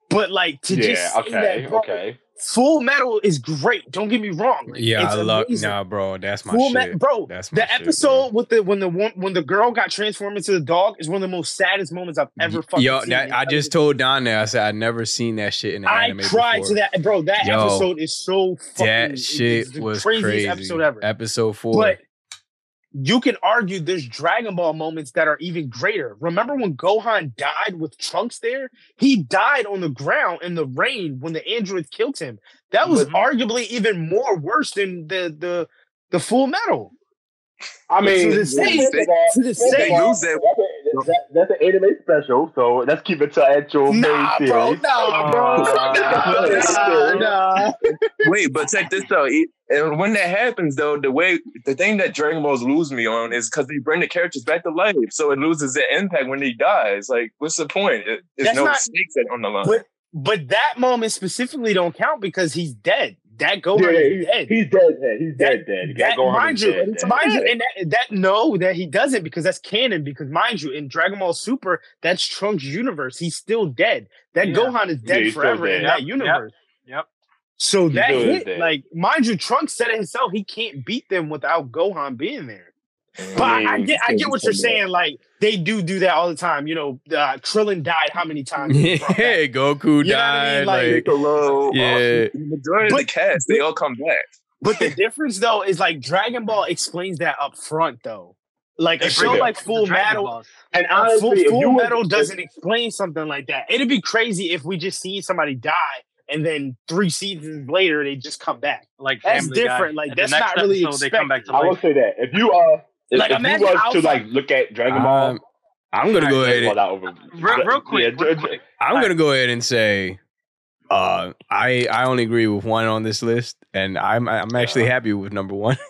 but like to just Yeah. say Okay. that, bro, Okay. Full Metal is great. Don't get me wrong. Yeah, it's I love nah, bro. That's my Full shit. Metal, bro. That's my the shit, episode with the when the one when the girl got transformed into the dog is one of the most saddest moments I've ever fucking Yo, seen. that, I just told Don that I said I'd never seen that shit in an I anime cried before. to that, bro. That Yo, episode is so fucking. That shit was craziest crazy. episode ever. Episode four. But you can argue there's Dragon Ball moments that are even greater. Remember when Gohan died with Trunks there? He died on the ground in the rain when the androids killed him. That was Mhm. arguably even more worse than the the the Full Metal. I mean, to this day- first of all- to this first of day- all, lose that- that's, a, that, that's an anime special, so let's keep it to actual Nah, main bro, series. nah, bro, Uh, nah, nah. Wait, but check this out. And when that happens, though, the way the thing that Dragon Balls lose me on is because they bring the characters back to life, so it loses the impact when he dies. Like, what's the point? It, there's That's no not- stakes on the line. But but that moment specifically don't count because he's dead. That Gohan Yeah, is dead. He's dead, dead. He's dead, That- dead. that- Gohan mind is you, dead, dead. mind you, and that, that no, that he doesn't because that's canon. Because mind you, in Dragon Ball Super, that's Trunks' universe. He's still dead. That Yeah. Gohan is dead he's still forever in dead. that Yep, universe. yep. So He that hit, like mind you, Trunks said it himself. He can't beat them without Gohan being there. But I, I get, I get what you're saying. Like they do do that all the time. You know, uh, Krillin died how many times? He was brought back. yeah, Goku You know what I mean? died. Like- Like, Piccolo, Yeah. the majority of the cast, they all come back. But the difference though is like Dragon Ball explains that up front though. Like a They show like Full Metal, Balls. and uh, honestly, Full, Full Metal doesn't explain something like that. It'd be crazy if we just see somebody die and then three seasons later they just come back. Like That's Family Guy. different, like, And that's next not really episode, They come back to I will say that if you uh, if, Like, if imagine you was to like look at Dragon Ball, um, I'm gonna go ahead. And, not over. Real, real quick, Yeah, real quick. I'm gonna go ahead and say, uh, I I only agree with one on this list, and I'm I'm actually happy with number one. *laughs*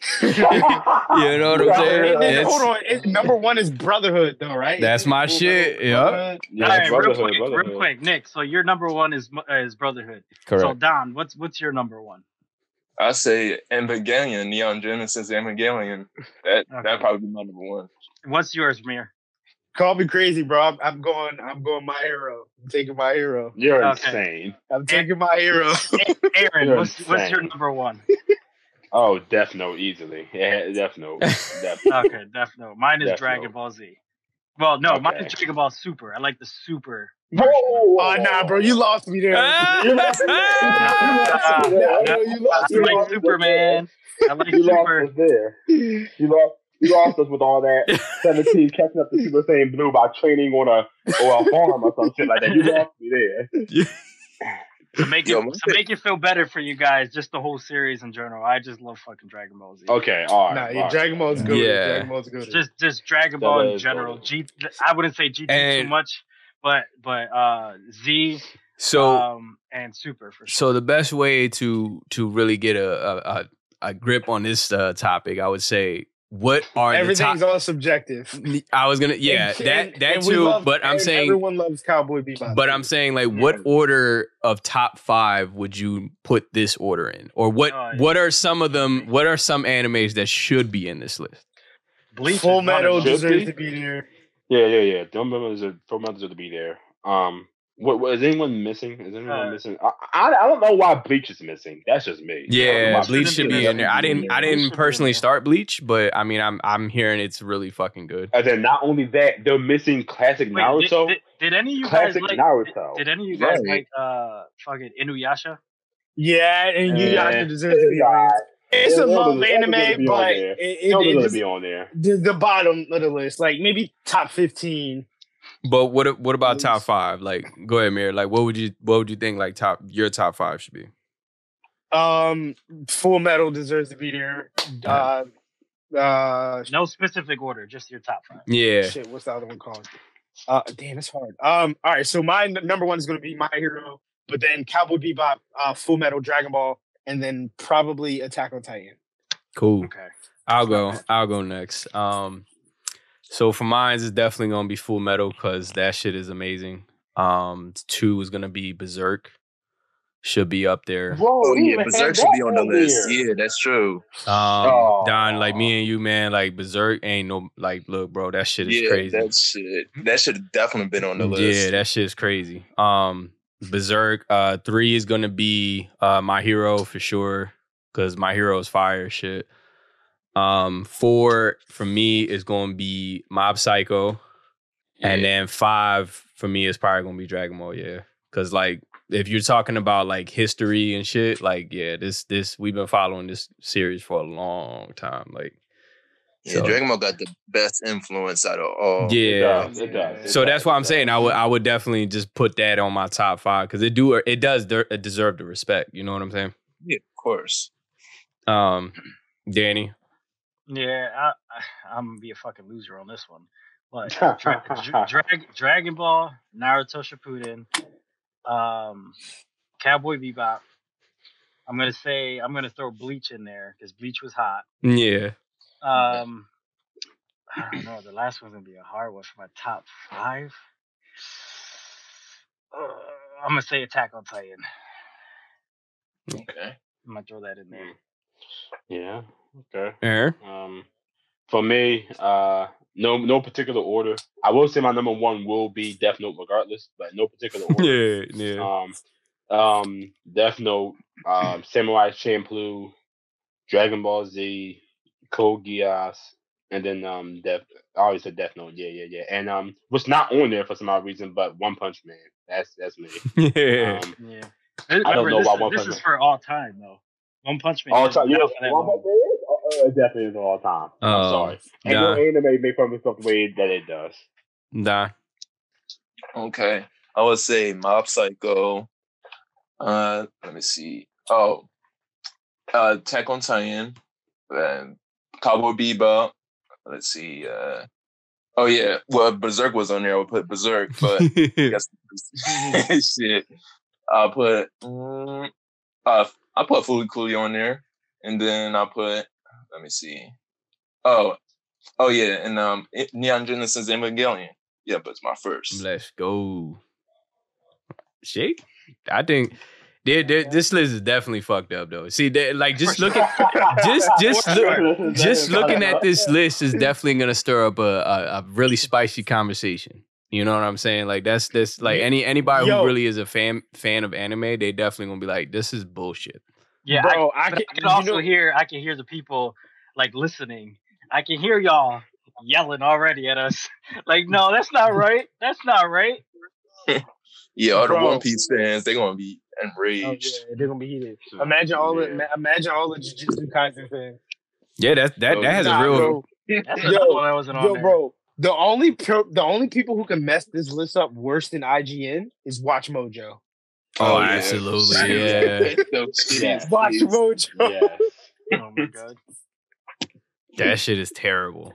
*laughs* you know what I'm saying? And then, hold on, it, number one is Brotherhood though, right? That's my Full shit, Metal. Brotherhood. Yeah, All right, real quick, Brotherhood. real quick, Nick. So your number one is uh, is Brotherhood. So Correct. Don, what's what's your number one? I say Evangelion, Neon Genesis Evangelion. That Okay. that'd probably be my number one. What's yours, Mir? Call me crazy, bro. I'm, I'm going. I'm going. My hero. I'm taking my hero. You're Okay. insane. I'm taking my hero. *laughs* Aaron, *laughs* what's, what's your number one? *laughs* Oh, Death Note easily. Yeah, Death Note. Death Okay, Death Note. Mine is Death Dragon Note. Ball Z. Well, no, mine is Dragon Ball Super. I like the Super. Whoa, Oh nah, bro, you lost me there. You lost me there. *laughs* You lost me. like Superman. I like You lost Super. us there. You lost. You lost us with all that 17 catching up to Super Saiyan Blue by training on a or a farm or some shit like that. You lost me there. To make it my to make it feel better for you guys, just the whole series in general. I just love fucking Dragon Ball Z. Okay, all right. Nah, all yeah, right. Dragon Ball's good. Yeah. Dragon Ball's good. Just just Dragon Ball in general. good. G I wouldn't say GT too much, but but uh Z So um and Super for sure. so the best way to to really get a a, a, a grip on this uh, topic, I would say, what are the Everything's top? all subjective. I was gonna *laughs* yeah And- that and- that and we too, love- but I'm saying everyone loves Cowboy Bebop. But I'm saying, like, what order of top five would you put this order in, or what? Oh, yeah. What are some of them? What are some animes that should be in this list? Bleach is Full Metal deserves to be there. Yeah, yeah, yeah. Don't members are don't members are to be there. Um, what, what is anyone missing? Is anyone Uh, missing? I, I I don't know why Bleach is missing. That's just me. I don't know Yeah, why Bleach should be in there. I didn't. I didn't personally start Bleach, but I mean, I'm I'm hearing it's really fucking good. And then not only that, they're missing classic Wait, Naruto. Did, did, did any of you guys classic like? Naruto. Did, did any of you guys Right. like uh fucking Inuyasha? Yeah, and you Yeah. guys deserve to be on. there. It's Yeah, a those love are- those are gonna anime, but there. it, it, it just, be on there. the, the bottom of the list, like maybe top fifteen. But what what about top five? Like, go ahead, Mir. Like, what would you what would you think? Like, top your top five should be? Um, Full Metal deserves to be there. Uh, uh, No specific order, just your top five. Yeah, shit, what's the other one called? Uh, damn, it's hard. Um, all right, so my n- number one is going to be My Hero, but then Cowboy Bebop, uh, Full Metal, Dragon Ball, and then probably Attack on Titan. cool. Okay. I'll go. I'll go next. Um, so for mine, it's definitely gonna be Full Metal because that shit is amazing. Um, two is gonna be Berserk. Should be up there. Whoa, Oh yeah, Berserk should be on the list. there. Yeah, that's true. Um, Oh. Don, like me and you, man, like Berserk ain't no like. Look, bro, that shit is yeah, crazy. that should that should have definitely been on the list. Yeah, that shit is crazy. Um, Berserk. Uh, three is gonna be uh my hero for sure because my hero is fire shit. Um, four for me is gonna be Mob Psycho, and then five for me is probably gonna be Dragon Ball. Yeah, because like if you're talking about like history and shit, like yeah, this this we've been following this series for a long time. Like, Yeah, So- Dragon Ball got the best influence out of all. yeah. It does. It does. It So does. that's why I'm saying I would I would definitely just put that on my top five because it do it does it deserve the respect. You know what I'm saying? Yeah, of course. Um, Danny. Yeah, I, I, I'm gonna be a fucking loser on this one. But *laughs* dra- dra- drag, Dragon Ball, Naruto Shippuden, um, Cowboy Bebop. I'm gonna say I'm gonna throw Bleach in there because Bleach was hot. Yeah. Um, I don't know. The last one's gonna be a hard one for my top five. *sighs* Uh, I'm gonna say Attack on Titan. Okay. I'm gonna throw that in there. Yeah. Okay. Aaron. Um, for me, uh, no, no particular order. I will say my number one will be Death Note, regardless, but no particular *laughs* order. Yeah, yeah. Um, um, Death Note, um, Samurai Champloo, Dragon Ball Z, Code Geass, and then um, Death. I always said Death Note. Yeah, yeah, yeah. And um, what's not on there for some odd reason, but One Punch Man. That's that's me. *laughs* yeah. Um, Yeah. I don't Remember, know this, about is- One this is for all time though. One Punch Man. all time. not Yeah, for that One. Punch Man is. Uh, definitely is all time. I'm Oh, sorry. Ain't nah. no anime make fun of itself the way that it does. Nah. Okay. I would say Mob Psycho. Uh, let me see. Oh, uh, Attack on Titan. Then Cowboy Bebop. Let's see. Uh, oh yeah. Well, Berserk was on there. I would put Berserk, but I *laughs* *laughs* shit. I'll put. Mm, uh, I put Fooly Cooly on there, and then I put. Let me see. Oh, oh yeah, and um, Neon Genesis Evangelion. Yeah, but it's my first. Let's go. Shake. I think they- they- this list is definitely fucked up though. See, like just *laughs* look at just just look, just looking at this list is definitely gonna stir up a, a, a really spicy conversation. You know what I'm saying? Like that's this like any anybody Yo. who really is a fan fan of anime, they definitely gonna be like, this is bullshit. Yeah, Bro, I, but can, I can also know- hear I can hear the people like listening. I can hear y'all yelling already at us. *laughs* Like, no, that's not right. That's not right. *laughs* Yeah, all the Bro. One Piece fans, they're gonna be Oh, enraged. yeah, they're gonna be heated. Imagine all the Yeah. ma- imagine all the Jujutsu Kaisen fans. Yeah, that that that has Nah, a real bro. That's Yo, another one that wasn't on Yo, there. bro, the only pro- the only people who can mess this list up worse than IGN is Watch Mojo. Oh, yeah. absolutely, yeah. Those Yeah. shitty Watch kids. Mojo. Yes. Oh my god. that shit is terrible.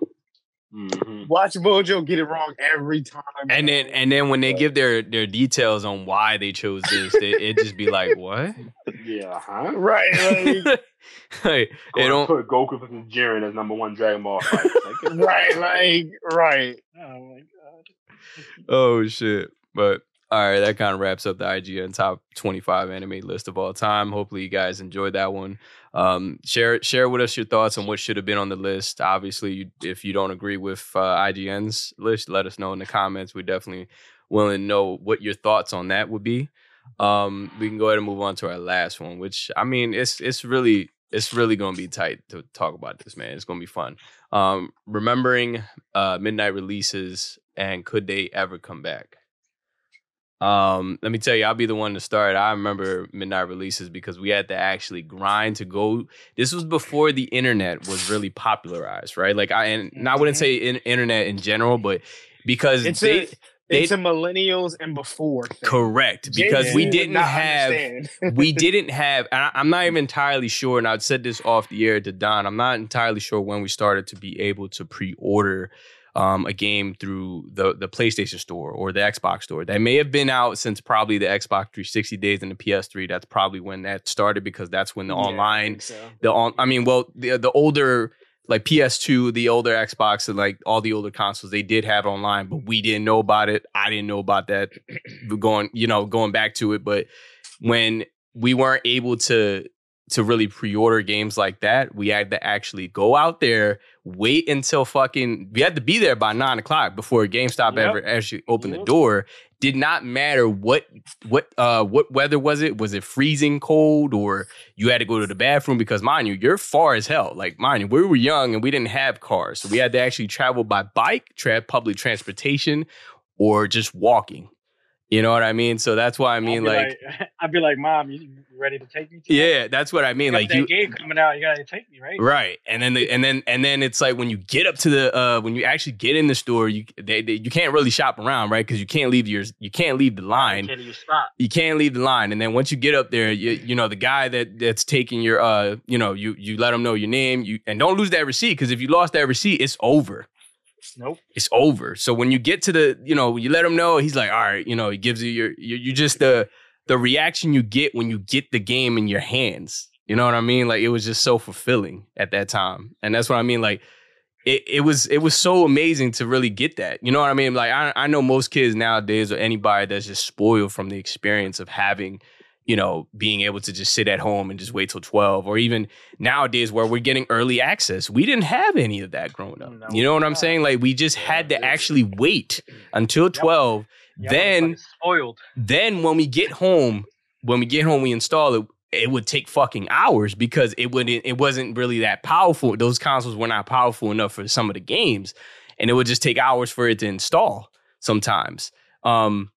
Mhm. Watch Mojo get it wrong every time. And then and then when they give their their details on why they chose this, they, it just be like, what? Yeah, huh? right, like, *laughs* like, they don't put Goku versus Jiren as number one Dragon Ball fight. Like, *laughs* right, like, right. Oh my god. Oh shit. But all right, that kind of wraps up the IGN top 25 anime list of all time. Hopefully you guys enjoyed that one. Um, share share with us your thoughts on what should have been on the list. Obviously, you, if you don't agree with uh, IGN's list, let us know in the comments. We're definitely willing to know what your thoughts on that would be. Um, we can go ahead and move on to our last one, which I mean, it's it's really it's really going to be tight to talk about this, man. It's going to be fun. Um, remembering uh, midnight releases and could they ever come back? Um, let me tell you, I'll be the one to start. I remember midnight releases because we had to actually grind to go. This was before the internet was really popularized, right? Like I and I wouldn't say in, internet in general, but because It's they a it's a millennials and before. Thing. correct because Z we didn't have we *laughs* didn't have and I, i'm not even entirely sure and i've said this off the air to don i'm not entirely sure when we started to be able to pre-order um, a game through the, the playstation store or the xbox store. That may have been out since probably the xbox 360 days and the ps3 that's probably when that started because that's when the Yeah, I online think so. the on i mean well the, the older like ps2 the older xbox and like all the older consoles they did have online but we didn't know about it. I didn't know about that *clears throat* going you know going back to it. But when we weren't able to to really pre-order games like that, we had to actually go out there, wait until fucking we had to be there by nine o'clock before GameStop Yep. ever actually opened the door. Did not matter what what uh what weather was it? Was it freezing cold or you had to go to the bathroom? Because mind you, you're far as hell. Like mind you, we were young and we didn't have cars, so we had to actually travel by bike, tra- public transportation, or just walking. You know what I mean? So that's why I mean, be like, *laughs* I'd be like, Mom, you ready to take me? To yeah, that's what I mean. Like that you, game coming out, you gotta take me, right? right? And then, the, and then, and then it's like when you get up to the, uh when you actually get in the store, you they, they you can't really shop around, right? Because you can't leave your, you can't leave the line. You stop? You can't leave the line, and then once you get up there, you you know the guy that that's taking your, uh, you know, you you let him know your name, you and don't lose that receipt because if you lost that receipt, it's over Nope. it's over. So when you get to the, you know, you let him know, he's like, all right, you know, he gives you your, you, you just the, the reaction you get when you get the game in your hands. You know what I mean? Like it was just so fulfilling at that time, and that's what I mean. Like it, it was, it was so amazing to really get that. You know what I mean? Like I, I know most kids nowadays or anybody that's just spoiled from the experience of having. You know, being able to just sit at home and just wait till 12, or even nowadays where we're getting early access. We didn't have any of that growing up. No, you know what I'm saying? Like we just had to actually wait until 12. Yeah, then spoiled. then when we get home, when we get home, we install it. It would take fucking hours because it wouldn't. It wasn't really that powerful. Those consoles were not powerful enough for some of the games, and it would just take hours for it to install sometimes. Um,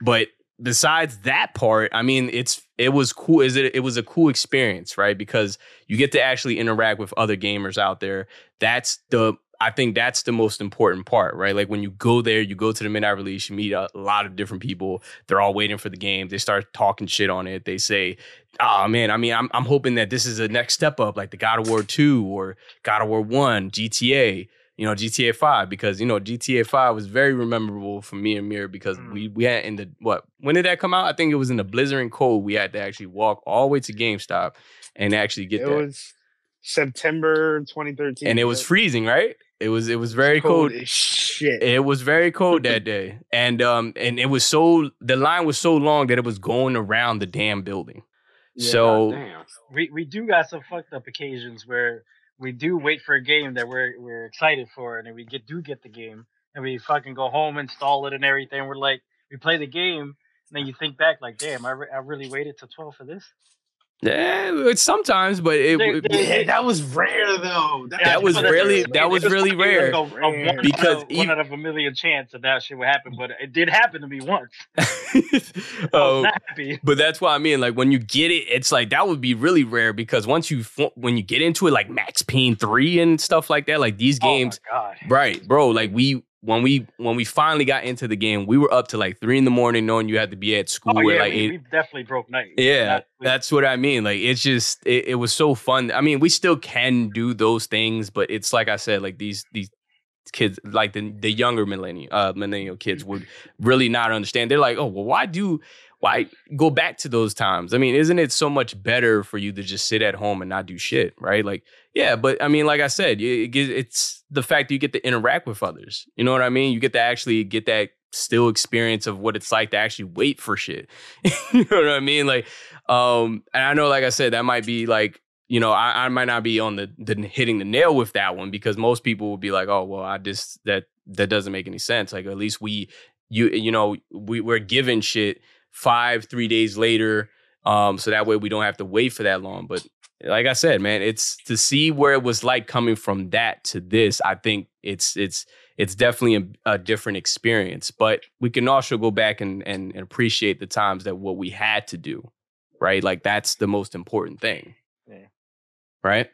but besides that part, I mean, it's it was cool. Is it? It was a cool experience, right? Because you get to actually interact with other gamers out there. That's the I think that's the most important part, right? Like when you go there, you go to the midnight release, you meet a lot of different people. They're all waiting for the game. They start talking shit on it. They say, "Oh man, I mean, I'm I'm hoping that this is the next step up, like the God of War two or God of War one, GTA." You know, GTA five because you know GTA five was very memorable for me and Mir because Mm. we we had in the what when did that come out? I think it was in the blizzard and cold. We had to actually walk all the way to GameStop and actually get it that, was September 2013, and it was freezing, right? It was it was very cold. as shit. It was very cold that *laughs* day, and um, and it was so the line was so long that it was going around the damn building. Yeah, so Damn. We we do got some fucked up occasions where we do wait for a game that we're we're excited for, and then we get do get the game, and we fucking go home, install it, and everything. We're like, we play the game, and then you think back, like, damn, I, re- I really waited till twelve for this. Yeah, sometimes, but it, They- they- yeah, that was rare though. That was but that's- really- it that was it really rare. like a- a one Because out of- even- one out of a million chance that that shit would happen, but it did happen to me once. *laughs* Oh, happy. But that's what I mean. Like when you get it, it's like that would be really rare because once you when you get into it, like Max Payne three and stuff like that, like these games, Oh my god. right, bro? Like we when we when we finally got into the game, we were up to like three in the morning, knowing you had to be at school Oh yeah, like we, we definitely broke night. Yeah, we- that's what I mean. Like it's just it, it was so fun. I mean, we still can do those things, but it's like I said, like these these kids, like the the younger millennial uh millennial kids would really not understand. They're like, oh well, why do why go back to those times? I mean, isn't it so much better for you to just sit at home and not do shit, right? Like, yeah, but I mean, like I said, it, it it's the fact that you get to interact with others. You know what I mean? You get to actually get that still experience of what it's like to actually wait for shit. *laughs* you know what I mean? Like, um, and I know, like I said, that might be like, you know, I, I might not be on the, the hitting the nail with that one because most people will be like, oh, well, I just that that doesn't make any sense. Like, at least we, you, you know, we we're given shit five, three days later, um, so that way we don't have to wait for that long. But like I said, man, it's to see where it was like coming from that to this. I think it's it's it's definitely a, a different experience. But we can also go back and, and and appreciate the times that what we had to do, right? Like that's the most important thing, Yeah. right?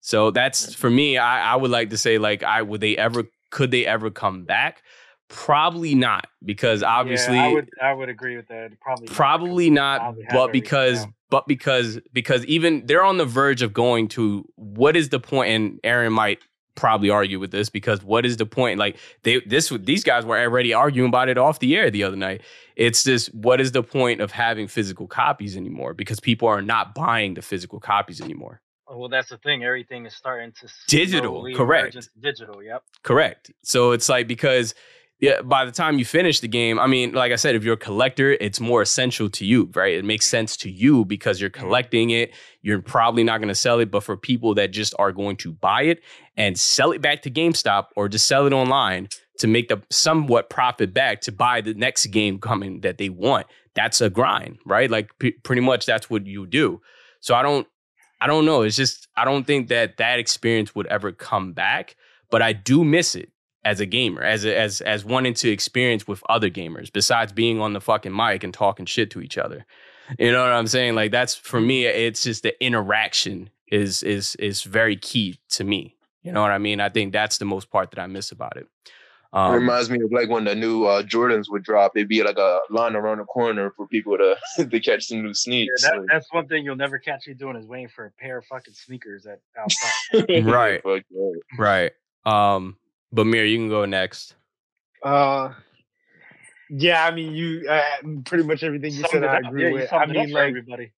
So that's for me. I, I would like to say like I would they ever could they ever come back? Probably not because obviously yeah, I would I would agree with that. Probably probably not probably but because but because because even they're on the verge of going to what is the point and aaron might probably argue with this because what is the point like they this these guys were already arguing about it off the air the other night it's just what is the point of having physical copies anymore because people are not buying the physical copies anymore oh, Well, that's the thing. Everything is starting to Digital, correct. Digital. Yep. Correct. So it's like because yeah, by the time you finish the game, I mean, like I said, if you're a collector, it's more essential to you, right? It makes sense to you because you're mm-hmm. collecting it. You're probably not going to sell it, but for people that just are going to buy it and sell it back to GameStop or just sell it online to make the somewhat profit back to buy the next game coming that they want, that's a grind, right? Like p- pretty much that's what you do. So I don't, I don't know. It's just I don't think that that experience would ever come back, but I do miss it as a gamer, as a, as as wanting to experience with other gamers, besides being on the fucking mic and talking shit to each other. You know what I'm saying? Like that's for me. It's just the interaction is is is very key to me. You know what I mean? I think that's the most part that I miss about it. It Um, reminds me of like when the new uh, Jordans would drop. It'd be like a line around the corner for people to *laughs* to catch some new Yeah, sneaks. that, that's one thing you'll never catch me doing is waiting for a pair of fucking sneakers at outside. *laughs* *laughs* Right. Right. Um, but Mir, you can go next. Uh, yeah, I mean, you uh, pretty much everything you Summed said. I agree Yeah, with. I summed it up mean, like everybody.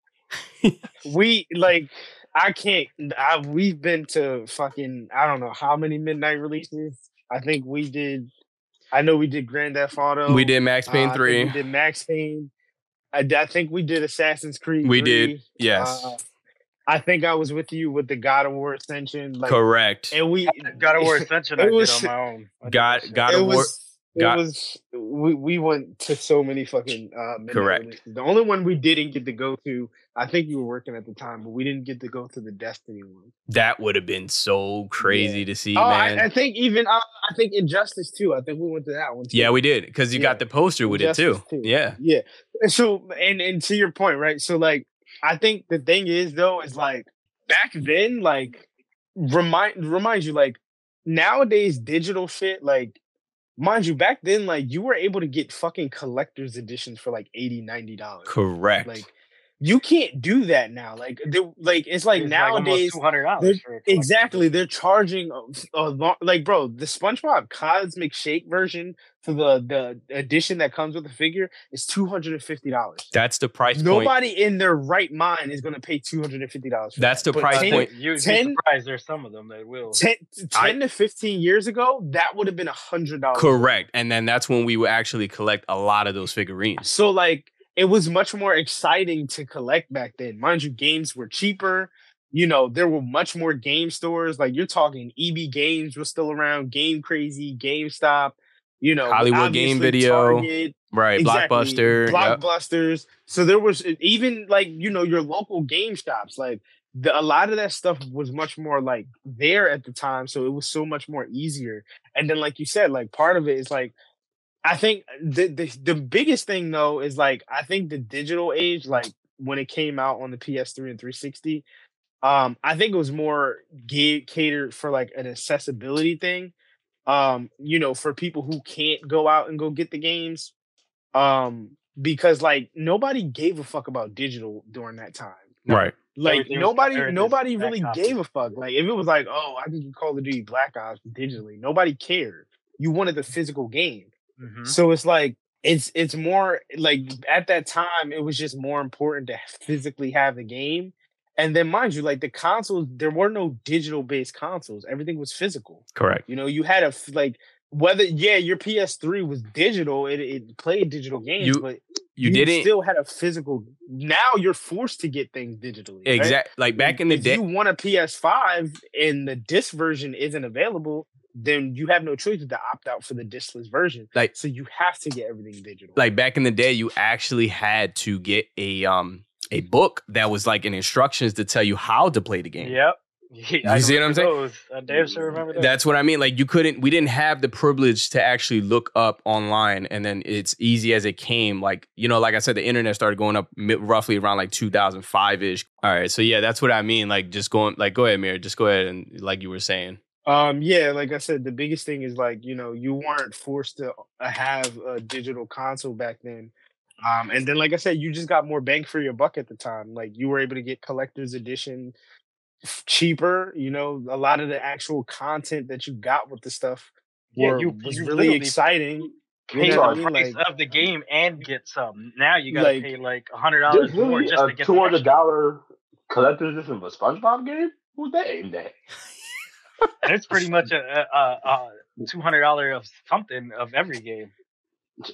we like I can't. I we've been to fucking I don't know how many midnight releases. I think we did. I know we did Grand Theft Auto. we did Max uh, Payne I think three. We did Max Payne. I think we did Assassin's Creed. We 3. did. Yes. Uh, I think I was with you with the God of War Ascension. Like, Correct. And we God of War *laughs* Ascension. It I did on my own. I God that. God it of War. was it was we, we went to so many fucking uh Correct. releases. The only one we didn't get to go to, I think you were working at the time, but we didn't get to go to the Destiny one. That would have been so crazy Yeah. to see, oh, I, man. I think even uh, I think Injustice too. I think we went to that one. Too. yeah, we did because you Yeah. got the poster with it too. Too. Yeah. Yeah. And so and and to your point, right? So like I think the thing is though is like back then, like remind remind you like nowadays digital shit, like mind you, back then, like you were able to get fucking collector's editions for like 80 dollars. Correct. Like you can't do that now. Like they like it's like It's nowadays two hundred they're- dollars for Exactly, they're charging a, a lo- like, bro, the SpongeBob Cosmic Shake version for the the edition that comes with the figure is two hundred and fifty dollars. That's the price point. Nobody in their right mind is going to pay two hundred and fifty dollars. That's the price I point. You'd be 10 surprised. There's some of them that will. 10, 10 I- to fifteen years ago, that would have been a hundred dollars. Correct. And then that's when we would actually collect a lot of those figurines. So like, it was much more exciting to collect back then. Mind you, games were cheaper. You know, there were much more game stores. Like you're talking, EB Games was still around, Game Crazy, GameStop. You know, Hollywood Game Video, Target, Right. Exactly. Blockbuster. yep. blockbusters. So there was even like you know your local game stops. Like the, a lot of that stuff was much more like there at the time, so it was so much more easier. And then, like you said, like part of it is like I think the the, the biggest thing though is like I think the digital age, like when it came out on the PS3 and 360. Um, I think it was more ga- catered for like an accessibility thing um you know for people who can't go out and go get the games um because like nobody gave a fuck about digital during that time Right. like Everything nobody compared nobody really Ops. gave a fuck like if it was like oh i can get call of duty black ops digitally nobody cared you wanted the physical game Mhm. so it's like it's it's more like at that time it was just more important to physically have the game and then mind you like the consoles there were no digital based consoles everything was physical Correct. you know, you had a like whether yeah, your PS3 was digital, it, it played digital games, You- but You, didn't still had a physical. Now you're forced to get things digitally. right? like back in the if day. you want a PS5 and the disc version isn't available, then you have no choice but to opt out for the discless version. Like- so, you have to get everything digital. like back in the day, you actually had to get a um a book that was like an instructions to tell you how to play the game. Yep. *laughs* Yeah, I see what I'm saying? I damn sure remember those. That's what I mean. Like you couldn't, we didn't have the privilege to actually look up online, and then it's easy as it came. Like you know, like I said, the internet started going up roughly around like 2005 ish. All right, so yeah, that's what I mean. Like just going, like go ahead, Mir, just go ahead and like you were saying. Um, yeah, like I said, the biggest thing is like, you know, you weren't forced to uh, have a digital console back then. Um, and then like I said, you just got more bang for your buck at the time. Like you were able to get collector's edition cheaper, you know, a lot of the actual content that you got with the stuff Yeah, were, you- was you really literally exciting. You pay know what I the mean? price Like, of the game and get some. Now you gotta Like, pay like a hundred dollars There's more just a to get two the hundred extra. collector's edition of a SpongeBob game. Who's that aimed at? And it's pretty much a, a, a, a two hundred dollar of something of every game.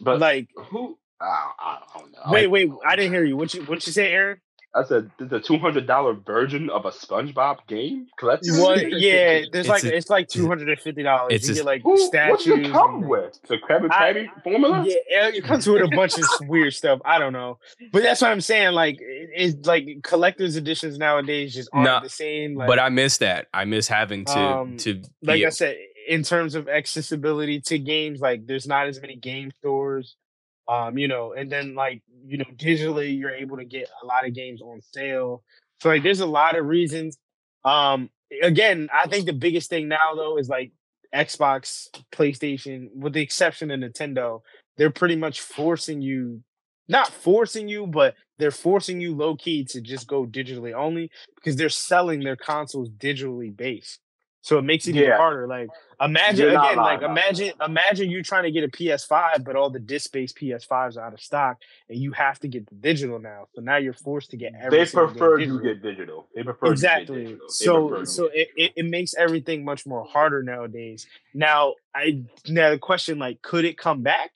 But like, who? I, I don't know. wait, wait, I didn't hear you. What you what you say, Aaron? I said the two hundred dollar version of a SpongeBob game. Collectible? What? Yeah, there's It's like a- it's like two hundred and fifty dollars. It's You a- get like Who, statues. does it come with? The Krabby Patty formula? Yeah, it comes with a bunch of weird stuff. I don't know, but that's what I'm saying. Like, it- it's like collector's editions nowadays just aren't Nah, the same. Like, but I miss that. I miss having to Um, to like be I said, in terms of accessibility to games, like there's not as many game stores. Um, you know, and then like, you know, digitally you're able to get a lot of games on sale. So like there's a lot of reasons. Um again, I think the biggest thing now though is like Xbox, PlayStation, with the exception of Nintendo, they're pretty much forcing you not forcing you, but they're forcing you low key to just go digitally only because they're selling their consoles digitally based. So it makes it even harder. Like imagine again, like lying, no. imagine imagine you trying to get a PS5, but all the disc-based PS5s are out of stock, and you have to get the digital now. So now you're forced to get every They single game prefer you digital. get digital. They prefer exactly. You get digital. They So prefer so it, it, it makes everything much more harder nowadays. Now I now the question like could it come back?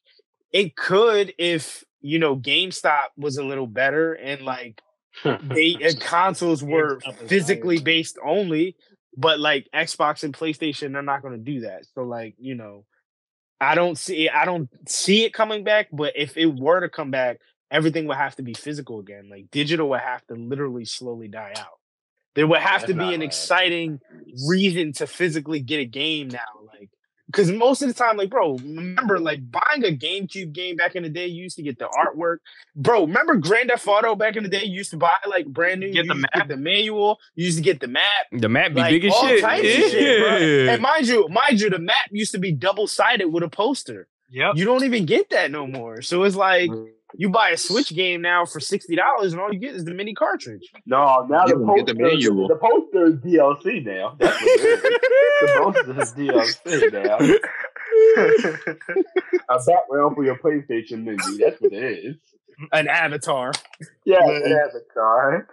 It could if you know GameStop was a little better and like *laughs* they and consoles were physically based only, but like Xbox and PlayStation, they're not going to do that. So like you know, I don't see I don't see it coming back. But if it were to come back, everything would have to be physical again. Like digital would have to literally slowly die out. There would have that's to be an bad. exciting reason to physically get a game now. Like because most of the time, like, bro, remember, like buying a GameCube game back in the day, you used to get the artwork. Bro, remember Grand Theft Auto back in the day? You used to buy like brand new, Get the map. get the manual, you used to get the map. the map be Like, big as all shit. types of shit, bro. Yeah. And mind you, mind you, the map used to be double sided with a poster. Yep. You don't even get that no more. So it's like you buy a Switch game now for sixty dollars, and all you get is the mini cartridge. No, now Yeah, the get the poster, manual. the poster is DLC now. *laughs* That's what it is. the poster is DLC now. *laughs* A background for your PlayStation movie. That's what it is. An avatar. Yeah, Yeah. an avatar.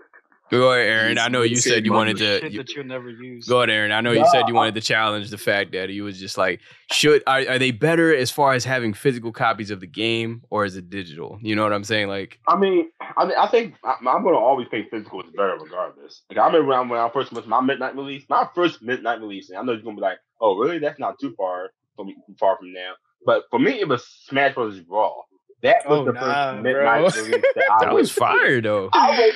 Go ahead, Aaron. I know you said you wanted to. You- that you'll never use. Go ahead, Aaron. I know you No, said you wanted to challenge the fact that you was just like, should are, are they better as far as having physical copies of the game or is it digital? You know what I'm saying? Like, I mean, I mean, I think I, I'm going to always think physical is better regardless. Like I remember when I, when I first went my midnight release, my first midnight release, and I know you're going to be like, "Oh, really? That's not too far from far from now." But for me, it was Smash Bros. Brawl. That was Oh, the nah, first midnight bro. release that *laughs* that went was to. fire though. I was,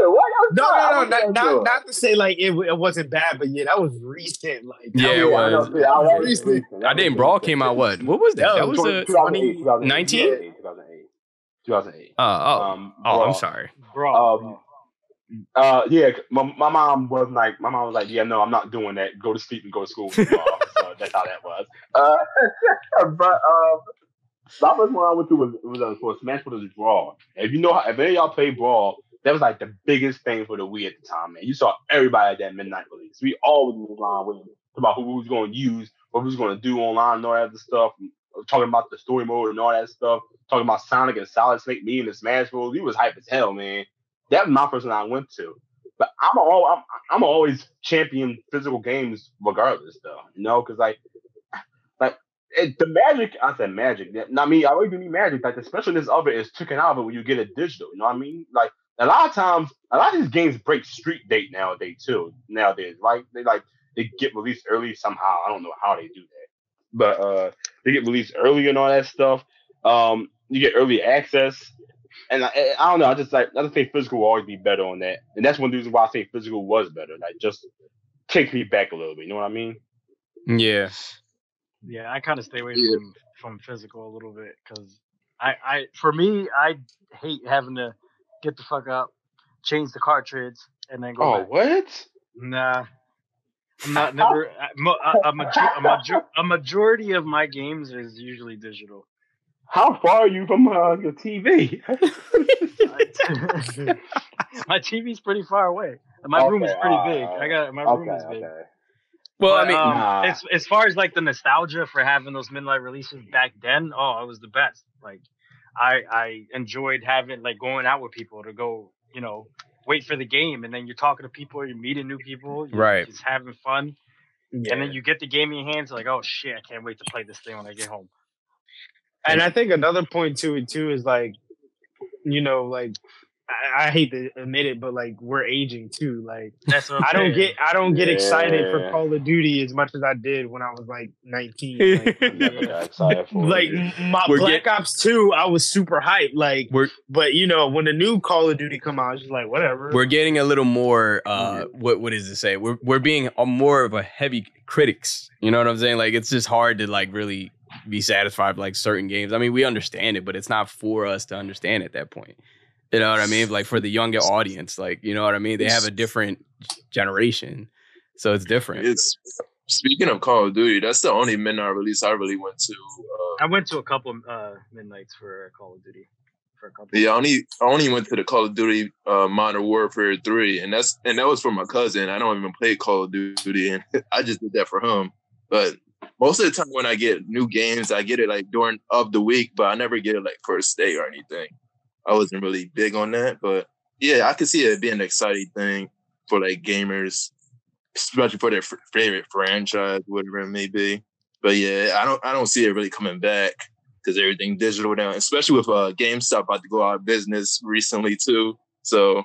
that. What? No, no, no, not, not, not to say like it, it wasn't bad, but yeah, that was recent. Like, that Yeah, it I know, was. I was Recent. recent. I was didn't. Brawl came out what? What was that? That That was was Twenty- the. 2008, 2008, 2008, 2008. 2008. Uh, oh, Um, oh, Brawl. I'm sorry. Bro. Um, Uh, yeah, my, my mom was like, my mom was like, yeah, no, I'm not doing that. Go to sleep and go to school *laughs* so that's how that was. *laughs* Uh, *laughs* but um, my first one I went to was was uh, for Smash Bros. Brawl. If you know, how, if any of y'all play Brawl, that was like the biggest thing for the Wii at the time, man. You saw everybody at that midnight release. We always was online with about who we was going to use, what we was going to do online, and all that other stuff. Uh, talking about the story mode and all that stuff. Talking about Sonic and Solid Snake, me and the Smash Bros. We was hype as hell, man. That was my first one I went to. But I'm all I'm, I'm always champion physical games regardless, though. You know, because like like it, the magic. I said magic. Not me. I always mean magic. Like the specialness of it is taken out of it when you get it digital. You know what I mean? Like a lot of times, a lot of these games break street date nowadays too. Nowadays, right? They like they get released early somehow. I don't know how they do that, but uh they get released early and all that stuff. Um, you get early access. And I, I don't know. I just like I just think physical will always be better on that, and that's one of the reasons why I say physical was better. Like just take me back a little bit. You know what I mean? Yeah. Yeah, I kind of stay away Yeah. from from physical a little bit because I, I for me I hate having to get the fuck up, change the cartridge, and then go Oh, back. what? Nah, I'm not *laughs* never. I- mo- A, a, major, a, major, *laughs* a majority of my games is usually digital. How far are you from uh, your TV? *laughs* my TV's pretty far away. and My room is pretty alright, big. I got my room okay, is big. okay. Well, I mean, um, Nah. as as far as like the nostalgia for having those midnight releases back then, oh, it was the best. Like, I I enjoyed having like going out with people to go, you know, wait for the game, and then you're talking to people, you're meeting new people, you're Right. just having fun. Yeah. and then you get the game in your hands, like, oh shit, I can't wait to play this thing when I get home. and I think another point to it too is like, you know, like I, I hate to admit it, but like we're aging too. Like That's what I'm I don't get I don't get excited for Call of Duty as much as I did when I was like 19. *laughs* Like, Never got for like my We're Black get- Ops 2, I was super hyped. Like, We're but you know, when the new Call of Duty come out, it's just like whatever. we're getting a little more uh what what does it say we're we're being a more of a heavy critics you know what i'm saying like it's just hard to like really be satisfied with like certain games i mean we understand it but it's not for us to understand at that point you know what i mean like for the younger audience like you know what i mean they have a different generation so it's different It's speaking of Call of Duty. That's the only midnight release I really went to. Uh, I went to a couple uh, midnights for Call of Duty. For a couple. yeah, I only I only went to the Call of Duty uh, Modern Warfare three, and that's and that was for my cousin. I don't even play Call of Duty, and *laughs* I just did that for him. But most of the time when I get new games, I get it like during of the week, but I never get it like first day or anything. I wasn't really big on that, but yeah, I could see it being an exciting thing for like gamers, especially for their f- favorite franchise, whatever it may be. But yeah, I don't I don't see it really coming back because everything digital now, especially with uh GameStop about to go out of business recently too. So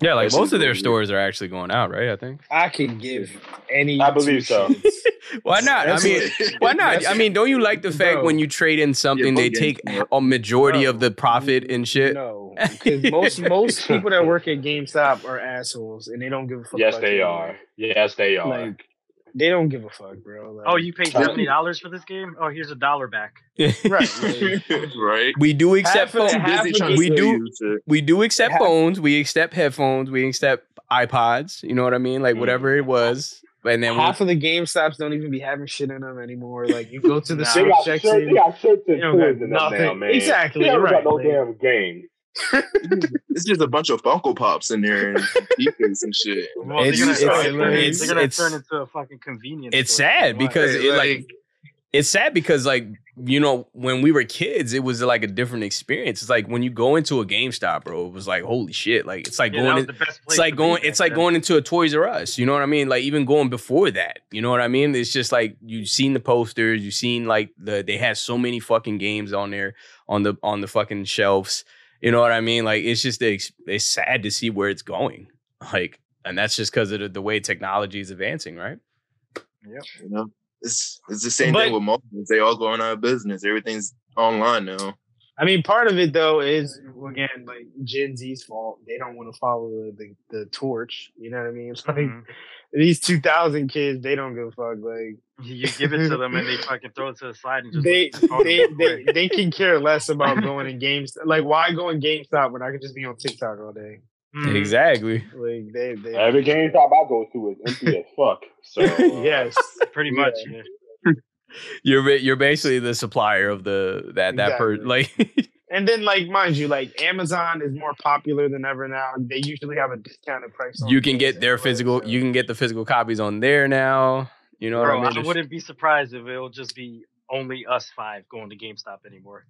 yeah like *laughs* most of their weird. stores are actually going out right i think I can give any. I believe so. *laughs* why not i That's mean *laughs* why not i mean don't you like the fact Bro. when you trade in something they take a majority Bro, of the profit and shit No, because most most people that work at GameStop are assholes, and they don't give a fuck. Yes, about they you. are. Yes, they are. Like they don't give a fuck, bro. Like, Oh, you paid seventy dollars for this game? Oh, here's a dollar back. *laughs* *laughs* right? right? we do accept Half of- phone- half of trying the- to we do- we do accept Half- phones, we accept headphones, we accept iPods. You know what I mean? Like Mm. whatever it was, and then we, half of the GameStops don't even be having shit in them anymore. Like you go to the *laughs* Nah. they got, shirts, section, they got shirts and They don't toys in them now, nothing. man. Exactly, They haven't right, got no like- damn game. It's just a bunch of Funko Pops in there and T-shirts and shit. Well, It's- they're gonna, it's- they're it's- they're gonna it's- turn into a fucking convenience. it's store. sad Why? because it, like Like- it's sad because like you know when we were kids it was like a different experience it's like when you go into a GameStop bro it was like holy shit like it's like Yeah, going in, the best place it's like going it's like then. going into a Toys R Us you know what I mean like even going before that you know what I mean it's just like you've seen the posters you've seen like the they had so many fucking games on there on the on the fucking shelves you know what I mean like it's just it's, it's sad to see where it's going like and that's just because of the, the way technology is advancing right Yeah, You know, it's it's the same But- thing with mobiles. They all going out of business. Everything's online now. I mean, part of it though is again like Gen Z's fault. They don't want to follow the, the the torch. You know what I mean? *laughs* It's like Mhm. these two thousand kids, they don't give a fuck. Like *laughs* You give it to them and they *laughs* fucking throw it to the side and just they look at the phone they, they they can care less about going in games. Like why go in GameStop when I could just be on TikTok all day? Mhm. exactly Like they they Every GameStop I go to is empty as fuck. So uh, yes. Pretty Yeah. much. Yeah. You're you're basically the supplier of the that that per Exactly. like *laughs* And then, like, mind you, like Amazon is more popular than ever now. They usually have a discounted price. on you can get their physical so- you can get the physical copies on there now. You know Bro, what I I, mean? There's- wouldn't be surprised if it'll just be only us five going to GameStop anymore.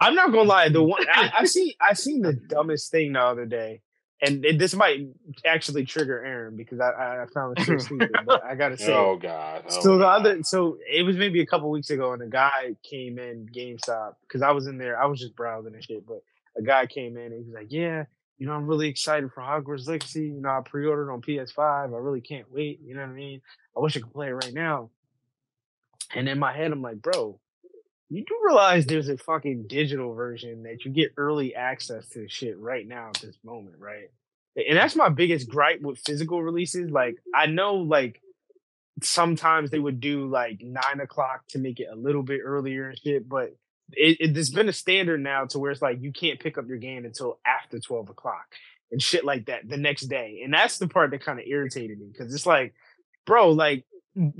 I'm not gonna lie. The one I, I *laughs* see, I seen the dumbest thing the other day, and it, this might actually trigger Aaron because I, I found it so *laughs* stupid. But I gotta say, Oh god. Oh, so the God. other, so it was maybe a couple weeks ago, and a guy came in GameStop because I was in there. I was just browsing and shit, but a guy came in and he was like, "Yeah, you know, I'm really excited for Hogwarts Legacy. You know, I pre-ordered on PS5. I really can't wait. You know what I mean? I wish I could play it right now." And in my head, I'm like, "Bro, you do realize there's a fucking digital version that you get early access to shit right now at this moment, right?" And that's my biggest gripe with physical releases. Like, I know, like sometimes they would do like nine o'clock to make it a little bit earlier and shit, but it, it there's been a standard now to where it's like you can't pick up your game until after 12 o'clock and shit like that the next day. And that's the part that kind of irritated me because it's like, bro, like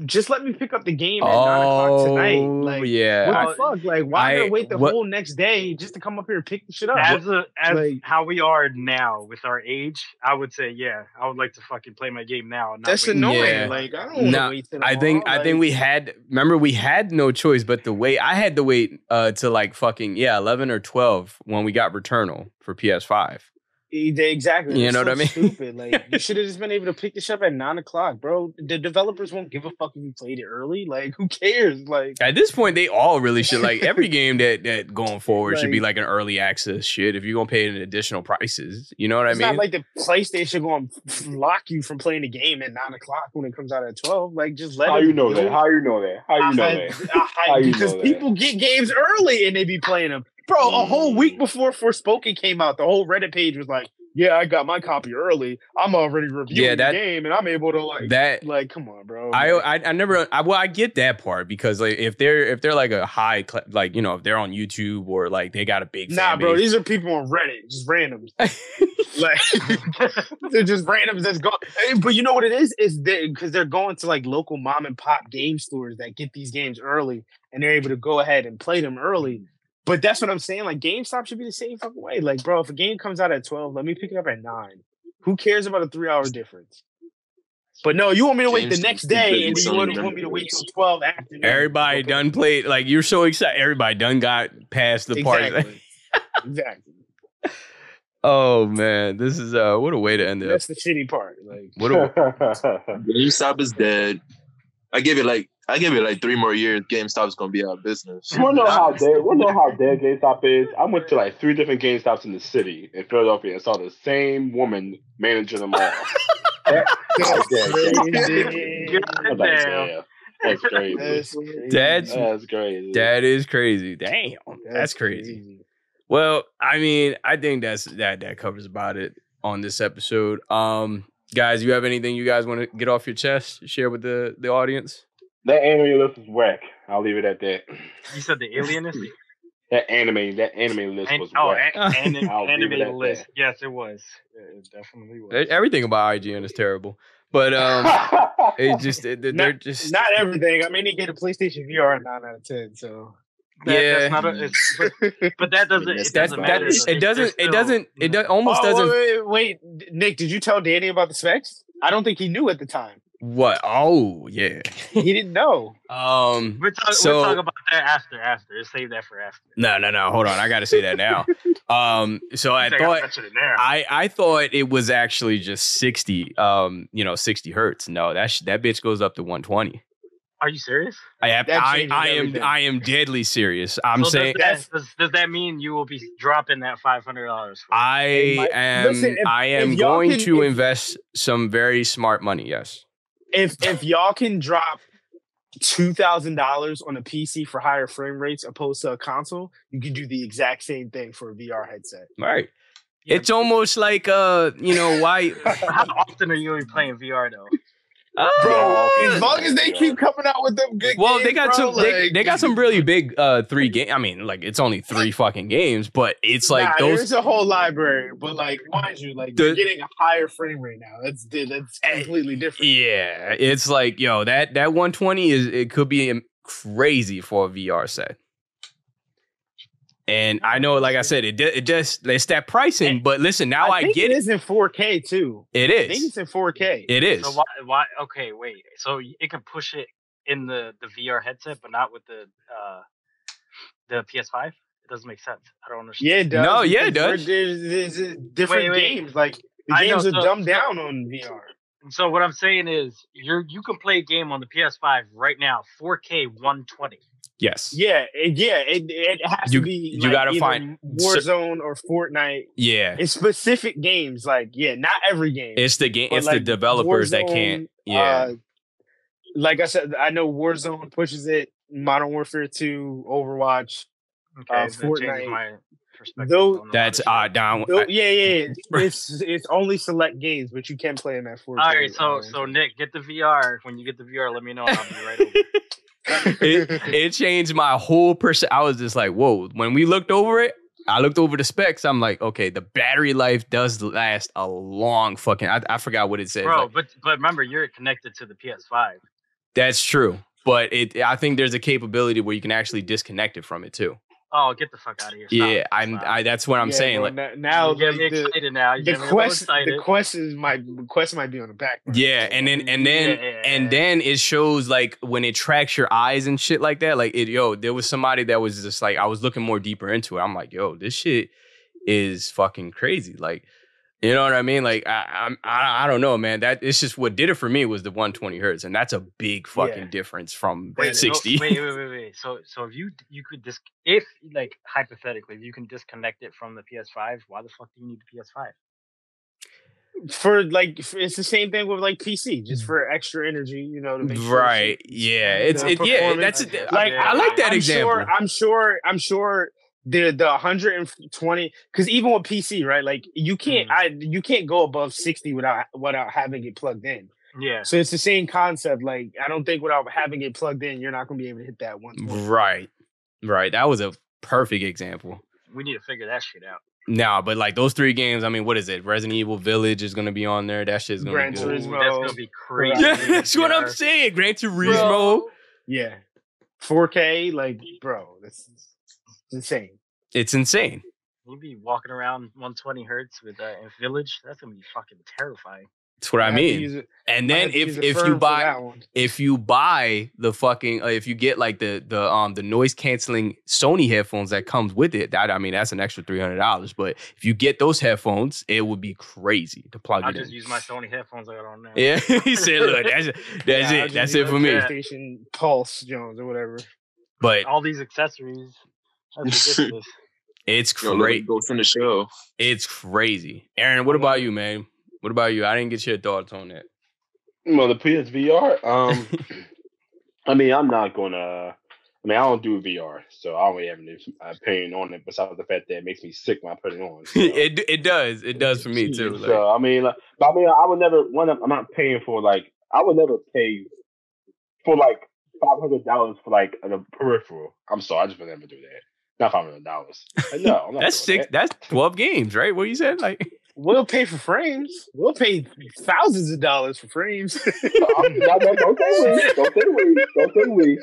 just let me pick up the game at nine o'clock tonight. Oh Like, yeah. what the fuck? Like, why I- not wait the what- whole next day just to come up here and pick the shit up? As a, as like- how we are now with our age, I would say, yeah, I would like to fucking play my game now. Not That's wait. annoying. Yeah. Like, I don't want to No, wait I think tomorrow, I think we had remember we had no choice but to wait. I had to wait uh to like fucking yeah, 11 or 12 when we got Returnal for PS5. E- they- Exactly. You It's know what I mean? Stupid. Like you *laughs* should have just been able to pick this up at nine o'clock, bro. The developers won't give a fuck if you played it early. Like who cares? Like At this point, they all really should like *laughs* every game that that going forward should be Like- like an early access shit. If you're gonna pay an additional prices, you know what it's I mean? not like the PlayStation going to lock you from playing the game at nine o'clock when it comes out at twelve. Like just let How it you know build that? How you know that? How you know I- that? I- How you because know that? people get games early and they be playing them. Bro, a whole week Mm. before Forspoken came out, the whole Reddit page was like, "Yeah, I got my copy early. I'm already reviewing Yeah, that- the game, and I'm able to like that like, come on, bro. I, I I never I, well I get that part because like if they're if they're like a high cl- like you know if they're on YouTube or like they got a big nah, bro. base. These are people on Reddit, just randoms. *laughs* like *laughs* they're just randoms that's going. But you know what it is? Is because they're going to like local mom and pop game stores that get these games early, and they're able to go ahead and play them early. But that's what I'm saying. Like GameStop should be the same fucking way. Like, bro, if a game comes out at 12, let me pick it up at nine. Who cares about a three hour difference? But no, you want me to wait the next day, and you want, want me to wait till 12 after. Everybody Okay. done played like you're so excited. Everybody done got past the part. Exactly. *laughs* exactly. oh man, this is uh what a way to end it. That's the shitty part. Like, What a *laughs* GameStop is dead. I give it like I give it like three more years. GameStop's gonna be out of business. You wanna know how *laughs* dead? Wanna know how dead GameStop is? I went to like three different GameStops in the city in Philadelphia and saw the same woman managing them all. *laughs* That- that's crazy. I'm damn, That's crazy. That's crazy. That's- That's crazy. that is crazy. Damn, that's crazy. Well, I mean, I think that's that that covers about it on this episode. Um, guys, you have anything you guys want to get off your chest, share with the the audience? That anime list is whack. I'll leave it at that. You said the alienist? That anime, that anime list An- was oh, whack. an- an- *laughs* I'll it anime list. that. Yes, it was. It definitely was. Everything about IGN is terrible, but um, it *laughs* just it, they're Not- just Not everything. I mean, they get a PlayStation VR at nine out of ten. So That- yeah. that's not a, it's, but, but that doesn't. it doesn't that matter. it doesn't it Still- doesn't it almost Oh, doesn't Wait, wait, wait, Nick, did you tell Danny about the specs? I don't think he knew at the time. What oh yeah He didn't know. um We'll talk, So- we'll talk about that after. After, Let's save that for after. no no no hold on I got to say that now *laughs* um so I I thought mentioned it there. I, I thought it was actually just 60 um you know 60 hertz no that sh- that bitch goes up to 120 Are you serious? I have, I, I am. I am deadly serious I'm so saying does that, does, does that mean you will be dropping that five hundred dollars? I am listen, if- I am going can- to if- invest some very smart money yes If if y'all can drop two thousand dollars on a PC for higher frame rates opposed to a console, you can do the exact same thing for a VR headset. right it's almost like uh you know why *laughs* How often are you gonna be playing VR though? Uh, Bro, as long as they keep coming out with them good Well, games, they got bro, some. They, like- they got some really big uh three game. I mean, like it's only three fucking games, but it's like nah, those. There's a whole library, but like, mind you, like The- you're getting a higher frame rate now. That's that's completely different. Yeah, it's like yo that that 120 is it could be um, crazy for a VR set. And I know, like I said, it di- it just it's that pricing. But listen, now I, think get it it. is in 4K too. It is. I think it's in 4K. It is. So why? Why? Okay, wait. So it can push it in the the VR headset, but not with the uh the PS5. It doesn't make sense. I don't understand. Yeah, it does. No, yeah, it does. There's, there's, there's different Wait, wait. games. Like the I know, games are so- dumbed so- down on VR. So what I'm saying is, you're you can play a game on the PS5 right now, 4K 120. Yes. Yeah, it, yeah, it, it has You- to be. you gotta find- Warzone or Fortnite. Yeah. It's specific games. Like, yeah, not every game. It's the game. But, It's the like, developers that can't. Yeah. uh, like I said, I know Warzone pushes it. Modern Warfare 2, Overwatch. Okay, Uh, Fortnite. my perspective. Though- on a lot That's of uh down. Oh, yeah, yeah, yeah. *laughs* It's it's only select games, but you can play them at 4K. All right, so um, so Nick, get the VR. When you get the VR, let me know. I'll be right over. *laughs* it, it changed my whole person. I was just like, whoa. When we looked over it, I looked over the specs. I'm like, okay, the battery life does last a long fucking. I, I forgot what it says. Bro, Like, but but remember, you're connected to the PS5. that's true, but it. I think there's a capability where you can actually disconnect it from it too. Oh, get the fuck out of here! Stop. yeah, I'm. Stop. I. That's what I'm yeah, saying. bro, Like, now you get me like, the, excited now. You the get me a little quest, excited. the questions might the quest might be on the back. burner. yeah, and then and then Yeah, yeah, and yeah. then it shows like when it tracks your eyes and shit like that. Like it, yo, there was somebody that was just like I was looking more deeper into it. I'm like, yo, this shit is fucking crazy. Like, You know what I mean? Like I, I'm- I, I don't know, man. That it's just what did it for me was the 120 hertz, and that's a big fucking Yeah. difference from Wait, so- 60. wait, wait, *laughs* wait, wait. So, so if you you could dis if like hypothetically, if you can disconnect it from the PS5, why the fuck do you need the PS5? For like, f- it's the same thing with like PC, just for extra energy, you know, to make sure Mm. right? shit- Yeah, it's it. Yeah, that's a, like Yeah, I like that I'm example. Sure, I'm sure. I'm sure the the 120 because even with PC, right? Like you can't, Mhm. I you can't go above 60 without without having it plugged in. Yeah. So it's the same concept. Like I don't think without having it plugged in, you're not gonna be able to hit that one. Right, right. That was a perfect example. We need to figure that shit out. Nah, but like those three games, I mean, what is it? Resident Evil Village is gonna be on there. That shit's gonna Gran be Ooh. Turismo. that's gonna be crazy. Yeah, that's what I'm Yeah. saying. Gran Turismo. Bro. Yeah, 4K, like bro, that's it's insane. It's insane. You'd be walking around 120 hertz with uh, in Village. That's gonna be fucking terrifying. That's what I to mean. And then if if you buy if you buy the fucking uh, if you get like the the um the noise canceling Sony headphones that comes with it, that I mean that's an extra three hundred dollars. But if you get those headphones, it would be crazy to plug I'll it just use my Sony headphones I got on now. yeah, *laughs* he said, "Look, that's *laughs* that's Yeah, it. That's it for me." PlayStation Pulse Jones or whatever. But All these accessories. That's ridiculous. it's Yo, let me great. go from the show. It's crazy. Aaron, what about you, man? What about you? I didn't get your thoughts on that. Well, the PSVR. Um, *laughs* I mean, I'm not gonna. I mean, I don't do VR, so I don't really have an opinion on it. Besides the fact that it makes me sick when I put it on. so. *laughs* it it does. It does for me too. Like, So I mean, like, but I mean, I would never. One, I'm not paying for like. I would never pay for like five hundred dollars for like a peripheral. I'm sorry, I just would never do that. Not five hundred dollars. No, I'm not that's six. that. That's twelve games, right? What you said? Like, *laughs* We'll pay for frames. We'll pay thousands of dollars for frames. *laughs* I'm, no, no, don't say we. Don't say we. Don't say we.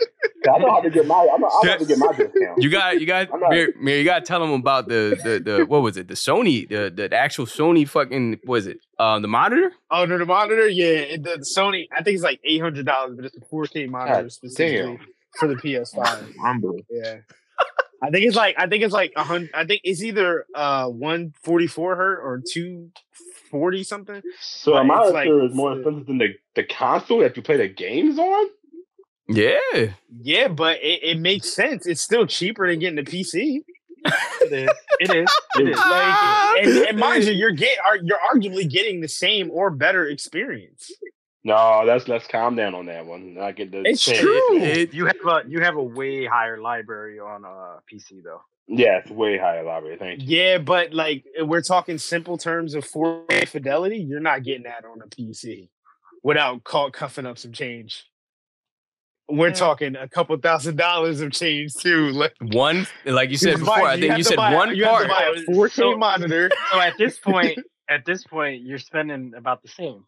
'Cause I know how to get my. I'm, I know how to get my *laughs* discount. you got, you got, I'm not- Mir, Mir, you got to tell them about the, the, the, what was it? The Sony, the, the actual Sony fucking, was it? Um, the monitor. oh, no, the monitor, yeah, it- the Sony. I think it's like eight hundred dollars, but it's a four K monitor God specifically damn. for the PS5. Rumble. Yeah. I think it's like I think it's like a hundred. I think it's either uh one forty four hertz or two forty something. So But a it's monitor like- is more expensive than the, the console that you play the games on. Yeah. Yeah, but it, it makes sense. It's still cheaper than getting a PC. It is. It is. It is. Like, *laughs* and, and mind you, you're get are you're arguably getting the same or better experience. No, let's let's calm down on that one. I get the It's same- true. It- You have a you have a way higher library on uh, a PC though. Yeah, it's way higher library. Thank you. Yeah, but like we're talking simple terms of 4K fidelity, you're not getting that on a PC without call, cuffing up some change. We're Yeah. talking a couple thousand dollars of change too. *laughs* Like one, like you said Mind before, I think have you said buy- one you have to part. buy a 4K So- monitor. *laughs* So at this point, at this point, you're spending about the same.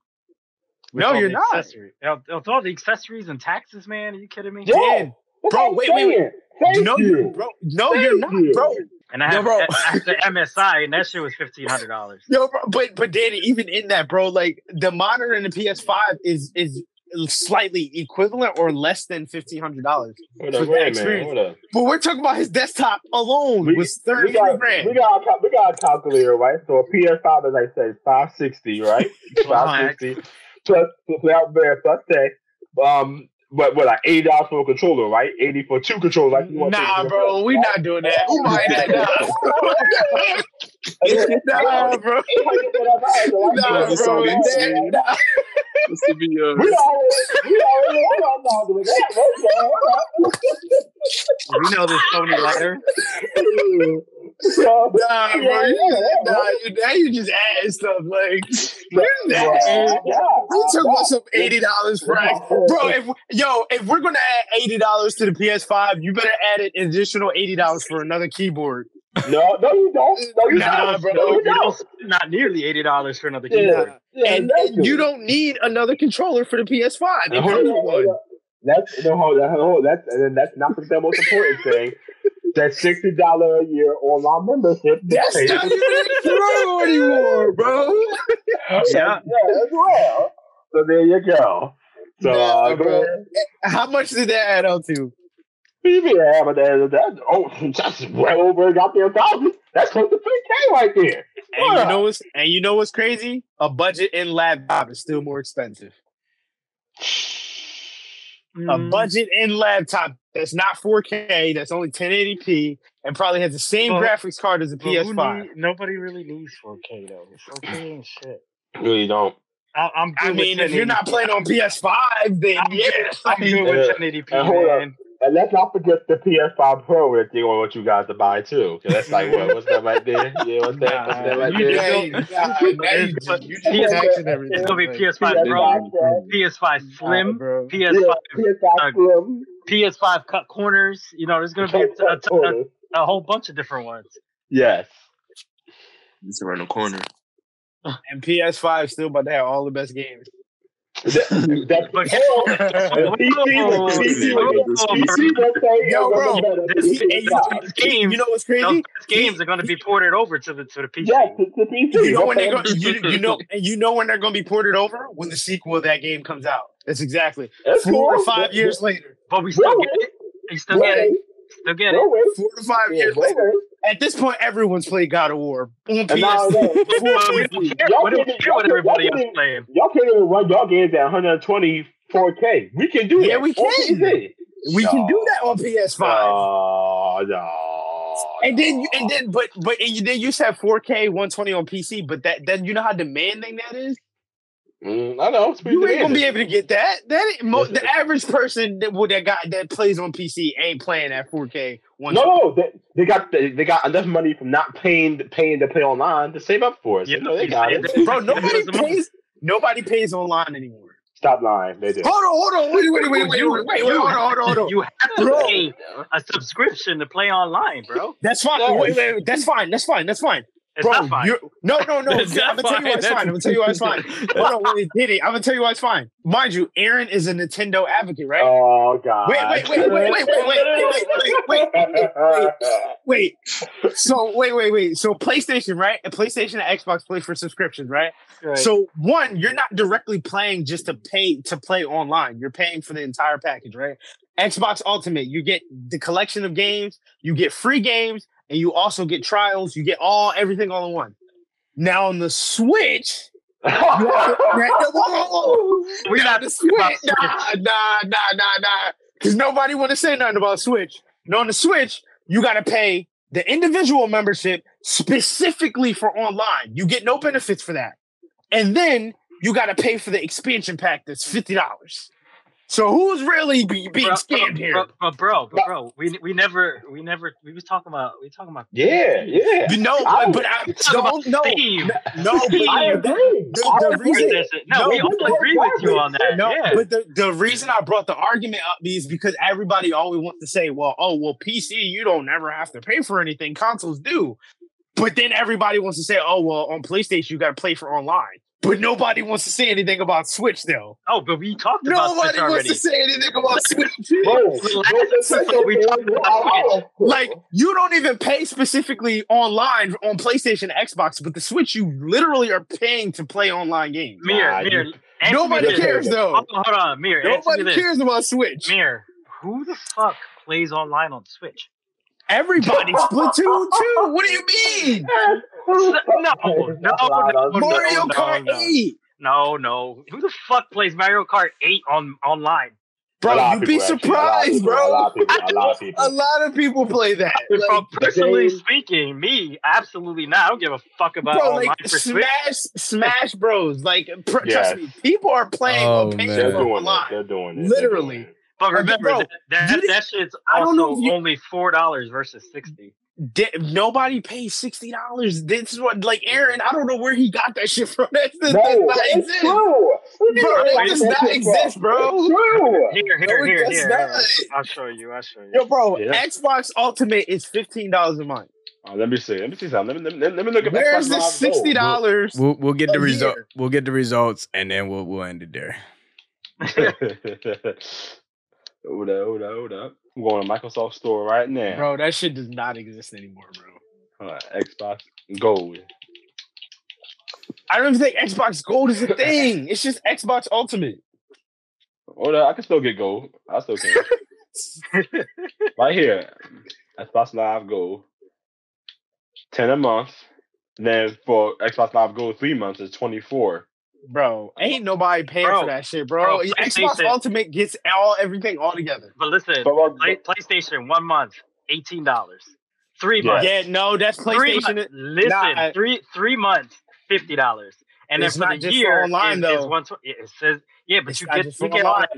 With No, you're not. accessory- uh, With all the accessories and taxes, man, are you kidding me? Yeah. Dan, Bro, what wait, wait, wait. Thank no, you. bro, no, Thank you're not, you. bro. And I No, have bro. I have the *laughs* MSI, and that shit was fifteen hundred dollars. Yo, bro, but but Danny, even in that, bro, like the monitor in the PS5 is is slightly equivalent or less than fifteen hundred dollars. For up, that wait a minute. experience. But we're talking about his desktop alone We, was we thirty got grand. we got a we got a calculator, right? So a PS5, as I said, five sixty, right? *laughs* Five sixty plus plus out there plus tech. Um, but what like eighty dollars for a controller, right? Eighty for two controllers, like you Nah, bro, we not doing that. We buying that now. nah, bro. $800 for that monitor, right? Nah, bro. Nah, insane. Just to be uh, We already, we hold on that. We know this Tony lighter. So, Nah, bro. You, yeah, nah, you, now you just adding stuff like *laughs* yeah, yeah. We talking about some eighty dollars for Bro, if yo, if we're gonna add eighty dollars to the PS5, you better add an additional eighty dollars for another keyboard. No, no, you don't. No, you Nah, don't. bro. No, you You don't. don't, nearly eighty dollars for another Yeah, keyboard. yeah, and, thank and you don't need another controller for the PS5. It Now, comes with one. That's no, hold on, hold on. That's and that's not the most important thing. That sixty dollar a year online membership. That's not for- even true anymore, bro. Yeah. yeah, as well. So there you go. So Nah, uh, go bro. How much did that add up to? Yeah, but that, that oh, *laughs* that's well over goddamn thousand. That's close to three K right there. And you know what's and you know what's crazy? A budget in laptop is still more expensive. A Mm, budget in laptop that's not 4K, that's only 1080p, and probably has the same Well, graphics card as a PS5. need- nobody really needs 4K though. 4K ain't shit. Really don't. I, I'm I mean, if you're not playing on PS5, then I'm yeah. good, I'm good with 1080p, And man. And let's not forget the PS5 Pro that they want you guys to buy too. 'Cause that's like what, what's that right there? Yeah, what's that? What's that right You there? just Yeah, don't- yeah, now you just- you just everything. It's gonna be PS5 Pro, Pro. PS5 Slim. PS5 PS5 uh, Slim. PS5 cut corners. You know, there's gonna be a, a, a, a whole bunch of different ones. Yes. It's around the corner. And PS5 still about to have all the best games. That, that, But- *laughs* *laughs* you, know, These games- you know what's crazy? Those games are gonna be ported over to the to the PC. Yes, it's the PC. You know when they're going, you, you know, and you know when they're going to be ported over when the sequel of that game comes out. That's exactly That's four or five But- years later. But we still We'll get it. We still We'll get it. Wait. Still get it. Four to five Yeah, years we'll later. wait. At this point, everyone's played God of War on And now, PS. no, But we don't care. Y'all can't- what everybody else playing. Y'all can't even run y'all games at 120 4K. We can do that. Yeah, we can. PC. We can do that on PS5. Oh, no. and then, you, and then, but but and you, they used to have 4K 120 on PC. But that then you know how demanding that is. Mm, I know. It's You ain't gonna be able to get that. That ain't, mo- the *laughs* average person that would that got that plays on PC ain't playing at 4K. One No, no, they, they got they, they got enough money from not paying paying to play online to save up for it. So, Yeah, you know, they got it. exactly. bro. *laughs* Nobody There's a month. pays. Nobody pays online anymore. Stop lying. They do. Hold on, hold on, wait, wait, wait, wait, You- wait, wait, wait, you- hold on, hold on, hold on. You have to Bro. pay a subscription to play online, bro. That's fine. No. Wait, wait, wait, that's fine. That's fine. That's fine. It's Bro, not fine. you're no, no, no. I'm gonna not tell you why it's fine. fine. I'm gonna tell you why it's fine. Hold on, wait, Diddy. I'm gonna tell you why it's fine. Mind you, Aaron is a Nintendo advocate, right? Oh God. Wait, wait, wait, wait, wait, wait, wait, wait, wait, wait, wait, wait. So wait, wait, wait. So PlayStation, right? And PlayStation and Xbox play for subscriptions, right? Right. So one, you're not directly playing just to pay to play online. You're paying for the entire package, right? Xbox Ultimate, you get the collection of games, you get free games, and you also get trials. You get all everything all in one. Now on the Switch, now. We're not the Switch, nah, nah, nah, nah, nah. Because nobody want to say nothing about Switch. No, on the Switch, you got to pay the individual membership specifically for online. You get no benefits for that. And then you got to pay for the expansion pack that's $50. So who's really be, being Bro, scammed here? Bro, but bro, but bro, we we never we never we was talking about we talking about Yeah, yeah. no I- but, but I talking don't know. Steam. No, but I the- agree. the- I the agree. reason- No, No, we all but- agree with you on that. No, yeah. but the, the reason I brought the argument up is because everybody always wants to say, well, oh, well, PC, you don't never have to pay for anything. Consoles do. But then everybody wants to say, oh, well, on PlayStation, you got to play for online. But nobody wants to say anything about Switch, though. oh, but we talked about Switch already. Nobody wants to say anything about Switch. Bro, Last we talked about Like, you don't even pay specifically online on PlayStation and Xbox, but the Switch, you literally are paying to play online games. Mir, Nah, Mir, Nobody me this. cares, though. Hold on, hold on, Mir, answer me Nobody this. cares about Switch. Mir, who the fuck plays online on Switch? Everybody, Splatoon 2. What do you mean? No, no, no, no, Mario no, Kart no. 8. No, no. Who the fuck plays Mario Kart 8 on online? Bro, you'd be people, actually. A lot of surprised, people, A bro. lot people. A lot of people. A lot of *laughs* people play that. Like, personally game- speaking, me, absolutely not. I don't give a fuck about bro, online like for Switch. Smash, Smash Bros. Like, pr- Yes. trust me, people are playing Oh, on. They're doing it. online. They're doing it. Literally. Doing it. But remember, bro, that, that, that shit's I don't know also you- only $4 versus 60 Di- nobody pays sixty dollars. This is what, like, Aaron. I don't know where he got that shit from. *laughs* That does No, not it's exist, true. bro. That Wait, does it's not exist, bro. It's true. Here, here, it here, does here. not. I'll show you. I'll show you. Yo, bro, Yeah. Xbox Ultimate is fifteen dollars a month. Oh, let me see. Let me see something. Let me, let me, let me look at Where's Xbox the Live sixty dollars? We'll we'll get the result. We'll get the results, and then we'll we'll end it there. *laughs* hold up, hold up, hold up. I'm going to Microsoft Store right now. Bro, that shit does not exist anymore, bro. On, Xbox Gold. I don't even think Xbox Gold is a thing. *laughs* It's just Xbox Ultimate. Hold up, I can still get gold. I still can. *laughs* right here, Xbox Live Gold, ten a month. Then for Xbox Live Gold, three months is twenty four. Bro, ain't nobody paying Bro, for that shit, bro. bro, Xbox Ultimate gets all everything all together. But listen, But what- Play, PlayStation one month, eighteen dollars. Three Yeah. months. Yeah, no, that's PlayStation. months. Listen, Nah, three three months, fifty dollars. And then It's for not the just year, online, is, though. is one it says yeah, but It's you get you get all that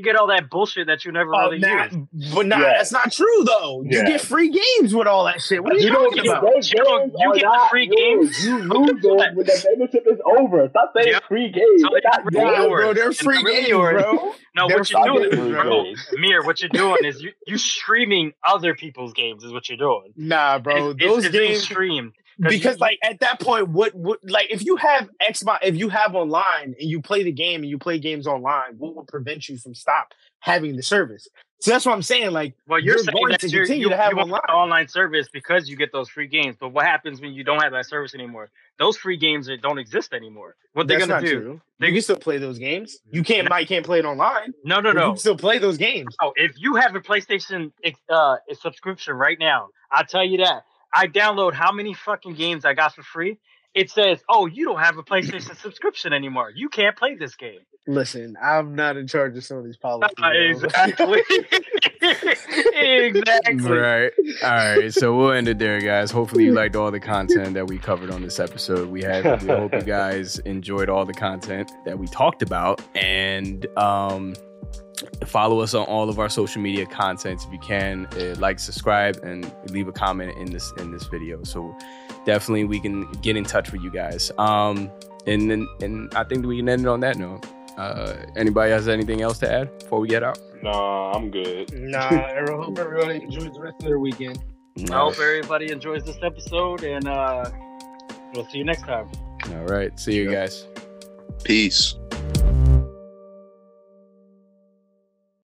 you get all that bullshit that you never Oh, really nah, use. but nah, Yeah. that's not true though. You Yeah. get free games with all that shit. What are you, You don't talking about? those You don't- you get the free yours. games. You lose them when the membership is over. Stop saying Yeah. free games. So They're it's not free yours. Bro, they're It's free really games, yours. bro. No, They're what you're free doing, games, bro, bro. Mir, what you're doing is you you streaming other people's games is what you're doing. Nah, bro. It's- those it's, it's games streamed 'Cause because you- like at that point what what like if you have xbox if you have online and you play the game and you play games online what will prevent you from stop having the service so that's what i'm saying like Well, you're, You're going to continue you, to have online. online service because you get those free games. But what happens when you don't have that service anymore? Those free games don't exist anymore. What they're gonna do? true They- you can still play those games you can't might can't play it online No, no, but you no. can still play those games Oh, if you have a PlayStation uh, a subscription right now, I'll tell you that. I download how many fucking games I got for free. It says, "Oh, you don't have a PlayStation *clears throat* subscription anymore. You can't play this game." listen i'm not in charge of some of these policies Uh, exactly. *laughs* exactly. Right. All right. So we'll end it there, guys. Hopefully you liked all the content that we covered on this episode. We had we hope you *laughs* guys enjoyed all the content that we talked about. And um follow us on all of our social media contents if you can. Uh, like, subscribe, and leave a comment in this in this video. So definitely we can get in touch with you guys. Um and then and I think we can end it on that note. Uh, anybody has anything else to add before we get out? Nah, I'm good. nah *laughs* i hope everybody enjoys the rest of their weekend I hope everybody enjoys this episode, and uh, we'll see you next time. All right. See you guys. Peace.